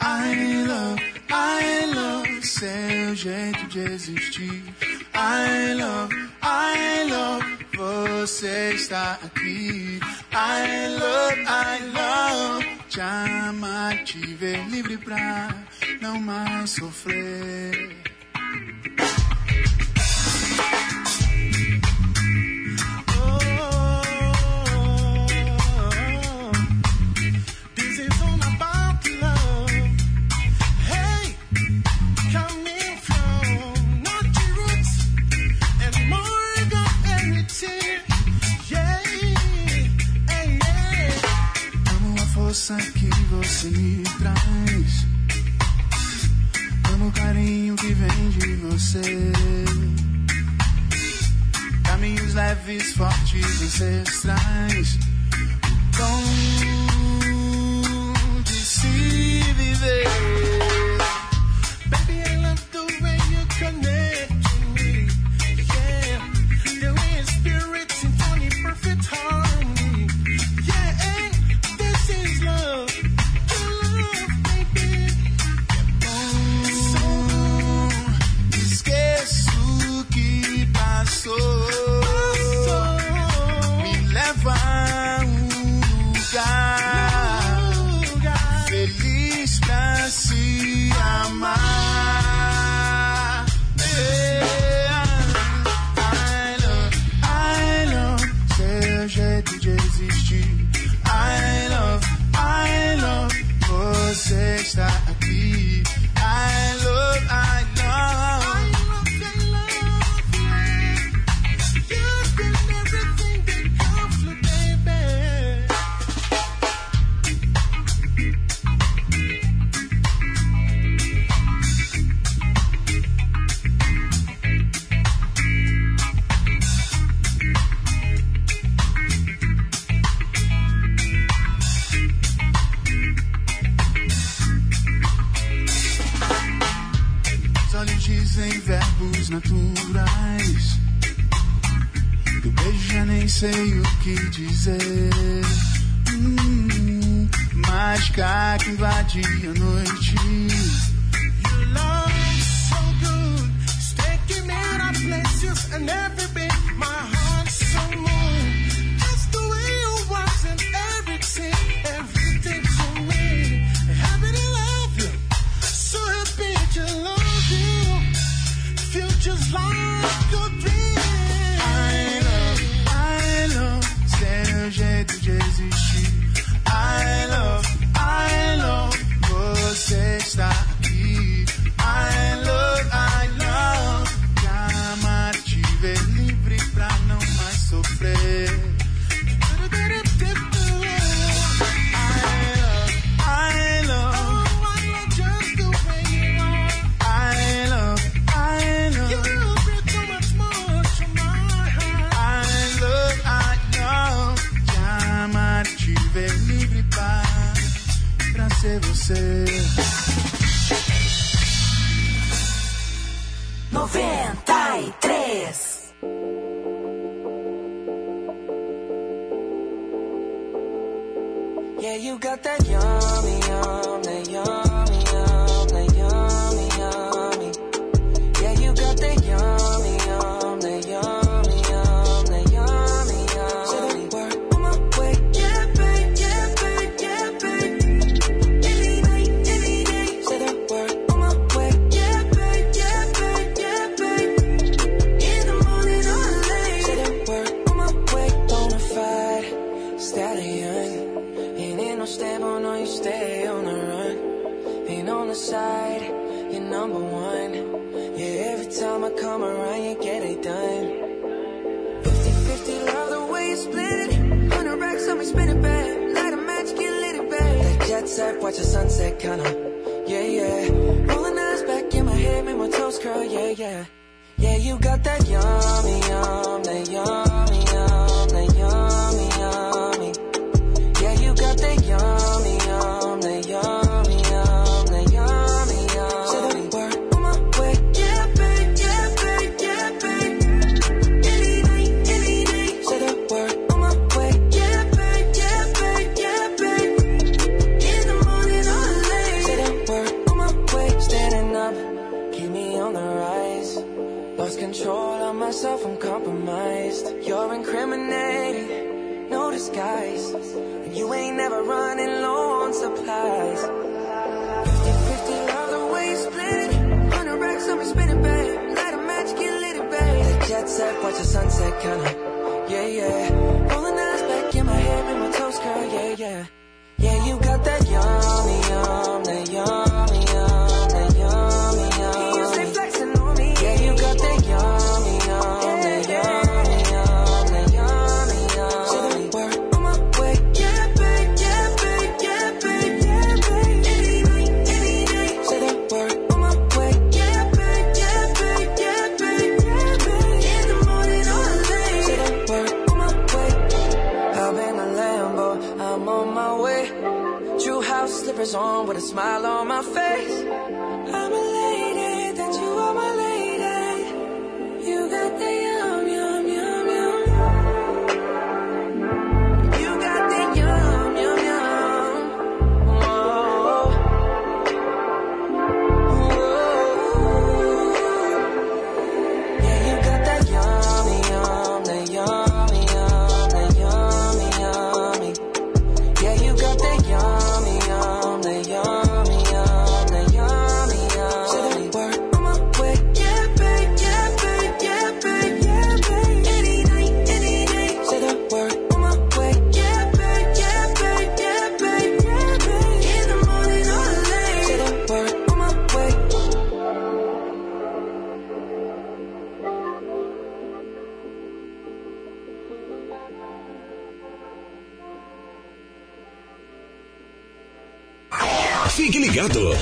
I love, I love seu jeito de existir. I love, I love você está aqui. I love, I love te amar, te ver livre pra não mais sofrer. força que você me traz. Amo o carinho que vem de você. Caminhos leves, fortes, ancestrais. O dom de se viver. passo, me leva a um lugar, feliz pra se amar. Yeah. I love, I love seu jeito de existir. I love, I love você está aqui. I love, I coisas naturais. Do beijo já nem sei o que dizer. Hum, mas cá que invade a noite. Your love is so good, it's taking me to places and every bit my heart. yeah, yeah. Yeah, you got that yummy, yum, that yummy, yum. sunset, watch the sunset kinda. Yeah, yeah. Rolling eyes back in my head, make my toes curl. Yeah, yeah. Yeah, you got that yummy, yum, that yum.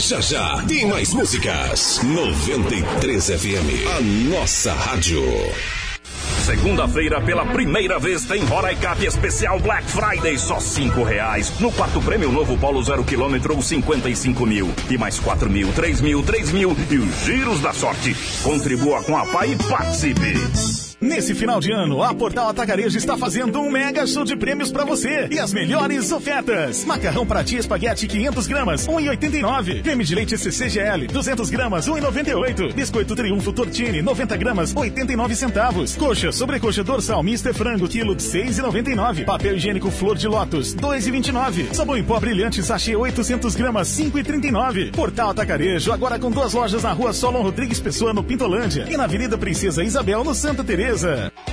Já já tem mais músicas. 93 FM, a nossa rádio. Segunda-feira, pela primeira vez, tem Roraicap especial Black Friday, só cinco reais. No quarto prêmio, novo Polo zero quilômetro ou 55 mil. E mais quatro mil, três mil, três mil e os giros da sorte. Contribua com a PAI e participe. Nesse final de ano, a Portal Atacarejo está fazendo um mega show de prêmios para você e as melhores ofertas. Macarrão para tia espaguete 500 gramas, 1,89. Creme de leite CCGL 200 gramas, 1,98. Biscoito Triunfo Tortini 90 gramas, 89 centavos. Coxa sobrecoxa dorsal Mister Frango quilo 6,99. Papel higiênico Flor de Lótus 2,29. Sabão em pó brilhante sachê 800 gramas, 5,39. Portal Atacarejo agora com duas lojas na Rua Solon Rodrigues Pessoa no Pintolândia e na Avenida Princesa Isabel no Santa Teresa.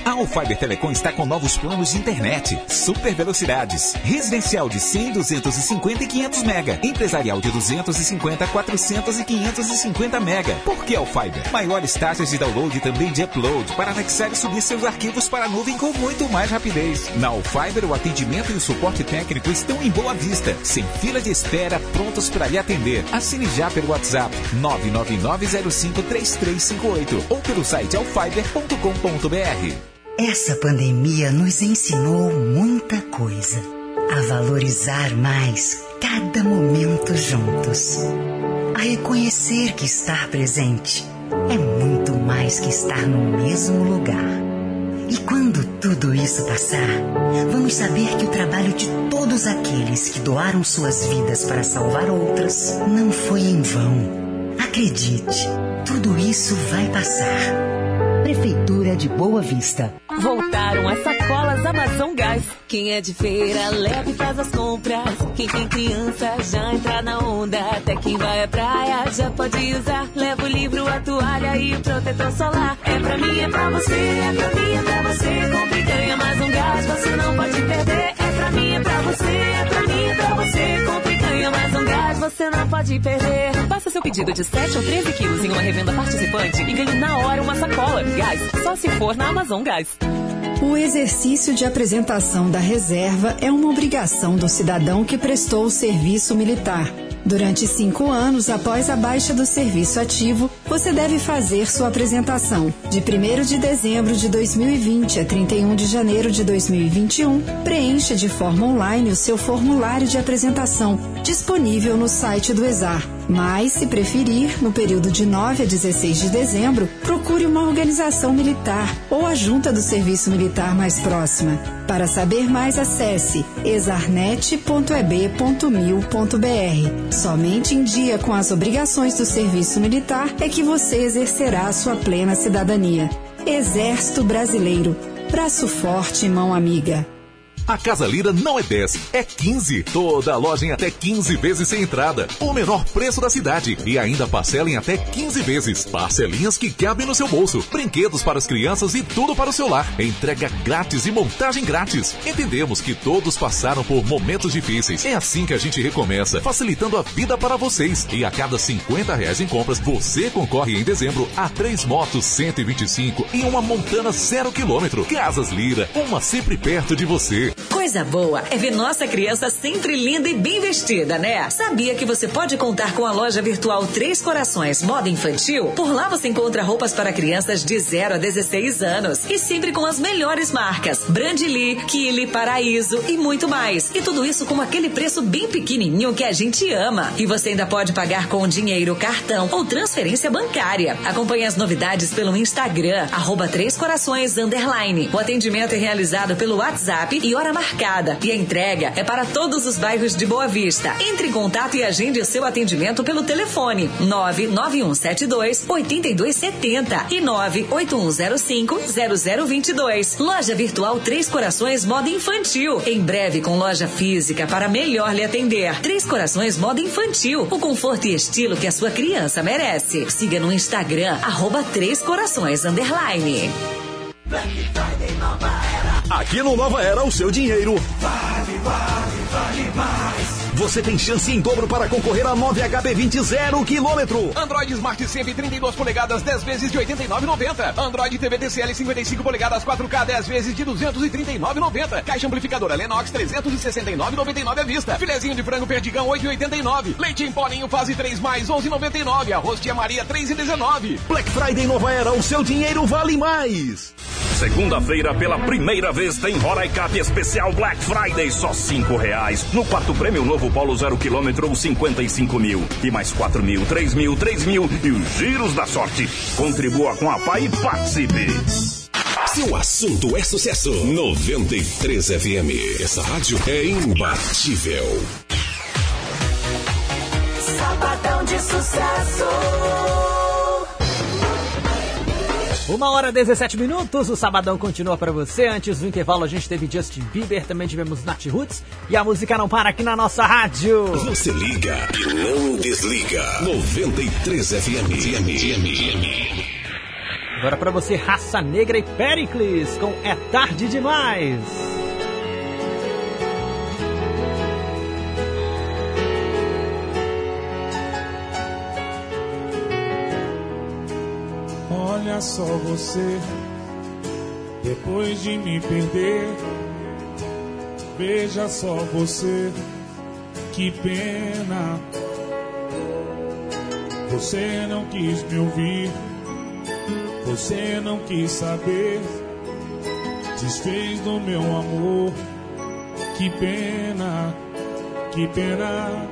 A Alfiber Telecom está com novos planos de internet, super velocidades, residencial de 100, 250 e 500 mega, empresarial de 250, 400 e 550 mega. Por que Alfiber? Maiores taxas de download e também de upload para anexar e subir seus arquivos para a nuvem com muito mais rapidez. Na Alfiber, o atendimento e o suporte técnico estão em boa vista, sem fila de espera, prontos para lhe atender. Assine já pelo WhatsApp 999053358 ou pelo site alfiber.com.br. Essa pandemia nos ensinou muita coisa. A valorizar mais cada momento juntos. A reconhecer que estar presente é muito mais que estar no mesmo lugar. E quando tudo isso passar, vamos saber que o trabalho de todos aqueles que doaram suas vidas para salvar outras não foi em vão. Acredite, tudo isso vai passar. Prefeitura de Boa Vista. Voltaram as sacolas Amazon Gás. Quem é de feira, leve e faz as compras. Quem tem criança, já entra na onda. Até quem vai à praia, já pode usar. Leva o livro, a toalha e o protetor solar. É pra mim, é pra você, é pra mim, é pra você. Compre e ganha Amazon Gás, você não pode perder. Pra mim, é pra você, é pra mim, é pra você. Compre e ganha Amazon Gás, você não pode perder. Faça seu pedido de 7 ou 13 quilos em uma revenda participante e ganhe na hora uma sacola. Gás, só se for na Amazon Gás. O exercício de apresentação da reserva é uma obrigação do cidadão que prestou o serviço militar. Durante cinco anos após a baixa do serviço ativo, você deve fazer sua apresentação. De 1 de dezembro de 2020 a 31 de janeiro de 2021, preencha de forma online o seu formulário de apresentação, disponível no site do ESAR. Mas, se preferir, no período de 9 a 16 de dezembro, procure uma organização militar ou a junta do serviço militar mais próxima. Para saber mais, acesse exarnet.eb.mil.br. Somente em dia com as obrigações do serviço militar é que você exercerá a sua plena cidadania. Exército Brasileiro. Braço forte, mão amiga. A Casa Lira não é 10, é 15. Toda loja em até 15 vezes sem entrada. O menor preço da cidade. E ainda parcela em até 15 vezes. Parcelinhas que cabem no seu bolso. Brinquedos para as crianças e tudo para o seu lar. Entrega grátis e montagem grátis. Entendemos que todos passaram por momentos difíceis. É assim que a gente recomeça, facilitando a vida para vocês. E a cada 50 reais em compras, você concorre em dezembro a três motos 125 e uma montana zero quilômetro. Casas Lira, uma sempre perto de você. Coisa boa é ver nossa criança sempre linda e bem vestida, né? Sabia que você pode contar com a loja virtual Três Corações Moda Infantil? Por lá você encontra roupas para crianças de 0 a 16 anos e sempre com as melhores marcas: Brandly, Kili, Paraíso e muito mais. E tudo isso com aquele preço bem pequenininho que a gente ama. E você ainda pode pagar com dinheiro, cartão ou transferência bancária. Acompanhe as novidades pelo Instagram, arroba Três Corações Underline. O atendimento é realizado pelo WhatsApp e hora marcada. E a entrega é para todos os bairros de Boa Vista. Entre em contato e agende o seu atendimento pelo telefone 99172 8270 e 98105 0022. Loja Virtual Três Corações Moda Infantil. Em breve com loja física para melhor lhe atender. Três Corações Moda Infantil. O conforto e estilo que a sua criança merece. Siga no Instagram, arroba Três Corações Underline. Aqui no Nova Era, o seu dinheiro Vale, vale, vale mais. Você tem chance em dobro para concorrer a 9 HB20 zero quilômetro. Android Smart sempre 32 polegadas 10 vezes de 89,90. Android TV TCL 55 polegadas 4K 10 vezes de 239,90. Caixa amplificadora Lennox 369,99 à vista. Filezinho de frango perdigão 8,89. Leite em poninho fase 3 mais 11,99. Arroz tia Maria 3,19. Black Friday Nova Era, o seu dinheiro vale mais. Segunda-feira, pela primeira vez, tem Roraicap especial Black Friday, só cinco reais. No quarto prêmio, novo Polo zero quilômetro, 55 mil. E mais 4 mil, 3 mil, 3 mil e os giros da sorte. Contribua com a PAI e participe. Seu assunto é sucesso. 93 FM. Essa rádio é imbatível. Sabadão de sucesso. Uma hora e 17 minutos, o Sabadão continua pra você. Antes do intervalo a gente teve Justin Bieber, também tivemos Nat Roots e a música não para aqui na nossa rádio. Você liga e não desliga. 93 FM. Agora pra você, Raça Negra e Pericles com É Tarde Demais. Só você, depois de me perder. Veja só você, que pena. Você não quis me ouvir, você não quis saber. Desfez do meu amor, que pena, que pena.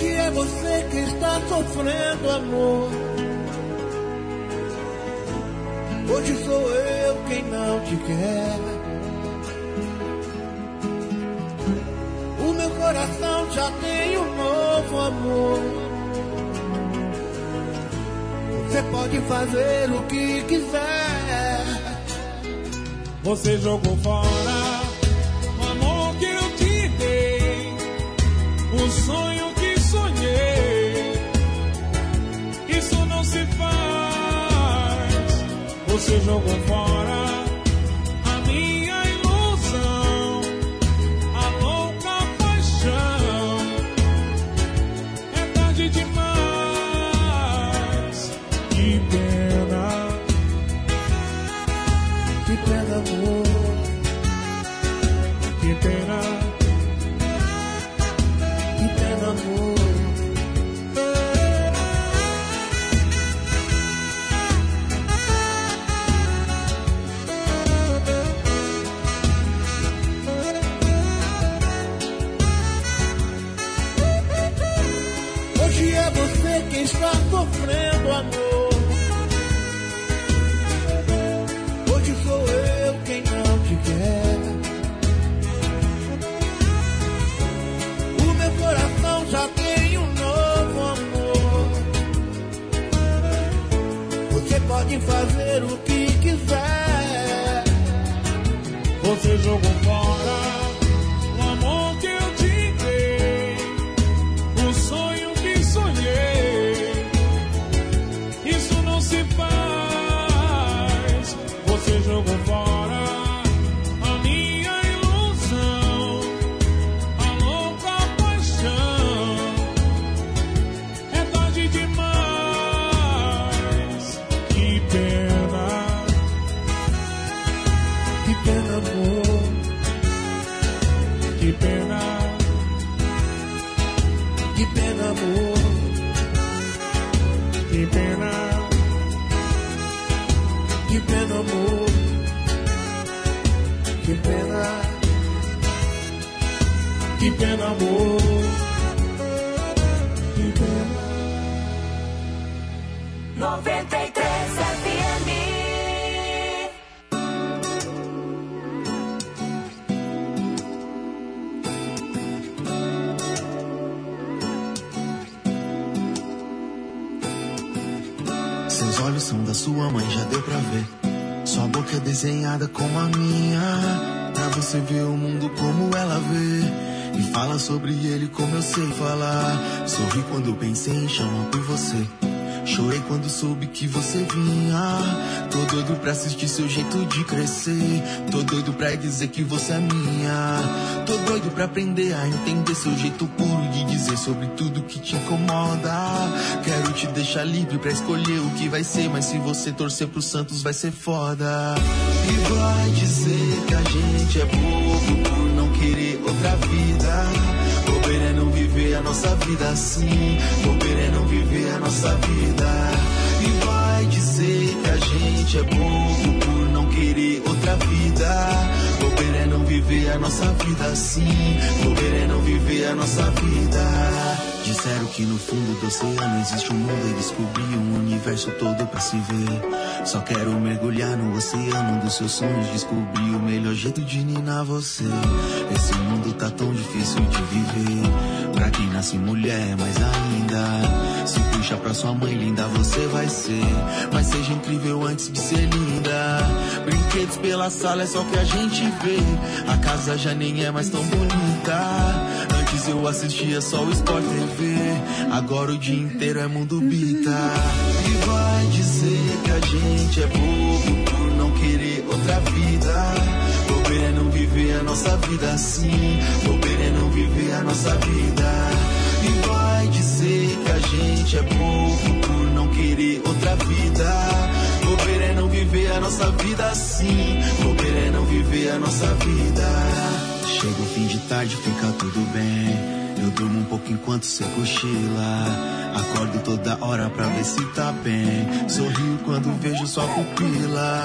Hoje é você que está sofrendo, amor. Hoje sou eu quem não te quer. O meu coração já tem um novo amor. Você pode fazer o que quiser. Você jogou fora o amor que eu te dei, o sonho Você jogou fora desenhada como a minha. Pra você ver o mundo como ela vê. E fala sobre ele como eu sei falar. Sorri quando pensei em chamar por você. Chorei quando soube que você vinha. Tô doido pra assistir seu jeito de crescer. Tô doido pra dizer que você é minha. Tô doido pra aprender a entender seu jeito puro de dizer sobre tudo que te incomoda. Quero te deixar livre pra escolher o que vai ser. Mas se você torcer pro Santos, vai ser foda. E vai dizer que a gente é bobo por não querer outra vida. Bobeira é não viver a nossa vida assim. Bobeira viver a nossa vida. E vai dizer que a gente é bobo por não querer outra vida. Bobeira é não viver a nossa vida assim. Bobeira é não viver a nossa vida. Disseram que no fundo do oceano existe um mundo e descobri um universo todo pra se ver. Só quero mergulhar no oceano dos seus sonhos, descobrir o melhor jeito de ninar você. Esse mundo tá tão difícil de viver. Pra quem nasce mulher, mais ainda. Se puxa pra sua mãe linda, você vai ser. Mas seja incrível antes de ser linda. Brinquedos pela sala é só que a gente vê. A casa já nem é mais tão bonita. Antes eu assistia só o Sport TV. Agora o dia inteiro é mundo bita. E vai dizer que a gente é bobo por não querer outra vida. É não viver a nossa vida assim. É não viver a nossa vida. Gente é bobo por não querer outra vida. Bobeira é não viver a nossa vida assim. Bobeira é não viver a nossa vida. Chega o fim de tarde, fica tudo bem. Eu durmo um pouco enquanto você cochila. Acordo toda hora pra ver se tá bem. Sorrio quando vejo sua pupila.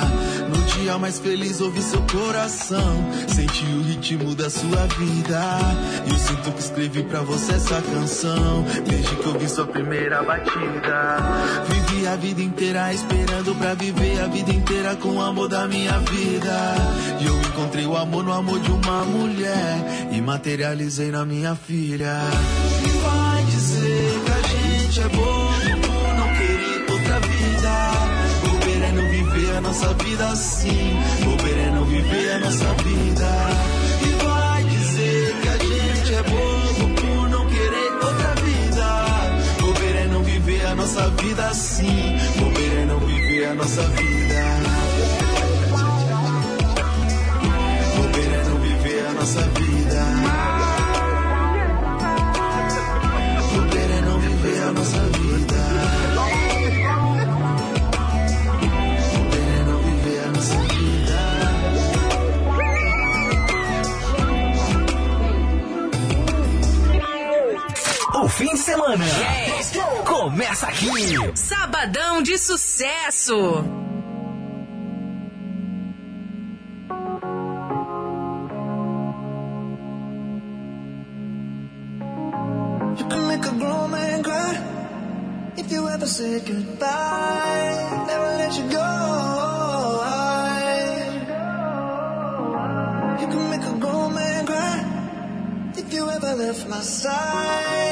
No dia mais feliz ouvi seu coração. Senti o ritmo da sua vida. E eu sinto que escrevi pra você essa canção. Desde que ouvi sua primeira batida. Vivi a vida inteira esperando pra viver a vida inteira com o amor da minha vida. E eu encontrei o amor no amor de uma mulher. E materializei na minha filha. E vai dizer que a gente é bom por não querer outra vida. Bobeira é não viver a nossa vida assim. Bobeira é não viver a nossa vida. Sucesso. You can make a grown man cry if you ever say goodbye. Never let you go. You can make a grown man cry if you ever left my side.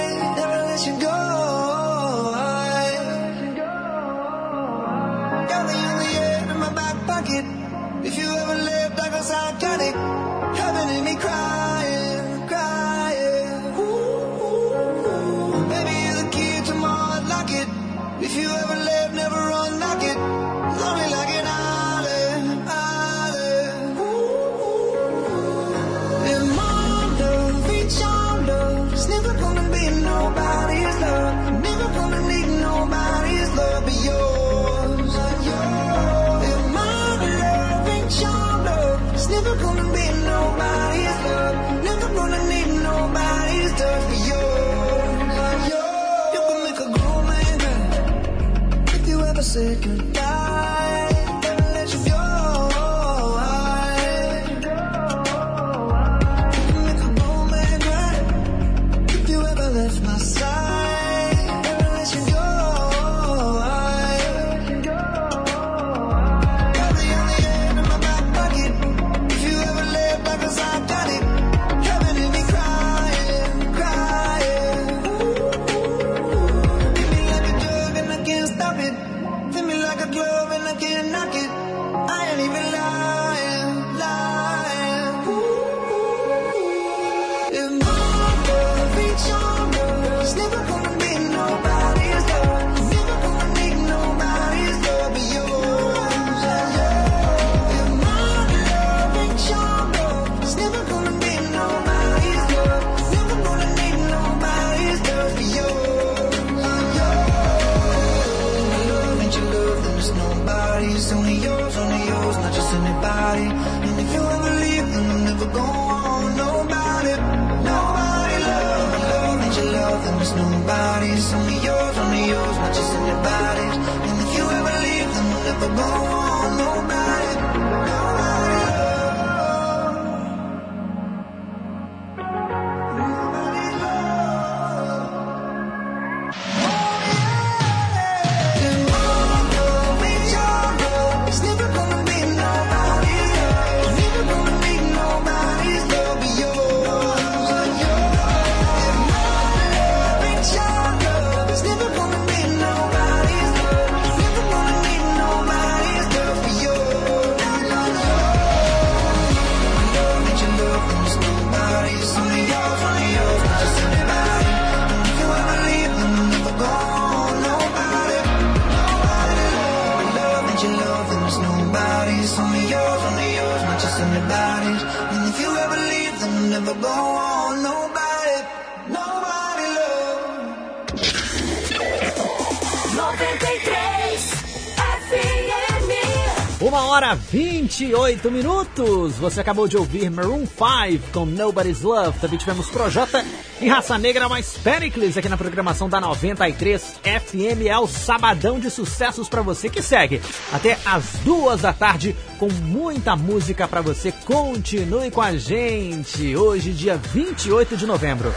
28 minutos. Você acabou de ouvir Maroon 5 com Nobody's Love. Também tivemos Projota e Raça Negra mais Pericles aqui na programação da 93 FM. É o sabadão de sucessos para você que segue até as duas da tarde com muita música para você. Continue com a gente. Hoje, dia 28 de novembro.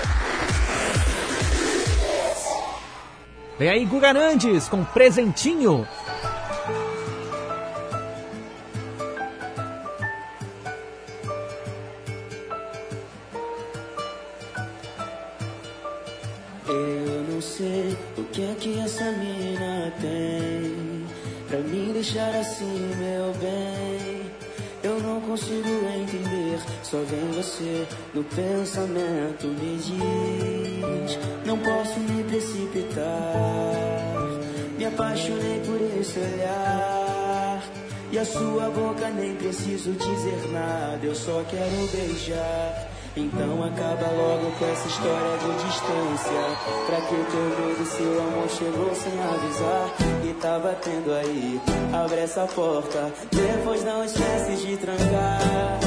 Vem aí Guganandes com Presentinho. A sua boca nem preciso dizer nada, eu só quero beijar. Então acaba logo com essa história de distância. Pra que teu medo se o amor chegou sem avisar? E tá batendo aí, abre essa porta, depois não esquece de trancar.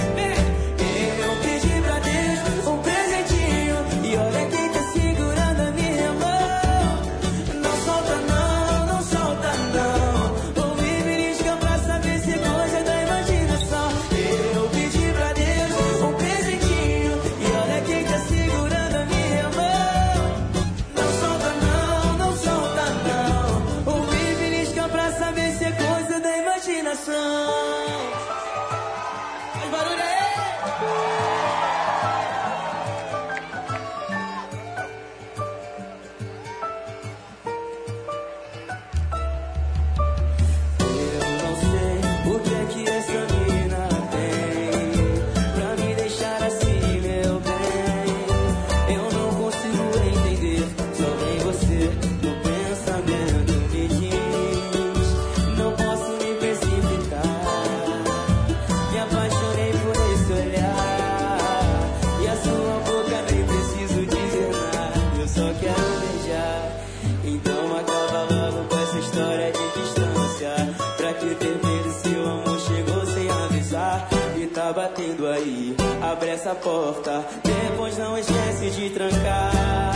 aí, abre essa porta, depois não esquece de trancar.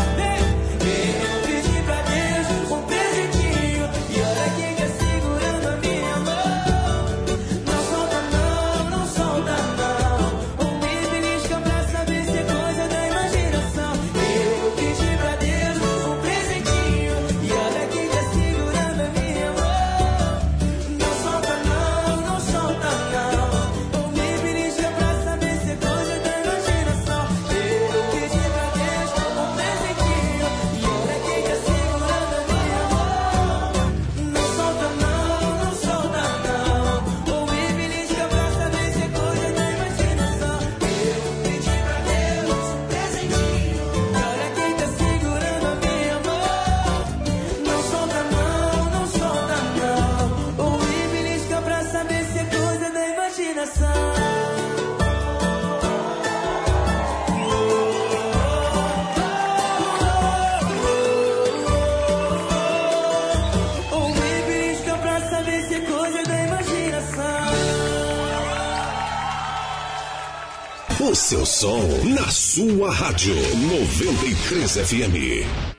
Sua Rádio 93 FM.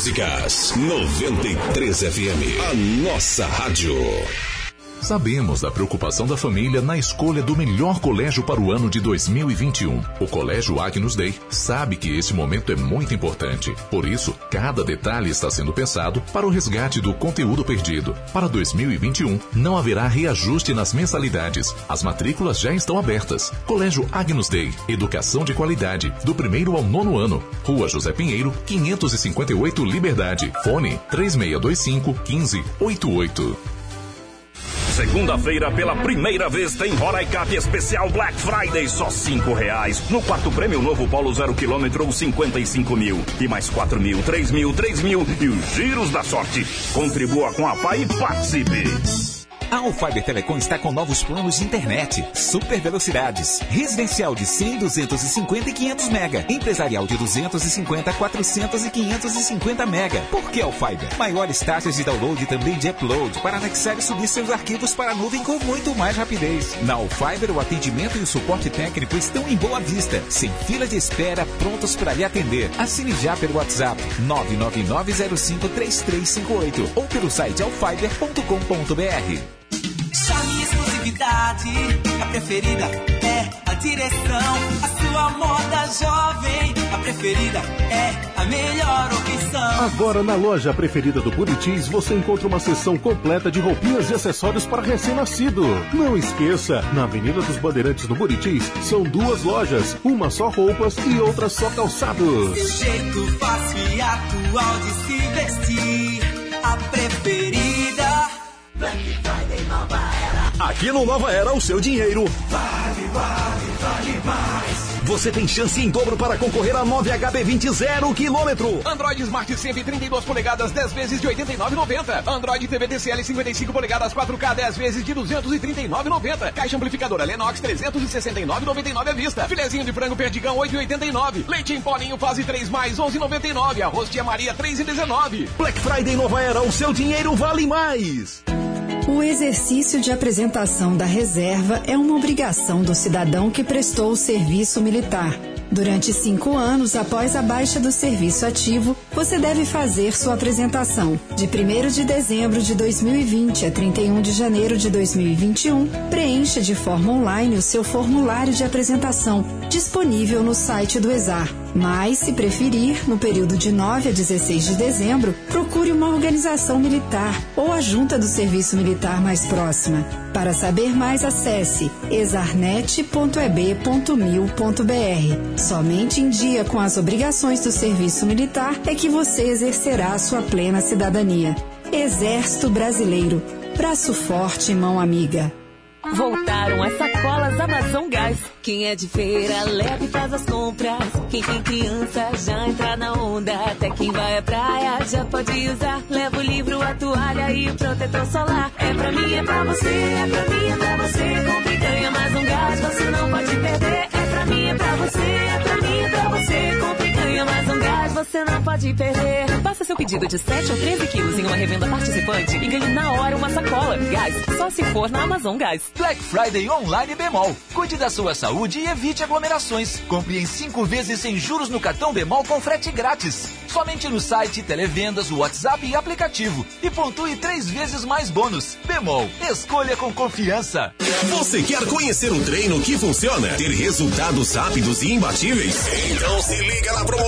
Músicas. 93 FM, a nossa rádio. Sabemos da preocupação da família na escolha do melhor colégio para o ano de 2021. O Colégio Agnus Dei sabe que esse momento é muito importante. Por isso, cada detalhe está sendo pensado para o resgate do conteúdo perdido. Para 2021, não haverá reajuste nas mensalidades. As matrículas já estão abertas. Colégio Agnus Dei, educação de qualidade, do primeiro ao nono ano. Rua José Pinheiro, 558 Liberdade. Fone 3625 1588. Segunda-feira, pela primeira vez, tem Roraicap especial Black Friday, só cinco reais. No quarto prêmio, novo Polo zero quilômetro ou 55 mil. E mais 4 mil, 3 mil, 3 mil e os giros da sorte. Contribua com a PAI e participe. A Alfiber Telecom está com novos planos de internet, super velocidades, residencial de 100, 250 e 500 mega, empresarial de 250, 400 e 550 mega. Por que Alfiber? Maiores taxas de download e também de upload para anexar e subir seus arquivos para a nuvem com muito mais rapidez. Na Alfiber, o atendimento e o suporte técnico estão em boa vista, sem fila de espera, prontos para lhe atender. Assine já pelo WhatsApp 999053358 ou pelo site alfiber.com.br. A preferida é a direção. A sua moda jovem, a preferida é a melhor opção. Agora na loja preferida do Buritis você encontra uma seção completa de roupinhas e acessórios para recém-nascido. Não esqueça, na Avenida dos Bandeirantes no Buritis são duas lojas, uma só roupas e outra só calçados. Seu jeito fácil e atual de se vestir, a preferida. Black Friday Nova Era. Aqui no Nova Era, o seu dinheiro Vale, vale, vale mais. Você tem chance em dobro para concorrer a 9 HB20 zero quilômetro. Android Smart 132 polegadas 10 vezes de 89,90. Android TV TCL 55 polegadas 4K 10 vezes de 239,90. Caixa amplificadora Lennox 369,99 à vista. Filezinho de frango perdigão 8,89. Leite em polinho fase 3 mais 11,99. Arroz tia Maria 3,19. Black Friday Nova Era, o seu dinheiro vale mais. O exercício de apresentação da reserva é uma obrigação do cidadão que prestou o serviço militar. Durante cinco anos após a baixa do serviço ativo, você deve fazer sua apresentação. De 1 de dezembro de 2020 a 31 de janeiro de 2021, preencha de forma online o seu formulário de apresentação, disponível no site do ESAR. Mas, se preferir, no período de 9 a 16 de dezembro, procure uma organização militar ou a junta do serviço militar mais próxima. Para saber mais, acesse exarnet.eb.mil.br. Somente em dia com as obrigações do serviço militar é que você exercerá sua plena cidadania. Exército Brasileiro. Braço forte mão amiga. Voltaram as sacolas Amazon Gás. Quem é de feira, leve e faz as compras. Quem tem criança, já entra na onda. Até quem vai à praia, já pode usar. Leva o livro, a toalha e o protetor solar. É pra mim, é pra você, é pra mim, é pra você. Compre e ganha Amazon Gás, você não pode perder. É pra mim, é pra você, é pra mim, é pra você. Compre ganha Amazon Gás, você não pode perder. Faça seu pedido de 7 ou 13 quilos em uma revenda participante e ganhe na hora uma sacola. Gás, só se for na Amazon Gás. Black Friday Online Bemol. Cuide da sua saúde e evite aglomerações. Compre em 5 vezes sem juros no cartão Bemol com frete grátis. Somente no site, televendas, WhatsApp e aplicativo. E pontue 3 vezes mais bônus. Bemol. Escolha com confiança. Você quer conhecer um treino que funciona? Ter resultados rápidos e imbatíveis? Então se liga na promoção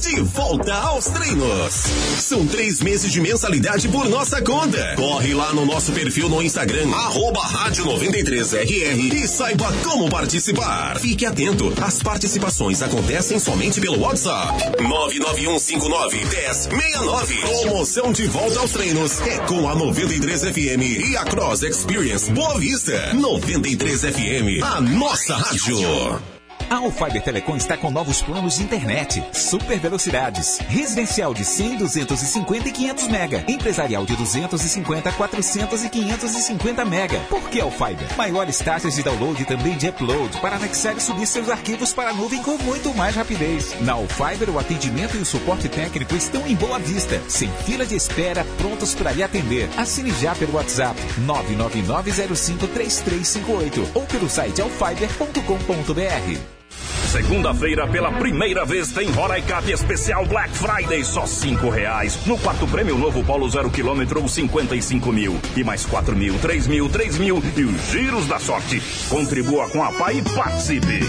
De Volta aos Treinos. São três meses de mensalidade por nossa conta. Corre lá no nosso perfil no Instagram, arroba rádio 93RR e saiba como participar. Fique atento, as participações acontecem somente pelo WhatsApp. 991591069. Promoção de volta aos treinos é com a 93 FM e a Cross Experience Boa Vista. 93 FM, a nossa rádio. A Alfiber Telecom está com novos planos de internet, super velocidades, residencial de 100, 250 e 500 mega, empresarial de 250, 400 e 550 mega. Por que Alfiber? Maiores taxas de download e também de upload para anexar e subir seus arquivos para a nuvem com muito mais rapidez. Na Alfiber, o atendimento e o suporte técnico estão em Boa Vista, sem fila de espera, prontos para lhe atender. Assine já pelo WhatsApp 999053358 ou pelo site alfiber.com.br. Segunda-feira, pela primeira vez, tem Roraicap especial Black Friday, só cinco reais. No quarto prêmio, novo Polo zero quilômetro ou 55 mil. E mais 4 mil, 3 mil, 3 mil e os giros da sorte. Contribua com a PAI e participe.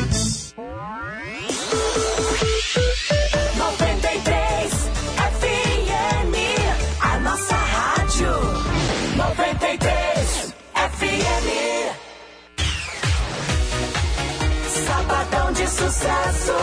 Sucesso.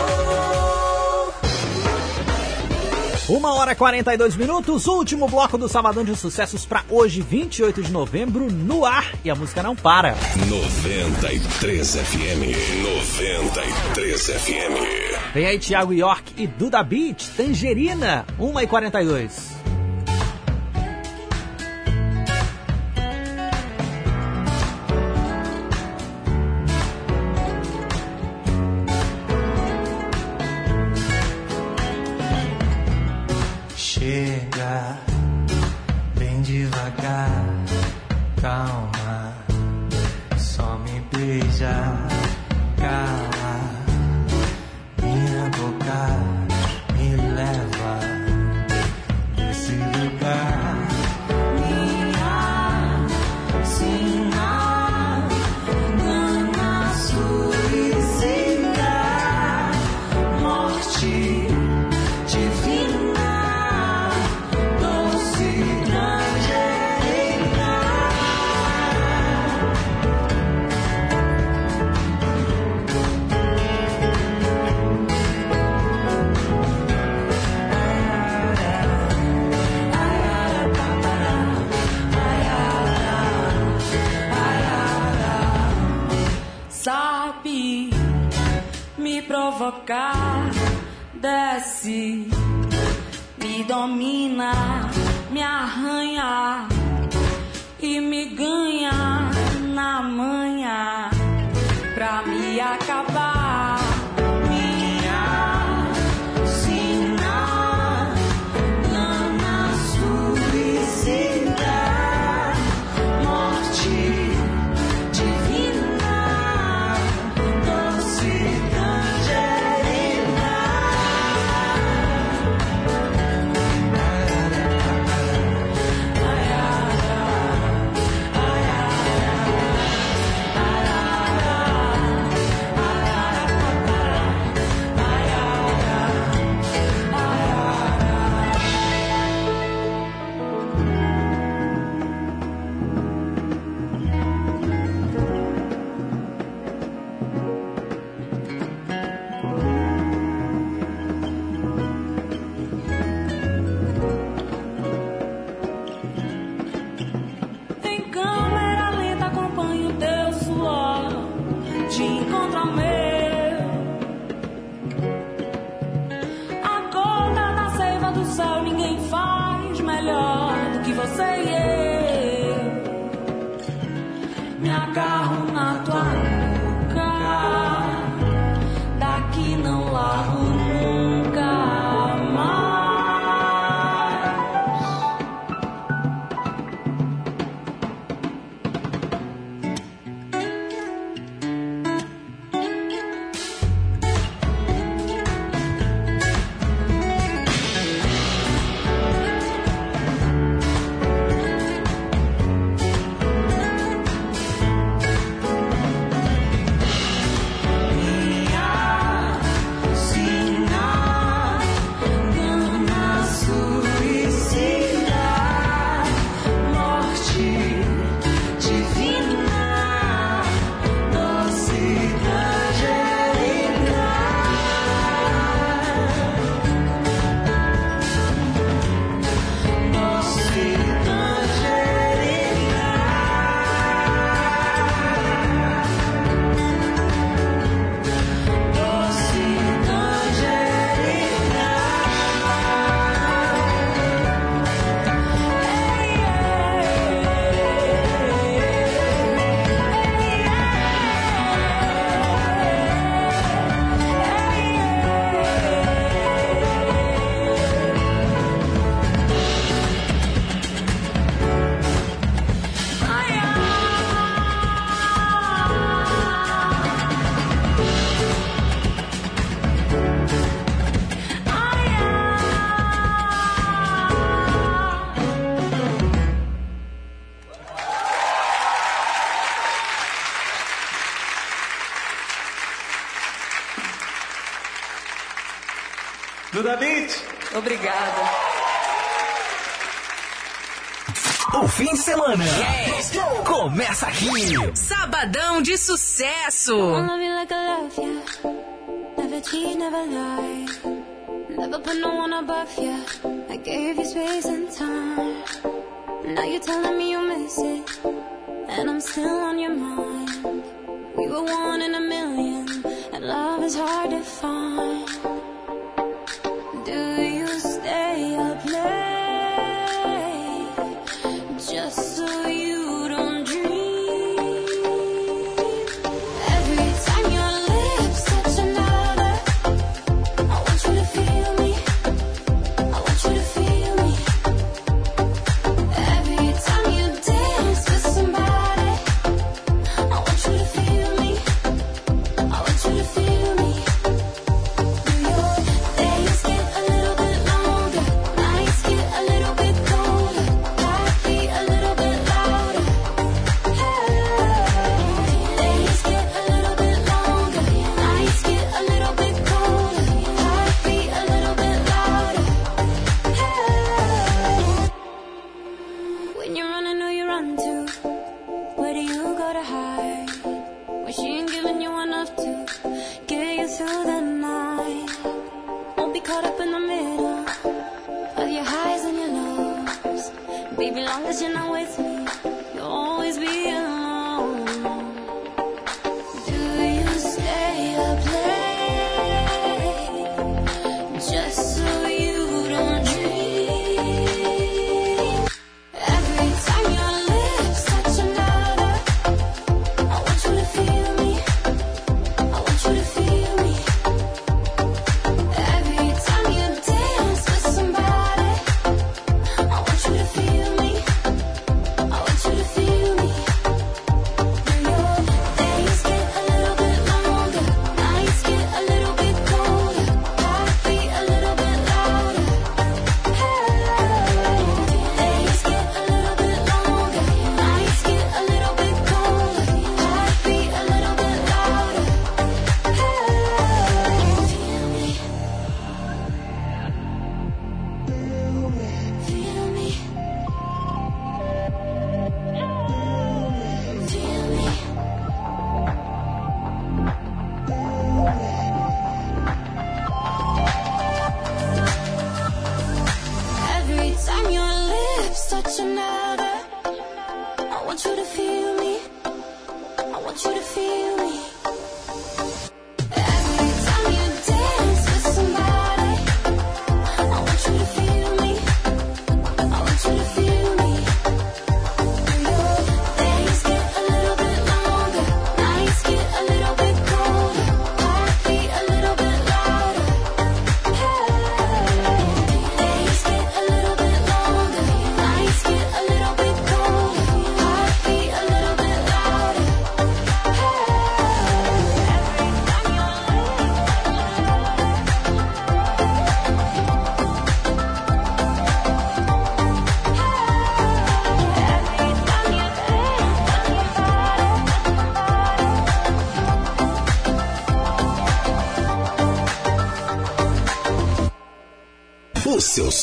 Uma hora e 42 minutos, último bloco do Sabadão de Sucessos para hoje, 28 de novembro, no ar e a música não para. 93 FM. 93 FM. Vem aí Thiago York e Duda Beat, Tangerina, 1 e 42. Calma, só me beija, cala provocar, desce, me domina, me arranha e me ganha na manhã pra me acabar. Eu. Me agarro Obrigada. O fim de semana começa aqui. Sabadão de sucesso. Never put no one above you. I gave you space and time. Now you're telling me you miss it. And I'm still on your mind. We were one in a million. And love is hard to find.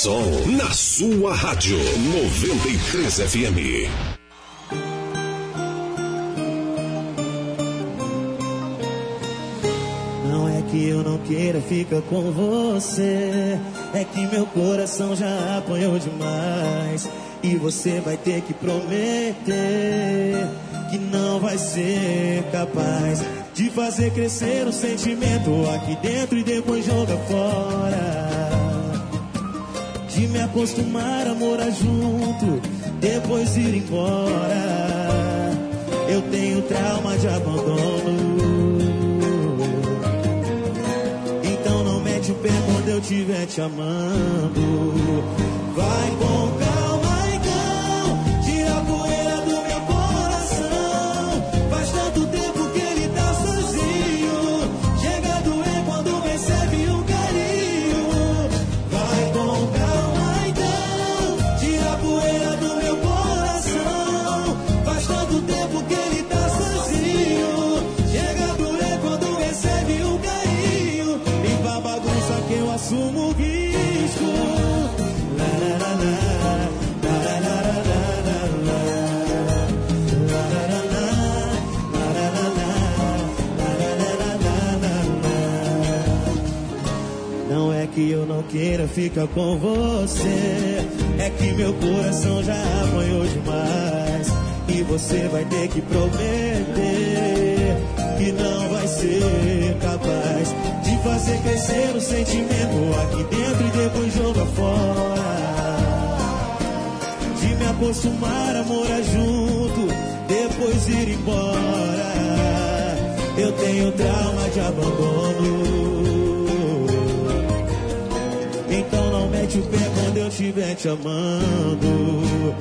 Sol, na sua rádio 93 FM. Não é que eu não queira ficar com você, é que meu coração já apanhou demais. E você vai ter que prometer que não vai ser capaz de fazer crescer o sentimento aqui dentro e depois joga fora me acostumar a morar junto, depois ir embora. Eu tenho trauma de abandono. Então não mete o pé quando eu tiver te amando. Vai com que eu não queira ficar com você. É que meu coração já apanhou demais. E você vai ter que prometer que não vai ser capaz de fazer crescer o sentimento aqui dentro e depois joga fora. De me acostumar a morar junto, depois ir embora. Eu tenho trauma de abandono. Então não mete o pé quando eu estiver te amando.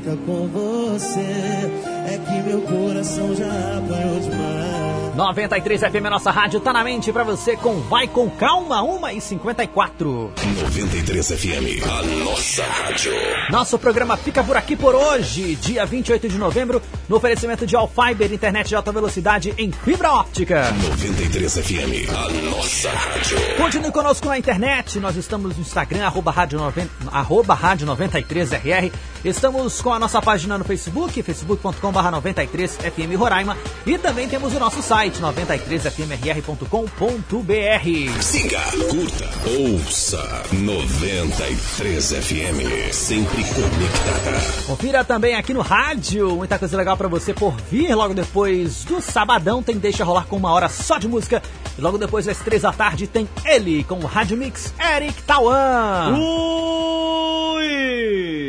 Ficar com você, é que meu coração já apanhou demais. 93 FM, a nossa rádio tá na mente pra você com Vai com Calma, 1 e 54 93 FM, a nossa rádio. Nosso programa fica por aqui por hoje, dia 28 de novembro, no oferecimento de All Fiber, internet de alta velocidade em fibra óptica. 93 FM, a nossa rádio. Continue conosco na internet, nós estamos no Instagram, arroba rádio, 90, arroba rádio 93RR. Estamos com a nossa página no Facebook, facebook.com barra 93FM Roraima. E também temos o nosso site, 93fmrr.com.br. Siga, curta, ouça 93 FM, sempre conectada. Confira também aqui no rádio, muita coisa legal pra você por vir. Logo depois do Sabadão tem Deixa Rolar com uma hora só de música. E logo depois das três da tarde tem ele com o Rádio Mix, Eric Tawan. Ui!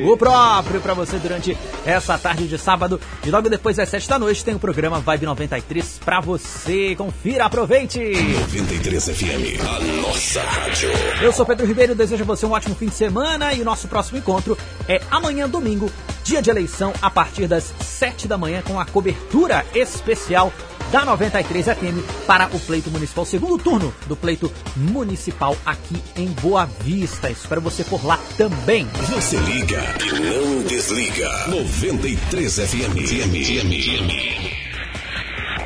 O próprio pra você durante essa tarde de sábado. E logo depois das sete da noite tem o programa Vibe 93 pra você. Confira, aproveite! 93 FM, a nossa rádio. Eu sou Pedro Ribeiro, desejo a você um ótimo fim de semana e o nosso próximo encontro é amanhã, domingo, dia de eleição, a partir das 7 da manhã, com a cobertura especial da 93 FM para o pleito municipal, segundo turno do pleito municipal aqui em Boa Vista. Espero você por lá também. Você liga e não desliga. 93 FM.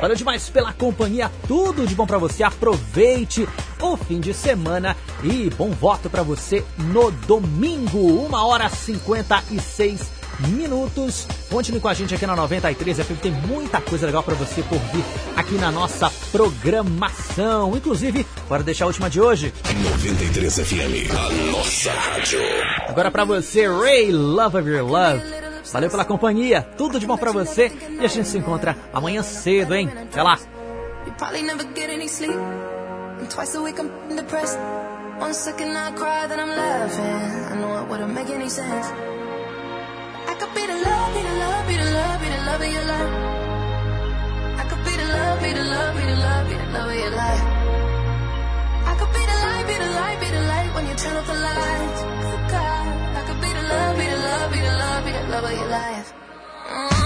Valeu demais pela companhia, tudo de bom pra você. Aproveite o fim de semana e bom voto pra você no domingo, 1 hora 56 minutos. Continue com a gente aqui na 93 FM, tem muita coisa legal pra você por vir aqui na nossa programação. Inclusive, bora deixar a última de hoje. 93 FM, a nossa rádio. Agora pra você, Ray Love of Your Love. Valeu pela companhia, tudo de bom pra você e a gente se encontra amanhã cedo, hein? Até lá. You probably never get any sleep. And twice a week I'm depressed. One second I cry, then I'm laughing. I know it wouldn't make any sense. I could be the love, be the love, be the love, be the love of your life. I could be the love, be the light, be the light, be the light when you turn off the lights. Good God, I could be the love, be the love, be the love, be the love of your life. Oh,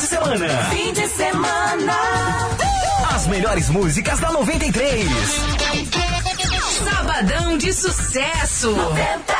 semana. Fim de semana. As melhores músicas da 93. Sabadão de sucesso. 93.